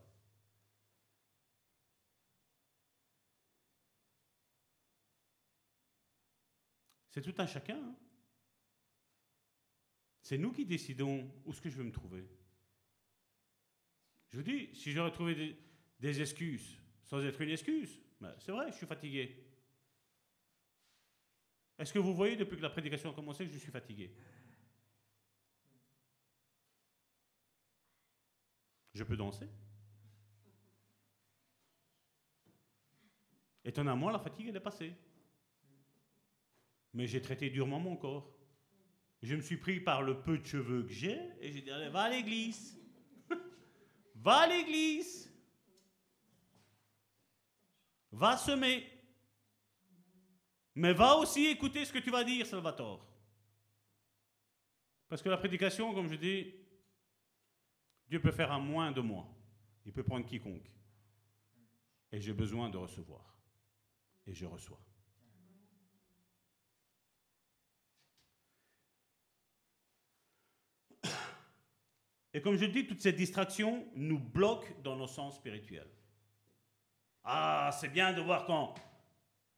C'est tout un chacun. Hein. c'est nous qui décidons où est-ce que je vais me trouver. Je vous dis, si j'aurais trouvé des, excuses sans être une excuse, ben, c'est vrai, je suis fatigué. Est-ce que vous voyez depuis que la prédication a commencé que je suis fatigué? Je peux danser? Étonnamment, la fatigue, elle est passée. Mais j'ai traité durement mon corps. Je me suis pris par le peu de cheveux que j'ai et j'ai dit, allez, va à l'église. Va à l'église. Va semer. Mais va aussi écouter ce que tu vas dire, Salvatore. Parce que la prédication, comme je dis, Dieu peut faire un moins de moi. Il peut prendre quiconque. Et j'ai besoin de recevoir. Et je reçois. Et comme je dis, toutes ces distractions nous bloquent dans nos sens spirituels. Ah, c'est bien de voir quand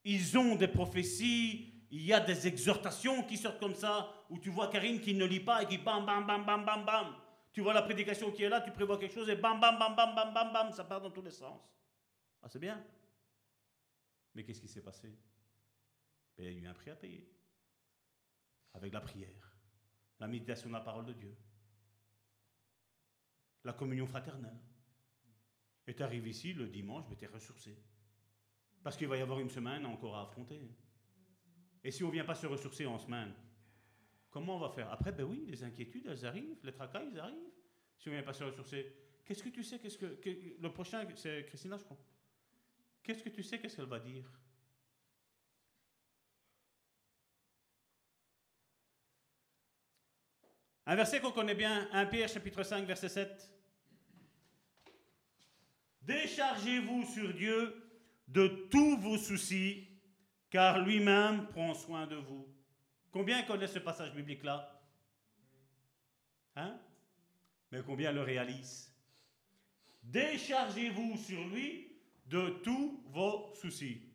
ils ont des prophéties, il y a des exhortations qui sortent comme ça, où tu vois Karine qui ne lit pas et qui bam, bam, bam, bam, bam, bam. Tu vois la prédication qui est là, tu prévois quelque chose et bam, bam, bam, bam, bam, bam, bam, ça part dans tous les sens. Ah, c'est bien. Mais qu'est-ce qui s'est passé ben, Il y a eu un prix à payer. Avec la prière, la méditation de la parole de Dieu la communion fraternelle. Et tu arrives ici le dimanche, mais tu es ressourcé. Parce qu'il va y avoir une semaine encore à affronter. Et si on ne vient pas se ressourcer en semaine, comment on va faire? Après, ben oui, les inquiétudes, elles arrivent, les tracas, ils arrivent. Si on ne vient pas se ressourcer, qu'est-ce que tu sais? Qu'est-ce que, Le prochain, c'est Christina, je crois. Qu'est-ce que tu sais? Qu'est-ce qu'elle va dire? Un verset qu'on connaît bien, 1 Pierre chapitre 5 verset 7. Déchargez-vous sur Dieu de tous vos soucis, car lui-même prend soin de vous. Combien connaissent ce passage biblique-là? Hein? Mais combien le réalisent Déchargez-vous sur lui de tous vos soucis.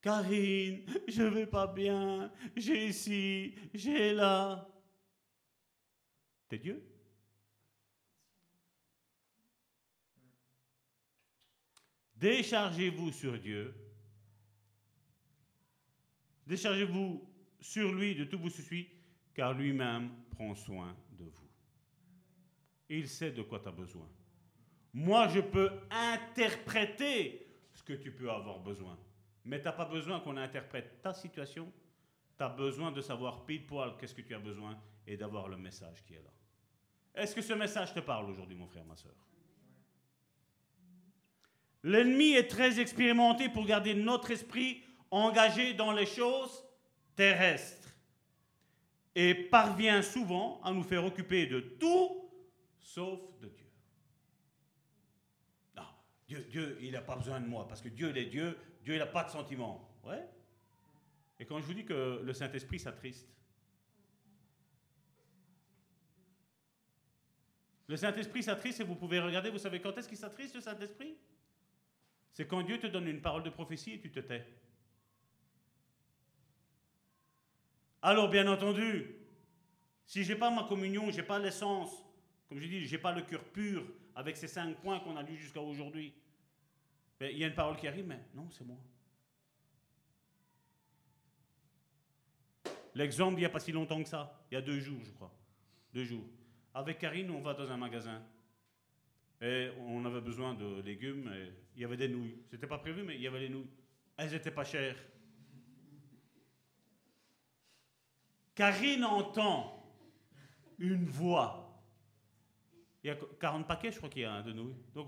Karine, je vais pas bien, j'ai ici, j'ai là. T'es Dieu? Déchargez-vous sur Dieu. Déchargez-vous sur lui de tout vos soucis, car lui-même prend soin de vous. Il sait de quoi tu as besoin. Moi, je peux interpréter ce que tu peux avoir besoin. Mais tu n'as pas besoin qu'on interprète ta situation. Tu as besoin de savoir pile poil qu'est-ce que tu as besoin et d'avoir le message qui est là. Est-ce que ce message te parle aujourd'hui, mon frère, ma soeur L'ennemi est très expérimenté pour garder notre esprit engagé dans les choses terrestres et parvient souvent à nous faire occuper de tout sauf de Dieu. Dieu, Dieu il n'a pas besoin de moi, parce que Dieu, il est Dieu, Dieu, il n'a pas de sentiments. Ouais. Et quand je vous dis que le Saint-Esprit s'attriste, le Saint-Esprit s'attriste et vous pouvez regarder, vous savez quand est-ce qu'il s'attriste, le Saint-Esprit? C'est quand Dieu te donne une parole de prophétie et tu te tais. Alors, bien entendu, si j'ai pas ma communion, j'ai pas l'essence, comme je dis, j'ai pas le cœur pur avec ces cinq points qu'on a lus jusqu'à aujourd'hui, il y a une parole qui arrive, mais non, c'est moi. L'exemple, il n'y a pas si longtemps que ça, il y a deux jours, je crois. Deux jours. Avec Karine, on va dans un magasin. Et on avait besoin de légumes, et il y avait des nouilles. C'était pas prévu, mais il y avait des nouilles. Elles n'étaient pas chères. Karine entend une voix. Il y a 40 paquets, je crois qu'il y a un de nouilles. Donc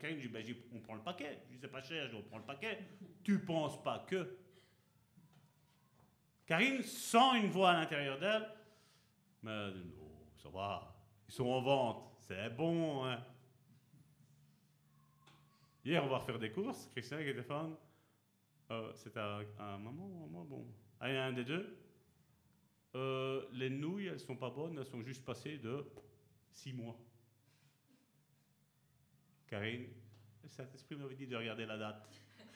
Karine, je dis, ben, on prend le paquet. Je dis, c'est pas cher, je dis, on prend le paquet. Tu penses pas que. Karine sent une voix à l'intérieur d'elle. Mais non, ça va. Ils sont en vente. C'est bon, hein. Hier, on va refaire des courses. Christian et Stéphane. Euh, c'était à, à un moment ou à moi Bon. À un des deux. Euh, les nouilles, elles sont pas bonnes, elles sont juste passées de six mois. Karine, Saint-Esprit m'avait dit de regarder la date.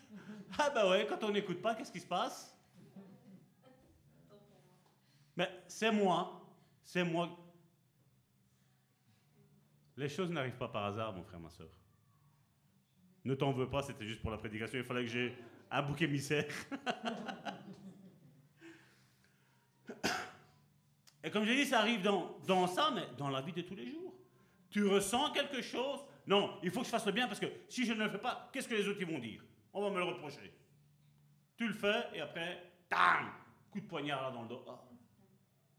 (laughs) ah bah ouais, quand on n'écoute pas, qu'est-ce qui se passe? Mais c'est moi, c'est moi. Les choses n'arrivent pas par hasard, mon frère, ma soeur. Ne t'en veux pas, c'était juste pour la prédication, il fallait que j'ai un bouc émissaire. (laughs) Et comme j'ai dit, ça arrive dans, dans ça, mais dans la vie de tous les jours. Tu ressens quelque chose. Non, il faut que je fasse le bien parce que si je ne le fais pas, qu'est-ce que les autres vont dire? On va me le reprocher. Tu le fais et après, tam Coup de poignard là dans le dos. Ah.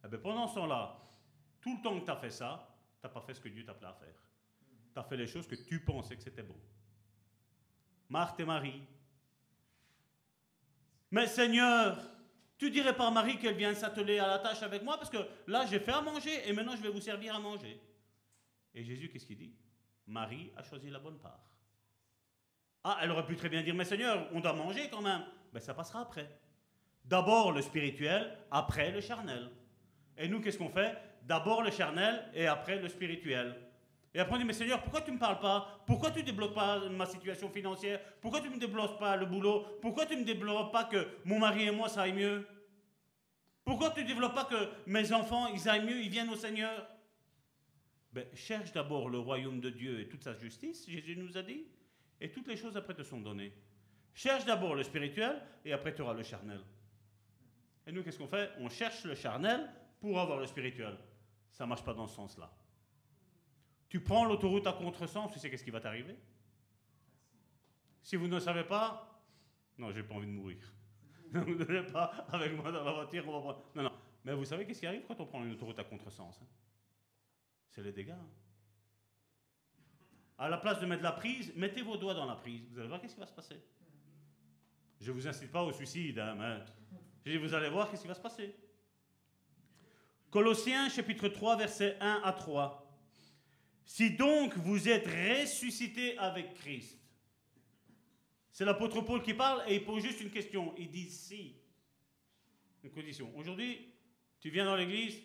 Eh ben, pendant ce temps-là, tout le temps que tu as fait ça, tu n'as pas fait ce que Dieu t'a appelé à faire. Tu as fait les choses que tu pensais que c'était bon. Marthe et Marie. Mais Seigneur, tu dirais pas à Marie qu'elle vient s'atteler à la tâche avec moi parce que là j'ai fait à manger et maintenant je vais vous servir à manger. Et Jésus, qu'est-ce qu'il dit? Marie a choisi la bonne part. Ah, elle aurait pu très bien dire, mais Seigneur, on doit manger quand même. Ben ça passera après. D'abord le spirituel, après le charnel. Et nous, qu'est-ce qu'on fait? D'abord le charnel et après le spirituel. Et après on dit, mais Seigneur, pourquoi tu ne me parles pas? Pourquoi tu ne débloques pas ma situation financière? Pourquoi tu ne me débloques pas le boulot? Pourquoi tu ne me débloques pas que mon mari et moi, ça aille mieux? Pourquoi tu ne développes pas que mes enfants, ils aillent mieux, ils viennent au Seigneur? Ben, Cherche d'abord le royaume de Dieu et toute sa justice, Jésus nous a dit, et toutes les choses après te sont données. Cherche d'abord le spirituel et après tu auras le charnel. Et nous, qu'est-ce qu'on fait? On cherche le charnel pour avoir le spirituel. Ça ne marche pas dans ce sens-là. Tu prends l'autoroute à contresens, tu sais qu'est-ce qui va t'arriver? Si vous ne savez pas, non, j'ai pas envie de mourir. (laughs) Ne donnez pas avec moi dans la voiture, on va prendre- Non, non. Mais vous savez qu'est-ce qui arrive quand on prend une autoroute à contresens hein? C'est les dégâts. À la place de mettre la prise, mettez vos doigts dans la prise. Vous allez voir qu'est-ce qui va se passer. Je ne vous incite pas au suicide, hein, mais vous allez voir qu'est-ce qui va se passer. Colossiens chapitre 3, versets 1 à 3. Si donc vous êtes ressuscité avec Christ, c'est l'apôtre Paul qui parle et il pose juste une question. Il dit si. Une condition. Aujourd'hui, tu viens dans l'église,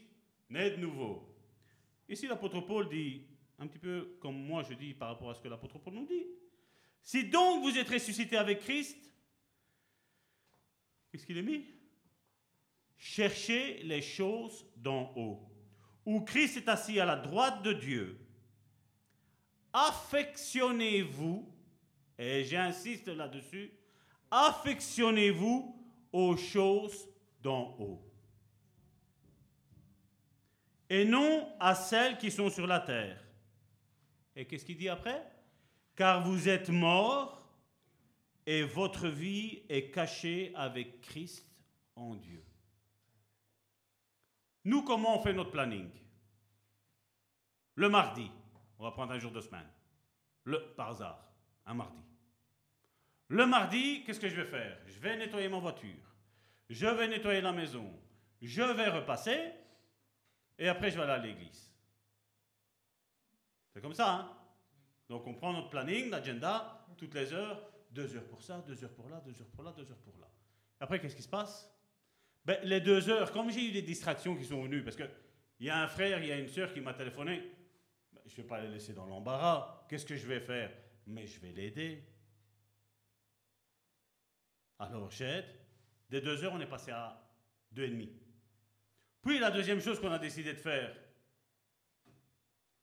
né de nouveau. Ici, l'apôtre Paul dit, un petit peu comme moi je dis par rapport à ce que l'apôtre Paul nous dit. Si donc vous êtes ressuscité avec Christ, qu'est-ce qu'il est mis? Cherchez les choses d'en haut, où Christ est assis à la droite de Dieu. Affectionnez-vous, et j'insiste là-dessus, affectionnez-vous aux choses d'en haut. Et non à celles qui sont sur la terre. Et qu'est-ce qu'il dit après? Car vous êtes morts et votre vie est cachée avec Christ en Dieu. Nous, comment on fait notre planning? Le mardi, on va prendre un jour de semaine. Le, par hasard, un mardi. Le mardi, qu'est-ce que je vais faire? Je vais nettoyer ma voiture. Je vais nettoyer la maison. Je vais repasser. Et après, je vais aller à l'église. C'est comme ça, hein Donc, on prend notre planning, l'agenda. toutes les heures, deux heures pour ça, deux heures pour là, deux heures pour là, deux heures pour là. Après, qu'est-ce qui se passe? Ben, Les deux heures, comme j'ai eu des distractions qui sont venues, parce qu'il y a un frère, il y a une soeur qui m'a téléphoné, ben, je ne vais pas les laisser dans l'embarras. Qu'est-ce que je vais faire? Mais je vais l'aider. Alors j'aide. Des deux heures, on est passé à deux et demi. Puis la deuxième chose qu'on a décidé de faire,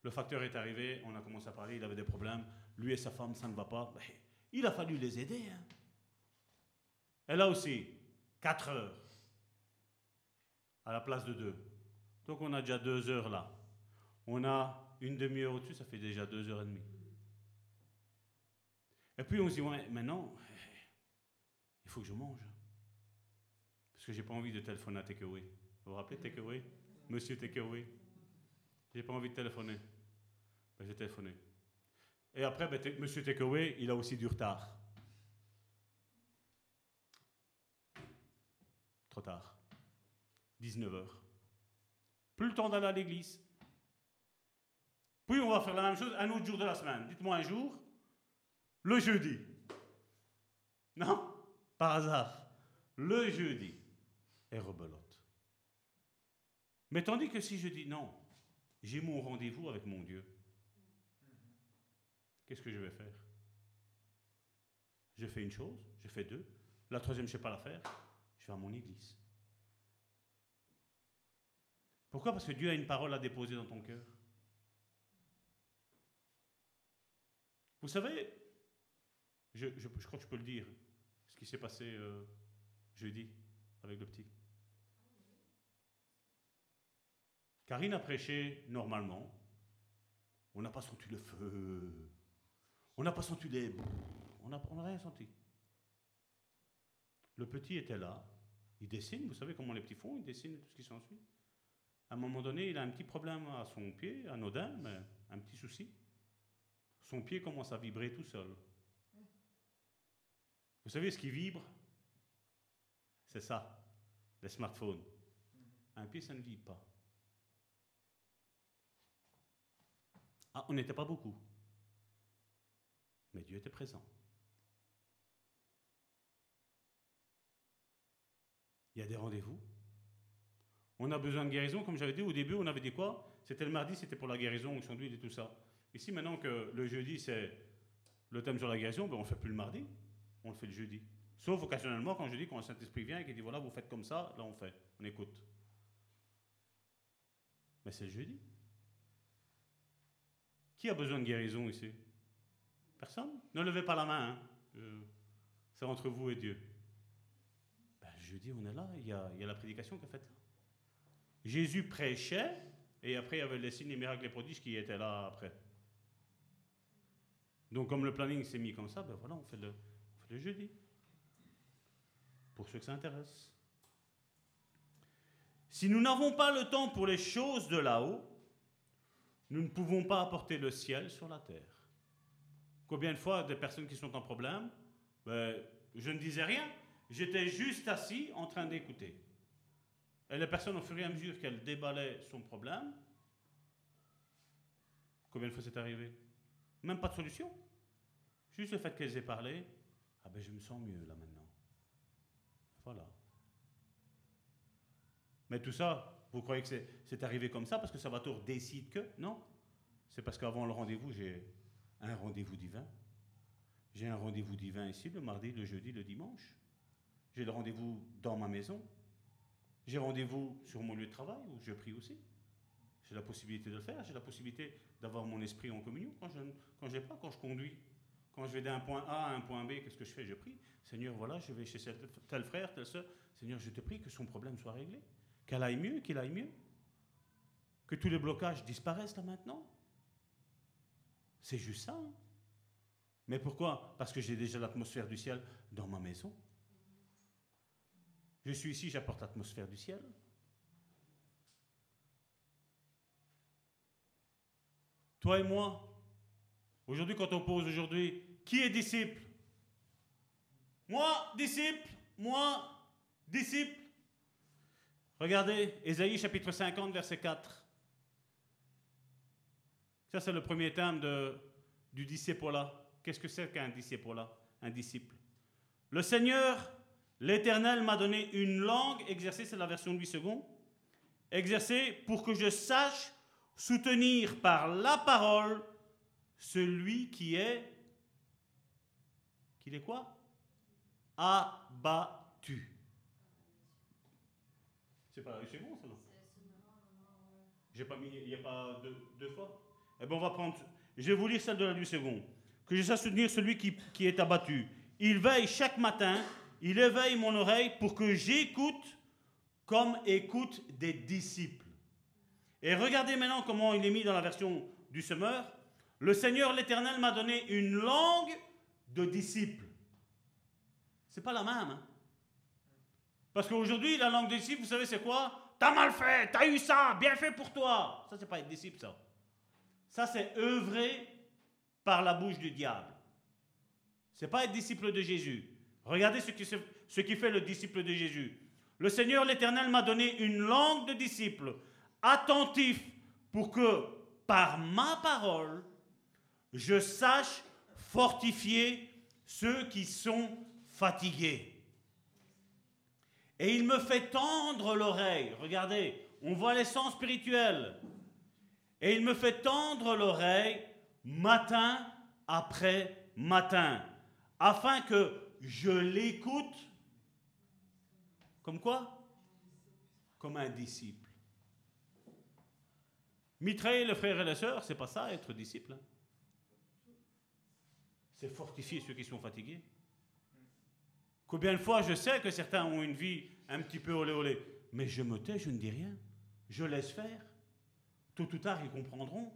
le facteur est arrivé, on a commencé à parler, il avait des problèmes, lui et sa femme, ça ne va pas. Ben, il a fallu les aider. Hein. Et là aussi, quatre heures à la place de deux. Donc on a déjà deux heures là. On a une demi-heure au-dessus, ça fait déjà deux heures et demie. Et puis on se dit, ouais, maintenant, il faut que je mange. Parce que j'ai pas envie de téléphoner à Takeaway. Vous vous rappelez Takeaway? Monsieur Takeaway J'ai pas envie de téléphoner. Ben, j'ai téléphoné. Et après, ben, Monsieur Takeaway, il a aussi du retard. Trop tard. 19h. Plus le temps d'aller à l'église. Puis on va faire la même chose un autre jour de la semaine. Dites-moi un jour. Le jeudi. Non? Par hasard. Le jeudi. Et rebelote. Mais tandis que si je dis non, j'ai mon rendez-vous avec mon Dieu, qu'est-ce que je vais faire? Je fais une chose, je fais deux. La troisième, je ne sais pas la faire. Je vais à mon église. Pourquoi? Parce que Dieu a une parole à déposer dans ton cœur. Vous savez, je, crois que je peux le dire, ce qui s'est passé euh, jeudi avec le petit. Karine a prêché normalement. On n'a pas senti le feu. On n'a pas senti les... On n'a rien senti. Le petit était là. Il dessine, vous savez comment les petits font, il dessine tout ce qui s'ensuit. À un moment donné, il a un petit problème à son pied, anodin, mais un petit souci. Son pied commence à vibrer tout seul. Vous savez ce qui vibre? C'est ça, les smartphones. Un pied, ça ne vibre pas. Ah, on n'était pas beaucoup. Mais Dieu était présent. Il y a des rendez-vous. On a besoin de guérison, comme j'avais dit au début, on avait dit quoi? C'était le mardi, c'était pour la guérison, onction d'huile et tout ça. Ici, maintenant que le jeudi, c'est le thème sur la guérison, ben on ne fait plus le mardi, on le fait le jeudi. Sauf occasionnellement, quand je dis quand le Saint-Esprit vient et qu'il dit voilà, vous faites comme ça, là on fait, on écoute. Mais c'est le jeudi. Qui a besoin de guérison ici? Personne? Ne levez pas la main. Hein. C'est entre vous et Dieu. Ben, jeudi, on est là, il y a, la prédication qu'a faite là. Jésus prêchait, et après il y avait les signes, les miracles, les prodiges qui étaient là après. Donc comme le planning s'est mis comme ça, ben voilà, on fait le, on fait le jeudi. Pour ceux que ça intéresse. Si nous n'avons pas le temps pour les choses de là-haut, nous ne pouvons pas apporter le ciel sur la terre. Combien de fois des personnes qui sont en problème, ben, je ne disais rien, j'étais juste assis en train d'écouter. Et la personne, au fur et à mesure qu'elle déballait son problème, combien de fois c'est arrivé? Même pas de solution. Juste le fait qu'elle ait parlé, ah ben je me sens mieux là maintenant. Voilà. Mais tout ça, vous croyez que c'est arrivé comme ça parce que Salvatore décide que? Non. C'est parce qu'avant le rendez-vous, j'ai un rendez-vous divin. J'ai un rendez-vous divin ici le mardi, le jeudi, le dimanche. J'ai le rendez-vous dans ma maison. J'ai rendez-vous sur mon lieu de travail où je prie aussi. J'ai la possibilité de le faire. J'ai la possibilité d'avoir mon esprit en communion quand je quand j'ai pas, quand je conduis. Quand je vais d'un point A à un point B, qu'est-ce que je fais? Je prie. Seigneur, voilà, je vais chez tel frère, tel soeur. Seigneur, je te prie que son problème soit réglé. Qu'elle aille mieux, qu'il aille mieux. Que tous les blocages disparaissent là maintenant. C'est juste ça. Hein. Mais pourquoi? Parce que j'ai déjà l'atmosphère du ciel dans ma maison. Je suis ici, j'apporte l'atmosphère du ciel. Toi et moi, aujourd'hui, quand on pose aujourd'hui, qui est disciple? Moi, disciple, moi, disciple? Regardez, Ésaïe chapitre 50, verset 4. Ça, c'est le premier de, du disciple là. Qu'est-ce que c'est qu'un disciple là Un disciple. Le Seigneur, l'Éternel m'a donné une langue exercée, c'est la version de 8 secondes, exercée pour que je sache soutenir par la parole celui qui est qu'il est quoi? Abattu. C'est pas c'est bon ça non J'ai pas mis, il n'y a pas deux, deux fois Eh bien on va prendre, je vais vous lire celle de la 8 secondes. Que je sache soutenir celui qui, qui est abattu. Il veille chaque matin, il éveille mon oreille pour que j'écoute comme écoute des disciples. Et regardez maintenant comment il est mis dans la version du semeur. Le Seigneur l'Éternel m'a donné une langue de disciple. C'est pas la même. hein. Parce qu'aujourd'hui, la langue de disciple, vous savez, c'est quoi? T'as mal fait, t'as eu ça, bien fait pour toi. Ça, c'est pas être disciple, ça. Ça, c'est œuvrer par la bouche du diable. C'est pas être disciple de Jésus. Regardez ce qui, ce qui fait le disciple de Jésus. Le Seigneur l'Éternel m'a donné une langue de disciple, attentif, pour que par ma parole, je sache fortifier ceux qui sont fatigués. Et il me fait tendre l'oreille. Regardez, on voit l'essence spirituelle. Et il me fait tendre l'oreille matin après matin, afin que je l'écoute. Comme quoi? Comme un disciple. Mitrailler le frère et la sœur, c'est pas ça, être disciple. hein? C'est fortifier ceux qui sont fatigués. Combien de fois je sais que certains ont une vie un petit peu olé olé, mais je me tais, je ne dis rien. Je laisse faire. Tôt ou tard, ils comprendront.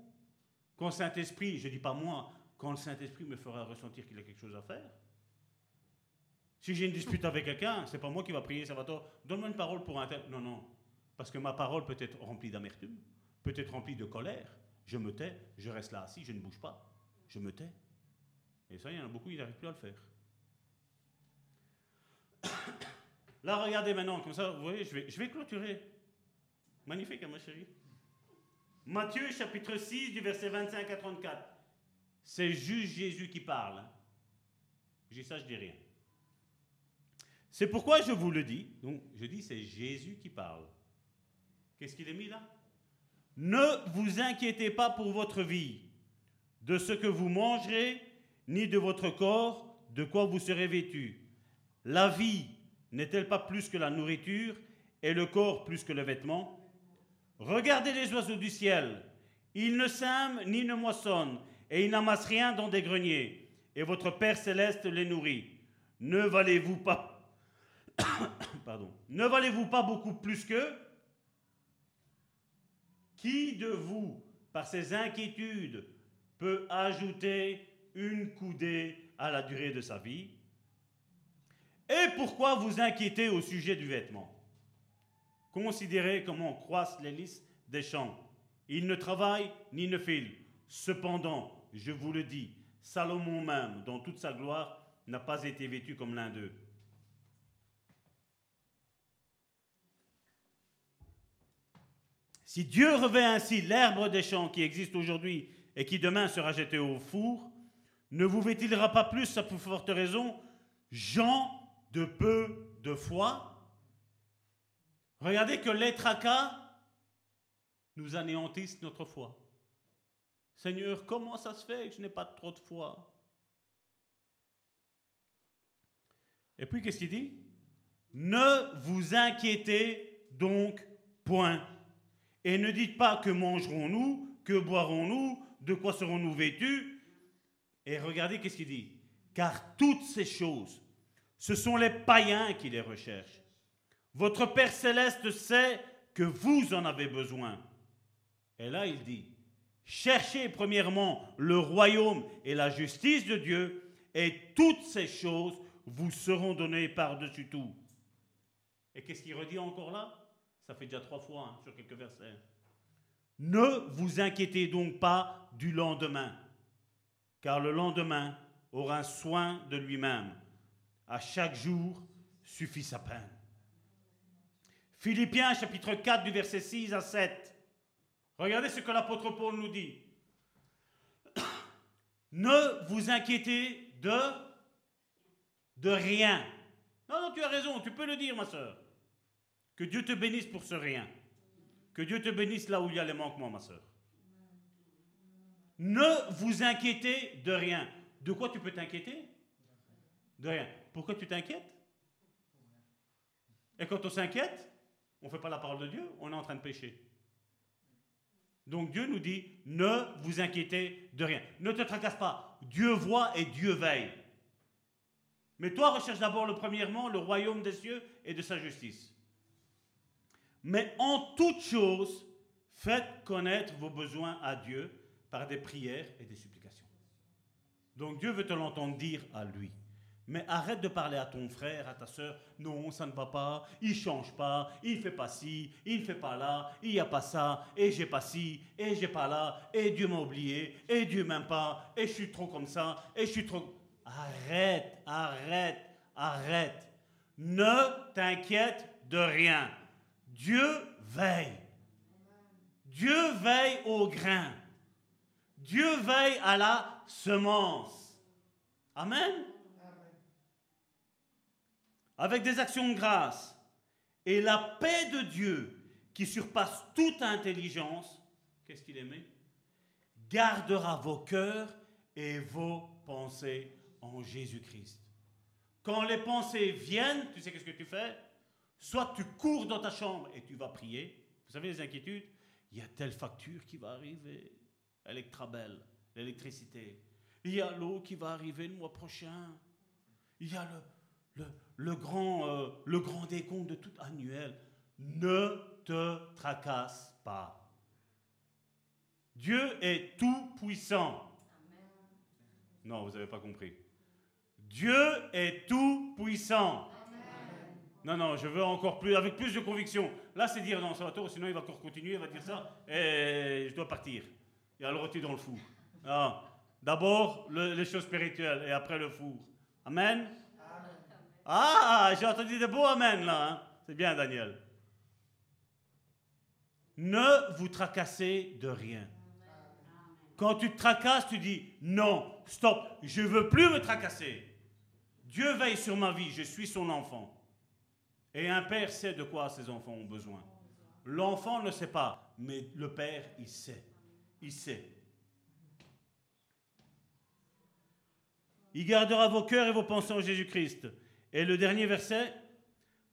Quand le Saint-Esprit, je ne dis pas moi, quand le Saint-Esprit me fera ressentir qu'il a quelque chose à faire. Si j'ai une dispute avec quelqu'un, c'est pas moi qui va prier, Salvatore, donne-moi une parole pour un tel. Non, non. Parce que ma parole peut être remplie d'amertume, peut être remplie de colère. Je me tais, je reste là assis, je ne bouge pas. Je me tais. Et ça, il y en a beaucoup, ils n'arrivent plus à le faire. (coughs) Là, regardez maintenant, comme ça, vous voyez, je vais, je vais clôturer. Magnifique, hein, ma chérie? Matthieu chapitre 6, du verset 25 à 34. C'est juste Jésus qui parle. hein. Je dis ça, je dis rien. C'est pourquoi je vous le dis. Donc, je dis, c'est Jésus qui parle. Qu'est-ce qu'il est mis là? Ne vous inquiétez pas pour votre vie, de ce que vous mangerez, ni de votre corps, de quoi vous serez vêtus. La vie n'est-elle pas plus que la nourriture, et le corps plus que le vêtement? Regardez les oiseaux du ciel. Ils ne sèment ni ne moissonnent, et ils n'amassent rien dans des greniers. Et votre Père céleste les nourrit. Ne valez-vous pas (coughs) Pardon. Ne valez-vous pas beaucoup plus qu'eux Qui de vous, par ses inquiétudes, peut ajouter une coudée à la durée de sa vie? Et pourquoi vous inquiétez au sujet du vêtement? Considérez comment croissent les lys des champs. Ils ne travaillent ni ne filent. Cependant, je vous le dis, Salomon même, dans toute sa gloire, n'a pas été vêtu comme l'un d'eux. Si Dieu revêt ainsi l'herbe des champs qui existe aujourd'hui et qui demain sera jeté au four, ne vous vêtira pas plus, à plus forte raison, gens de peu de foi Regardez que les tracas nous anéantissent notre foi. Seigneur, comment ça se fait que je n'ai pas trop de foi? Et puis qu'est-ce qu'il dit? Ne vous inquiétez donc point. Et ne dites pas que mangerons-nous, que boirons-nous, de quoi serons-nous vêtus. Et regardez qu'est-ce qu'il dit. Car toutes ces choses, ce sont les païens qui les recherchent. Votre Père céleste sait que vous en avez besoin. Et là, il dit, cherchez premièrement le royaume et la justice de Dieu, et toutes ces choses vous seront données par-dessus tout. Et qu'est-ce qu'il redit encore là? Ça fait déjà trois fois hein, sur quelques versets. Ne vous inquiétez donc pas du lendemain, car le lendemain aura soin de lui-même. À chaque jour suffit sa peine. Philippiens chapitre 4 du verset 6 à 7. Regardez ce que l'apôtre Paul nous dit. (coughs) Ne vous inquiétez de, de rien. Non, non, tu as raison, tu peux le dire, ma soeur. Que Dieu te bénisse pour ce rien. Que Dieu te bénisse là où il y a les manquements, ma soeur. Ne vous inquiétez de rien. De quoi tu peux t'inquiéter? De rien. Pourquoi tu t'inquiètes? Et quand on s'inquiète, on ne fait pas la parole de Dieu, on est en train de pécher. Donc Dieu nous dit, ne vous inquiétez de rien. Ne te tracasse pas. Dieu voit et Dieu veille. Mais toi, recherche d'abord le premièrement le royaume des cieux et de sa justice. Mais en toute chose, faites connaître vos besoins à Dieu par des prières et des supplications. Donc Dieu veut te l'entendre dire à lui. Mais arrête de parler à ton frère, à ta soeur. Non, ça ne va pas. Il change pas. Il fait pas ci. Il fait pas là. Il n'y a pas ça. Et j'ai pas ci. Et j'ai pas là. Et Dieu m'a oublié. Et Dieu m'aime pas. Et je suis trop comme ça. Et je suis trop. Arrête, arrête, arrête. Ne t'inquiète de rien. Dieu veille. Dieu veille au grain. Dieu veille à la semence. Amen. Avec des actions de grâce et la paix de Dieu qui surpasse toute intelligence, qu'est-ce qu'il aimait? Gardera vos cœurs et vos pensées en Jésus-Christ. Quand les pensées viennent, tu sais qu'est-ce que tu fais? Soit tu cours dans ta chambre et tu vas prier. Vous savez les inquiétudes Il y a telle facture qui va arriver. Electrabel, l'électricité. Il y a l'eau qui va arriver le mois prochain. Il y a le, le, grand, euh, le grand décompte de tout annuel. Ne te tracasse pas. Dieu est tout puissant. Non, vous n'avez pas compris. Dieu est tout puissant. Non, non, je veux encore plus, avec plus de conviction. Là, c'est dire non, ça va sinon il va encore continuer, il va dire ça, et je dois partir et à le rôti dans le four. Ah, D'abord, les choses spirituelles et après le four. Amen. Ah, j'ai entendu des beaux Amen là. Hein. C'est bien, Daniel. Ne vous tracassez de rien. Quand tu te tracasses, tu dis non, stop, je veux plus me tracasser. Dieu veille sur ma vie, je suis son enfant. Et un père sait de quoi ses enfants ont besoin. L'enfant ne sait pas, mais le père, il sait il sait. Il gardera vos cœurs et vos pensées en Jésus-Christ. Et le dernier verset,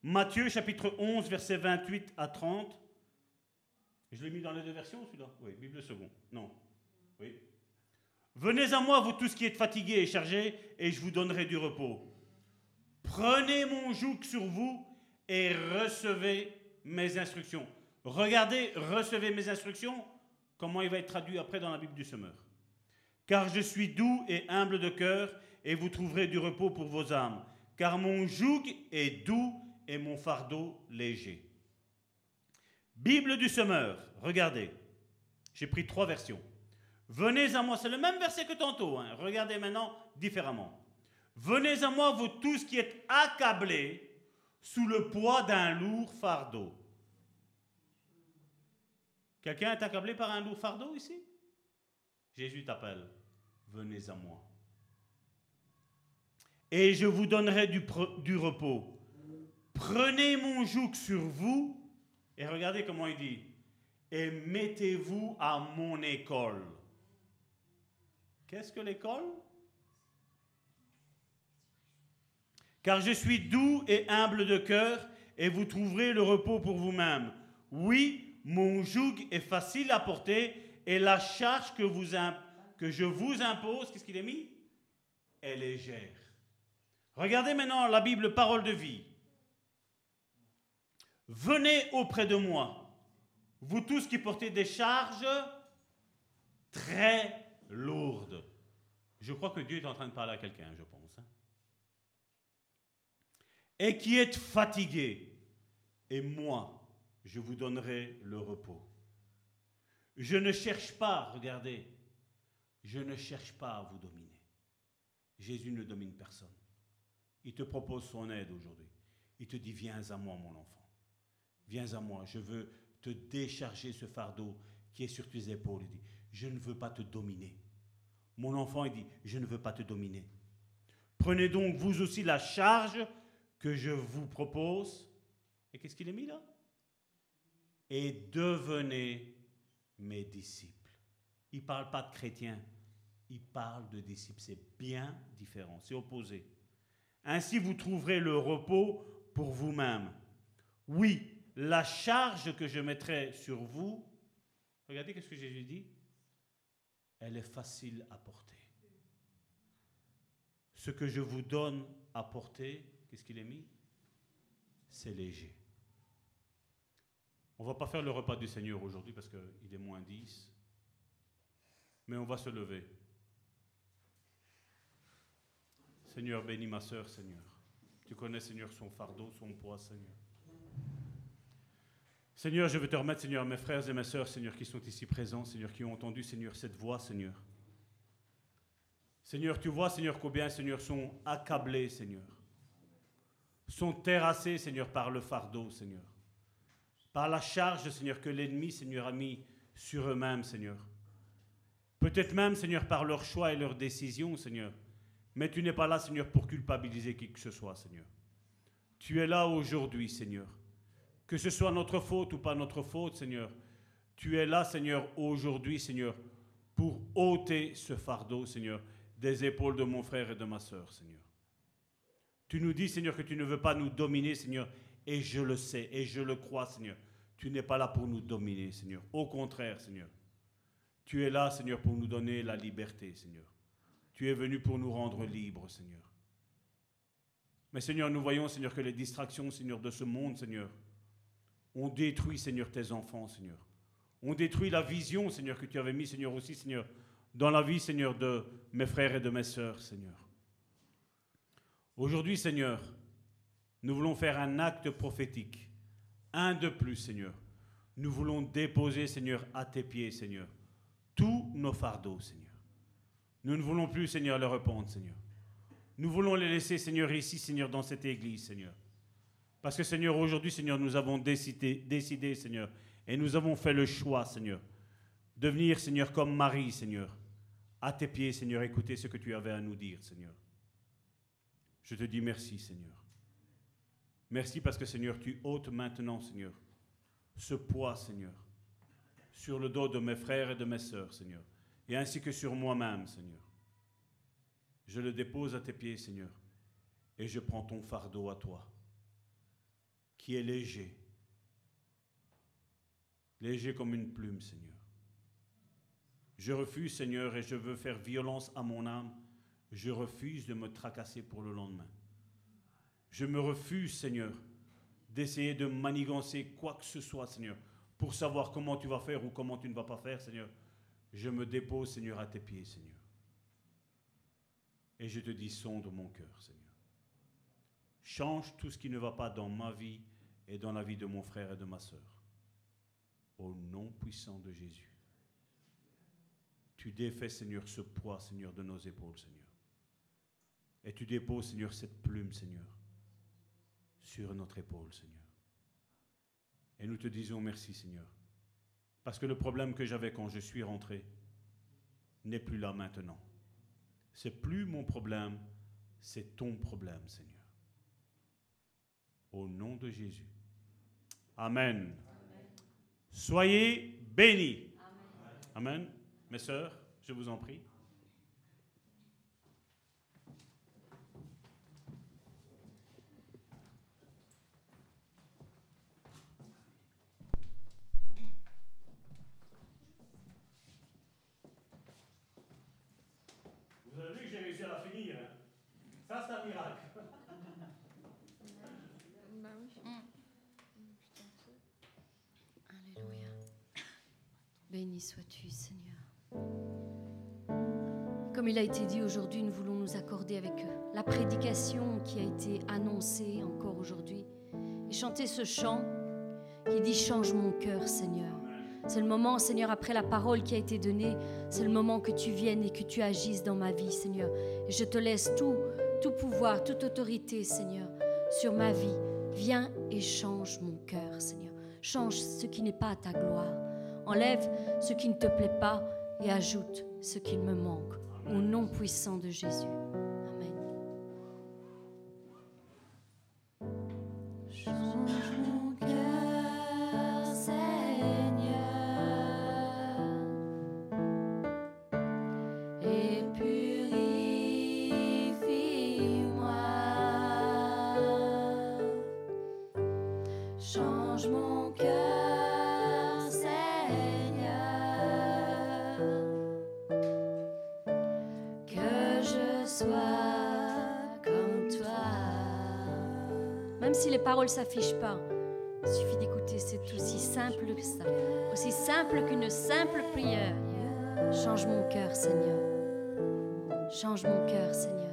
Matthieu chapitre 11, verset 28 à 30. Je l'ai mis dans les deux versions, celui-là? Oui, Bible second. Non. Oui. Venez à moi, vous tous qui êtes fatigués et chargés, et je vous donnerai du repos. Prenez mon joug sur vous et recevez mes instructions. Regardez, recevez mes instructions comment il va être traduit après dans la Bible du Semeur? Car je suis doux et humble de cœur, et vous trouverez du repos pour vos âmes. Car mon joug est doux et mon fardeau léger. Bible du Semeur, regardez. J'ai pris trois versions. Venez à moi, c'est le même verset que tantôt, hein. regardez maintenant différemment. Venez à moi, vous tous qui êtes accablés sous le poids d'un lourd fardeau Quelqu'un est accablé par un lourd fardeau ici? Jésus t'appelle, venez à moi. Et je vous donnerai du, repos. Prenez mon joug sur vous, et regardez comment il dit, et mettez-vous à mon école. Qu'est-ce que l'école? Car je suis doux et humble de cœur, et vous trouverez le repos pour vous-même. Oui, mon joug est facile à porter et la charge que je vous impose, qu'est-ce qu'il est mis? Est légère. Regardez maintenant la Bible, parole de vie. Venez auprès de moi, vous tous qui portez des charges très lourdes. Je crois que Dieu est en train de parler à quelqu'un, je pense. Hein. Et qui êtes fatigués. Et moi, je vous donnerai le repos. Je ne cherche pas, regardez, je ne cherche pas à vous dominer. Jésus ne domine personne. Il te propose son aide aujourd'hui. Il te dit, viens à moi, mon enfant. Viens à moi, je veux te décharger ce fardeau qui est sur tes épaules. Il dit, je ne veux pas te dominer. Mon enfant, il dit, je ne veux pas te dominer. Prenez donc vous aussi la charge que je vous propose. Et qu'est-ce qu'il est mis là? Et devenez mes disciples. Il ne parle pas de chrétiens, il parle de disciples. C'est bien différent, c'est opposé. Ainsi vous trouverez le repos pour vous-même. Oui, la charge que je mettrai sur vous, regardez ce que Jésus dit, elle est facile à porter. Ce que je vous donne à porter, qu'est-ce qu'il est mis? C'est léger. On ne va pas faire le repas du Seigneur aujourd'hui parce qu'il est moins 10, mais on va se lever. Seigneur, bénis ma soeur, Seigneur. Tu connais, Seigneur, son fardeau, son poids, Seigneur. Seigneur, je veux te remettre, Seigneur, mes frères et mes sœurs, Seigneur, qui sont ici présents, Seigneur, qui ont entendu, Seigneur, cette voix, Seigneur. Seigneur, tu vois, Seigneur, combien, Seigneur, sont accablés, Seigneur. Sont terrassés, Seigneur, par le fardeau, Seigneur. Par la charge, Seigneur, que l'ennemi, Seigneur, a mis sur eux-mêmes, Seigneur. Peut-être même, Seigneur, par leur choix et leurs décisions, Seigneur. Mais tu n'es pas là, Seigneur, pour culpabiliser qui que ce soit, Seigneur. Tu es là aujourd'hui, Seigneur. Que ce soit notre faute ou pas notre faute, Seigneur. Tu es là, Seigneur, aujourd'hui, Seigneur, pour ôter ce fardeau, Seigneur, des épaules de mon frère et de ma sœur, Seigneur. Tu nous dis, Seigneur, que tu ne veux pas nous dominer, Seigneur, et je le sais, et je le crois, Seigneur. Tu n'es pas là pour nous dominer, Seigneur. Au contraire, Seigneur. Tu es là, Seigneur, pour nous donner la liberté, Seigneur. Tu es venu pour nous rendre libres, Seigneur. Mais Seigneur, nous voyons, Seigneur, que les distractions, Seigneur, de ce monde, Seigneur, ont détruit, Seigneur, tes enfants, Seigneur. On détruit la vision, Seigneur, que tu avais mis, Seigneur, aussi, Seigneur, dans la vie, Seigneur, de mes frères et de mes sœurs, Seigneur. Aujourd'hui, Seigneur, nous voulons faire un acte prophétique. Un de plus, Seigneur. Nous voulons déposer, Seigneur, à tes pieds, Seigneur, tous nos fardeaux, Seigneur. Nous ne voulons plus, Seigneur, les répondre, Seigneur. Nous voulons les laisser, Seigneur, ici, Seigneur, dans cette église, Seigneur. Parce que, Seigneur, aujourd'hui, Seigneur, nous avons décidé, décidé, Seigneur, et nous avons fait le choix, Seigneur, de venir, Seigneur, comme Marie, Seigneur, à tes pieds, Seigneur, écouter ce que tu avais à nous dire, Seigneur. Je te dis merci, Seigneur. Merci parce que, Seigneur, tu ôtes maintenant, Seigneur, ce poids, Seigneur, sur le dos de mes frères et de mes sœurs, Seigneur, et ainsi que sur moi-même, Seigneur. Je le dépose à tes pieds, Seigneur, et je prends ton fardeau à toi, qui est léger, léger comme une plume, Seigneur. Je refuse, Seigneur, et je veux faire violence à mon âme. Je refuse de me tracasser pour le lendemain. Je me refuse, Seigneur, d'essayer de manigancer quoi que ce soit, Seigneur, pour savoir comment tu vas faire ou comment tu ne vas pas faire, Seigneur. Je me dépose, Seigneur, à tes pieds, Seigneur. Et je te dis, sonde mon cœur, Seigneur. Change tout ce qui ne va pas dans ma vie et dans la vie de mon frère et de ma sœur. Au nom puissant de Jésus. Tu défais, Seigneur, ce poids, Seigneur, de nos épaules, Seigneur. Et tu déposes, Seigneur, cette plume, Seigneur, sur notre épaule, Seigneur. Et nous te disons merci, Seigneur. Parce que le problème que j'avais quand je suis rentré n'est plus là maintenant. C'est plus mon problème, c'est ton problème, Seigneur. Au nom de Jésus. Amen. Soyez bénis. Amen. Mes sœurs, je vous en prie. Vous avez vu que j'ai réussi à la finir. hein Ça, c'est un miracle. Alléluia. Sois-tu, Seigneur. Comme il a été dit aujourd'hui, nous voulons nous accorder avec la prédication qui a été annoncée encore aujourd'hui et chanter ce chant qui dit Change mon cœur, Seigneur. C'est le moment, Seigneur, après la parole qui a été donnée, c'est le moment que tu viennes et que tu agisses dans ma vie, Seigneur. Et je te laisse tout, tout pouvoir, toute autorité, Seigneur, sur ma vie. Viens et change mon cœur, Seigneur. Change ce qui n'est pas à ta gloire. Enlève ce qui ne te plaît pas et ajoute ce qu'il me manque. Au nom puissant de Jésus. S'affichent pas, il suffit d'écouter. C'est aussi simple que ça. Aussi simple qu'une simple prière. Change mon cœur, Seigneur. Change mon cœur, Seigneur.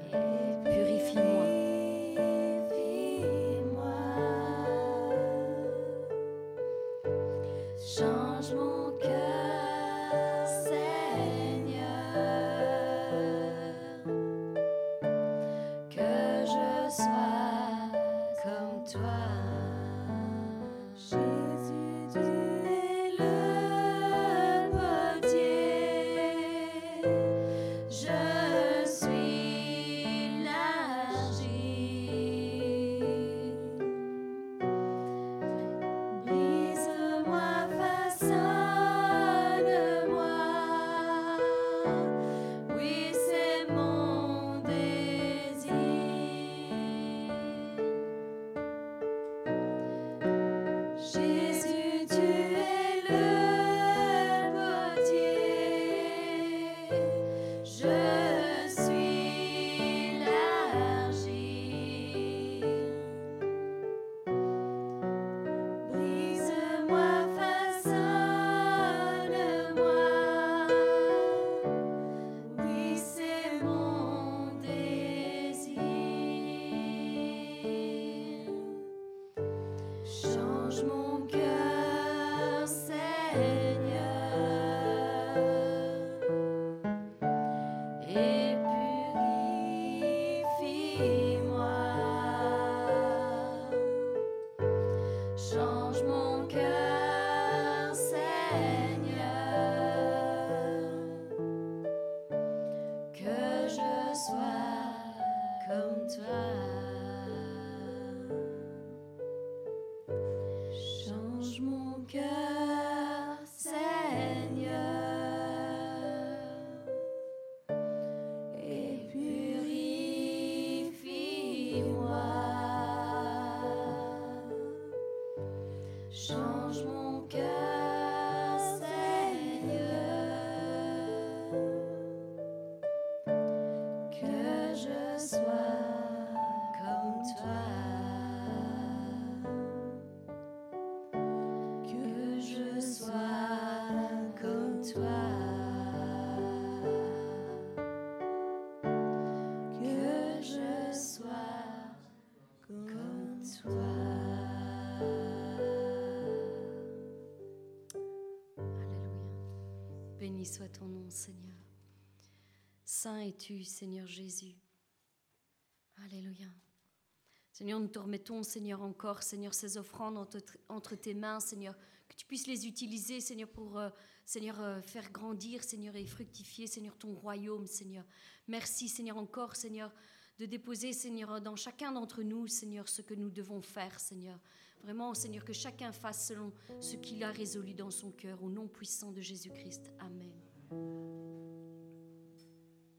Soit ton nom, Seigneur. Saint es-tu, Seigneur Jésus. Alléluia. Seigneur, nous te remettons, Seigneur, encore, Seigneur, ces offrandes entre, entre tes mains, Seigneur, que tu puisses les utiliser, Seigneur, pour, euh, Seigneur, euh, faire grandir, Seigneur, et fructifier, Seigneur, ton royaume, Seigneur. Merci, Seigneur, encore, Seigneur, de déposer, Seigneur, dans chacun d'entre nous, Seigneur, ce que nous devons faire, Seigneur. Vraiment, Seigneur, que chacun fasse selon ce qu'il a résolu dans son cœur, au nom puissant de Jésus-Christ. Amen.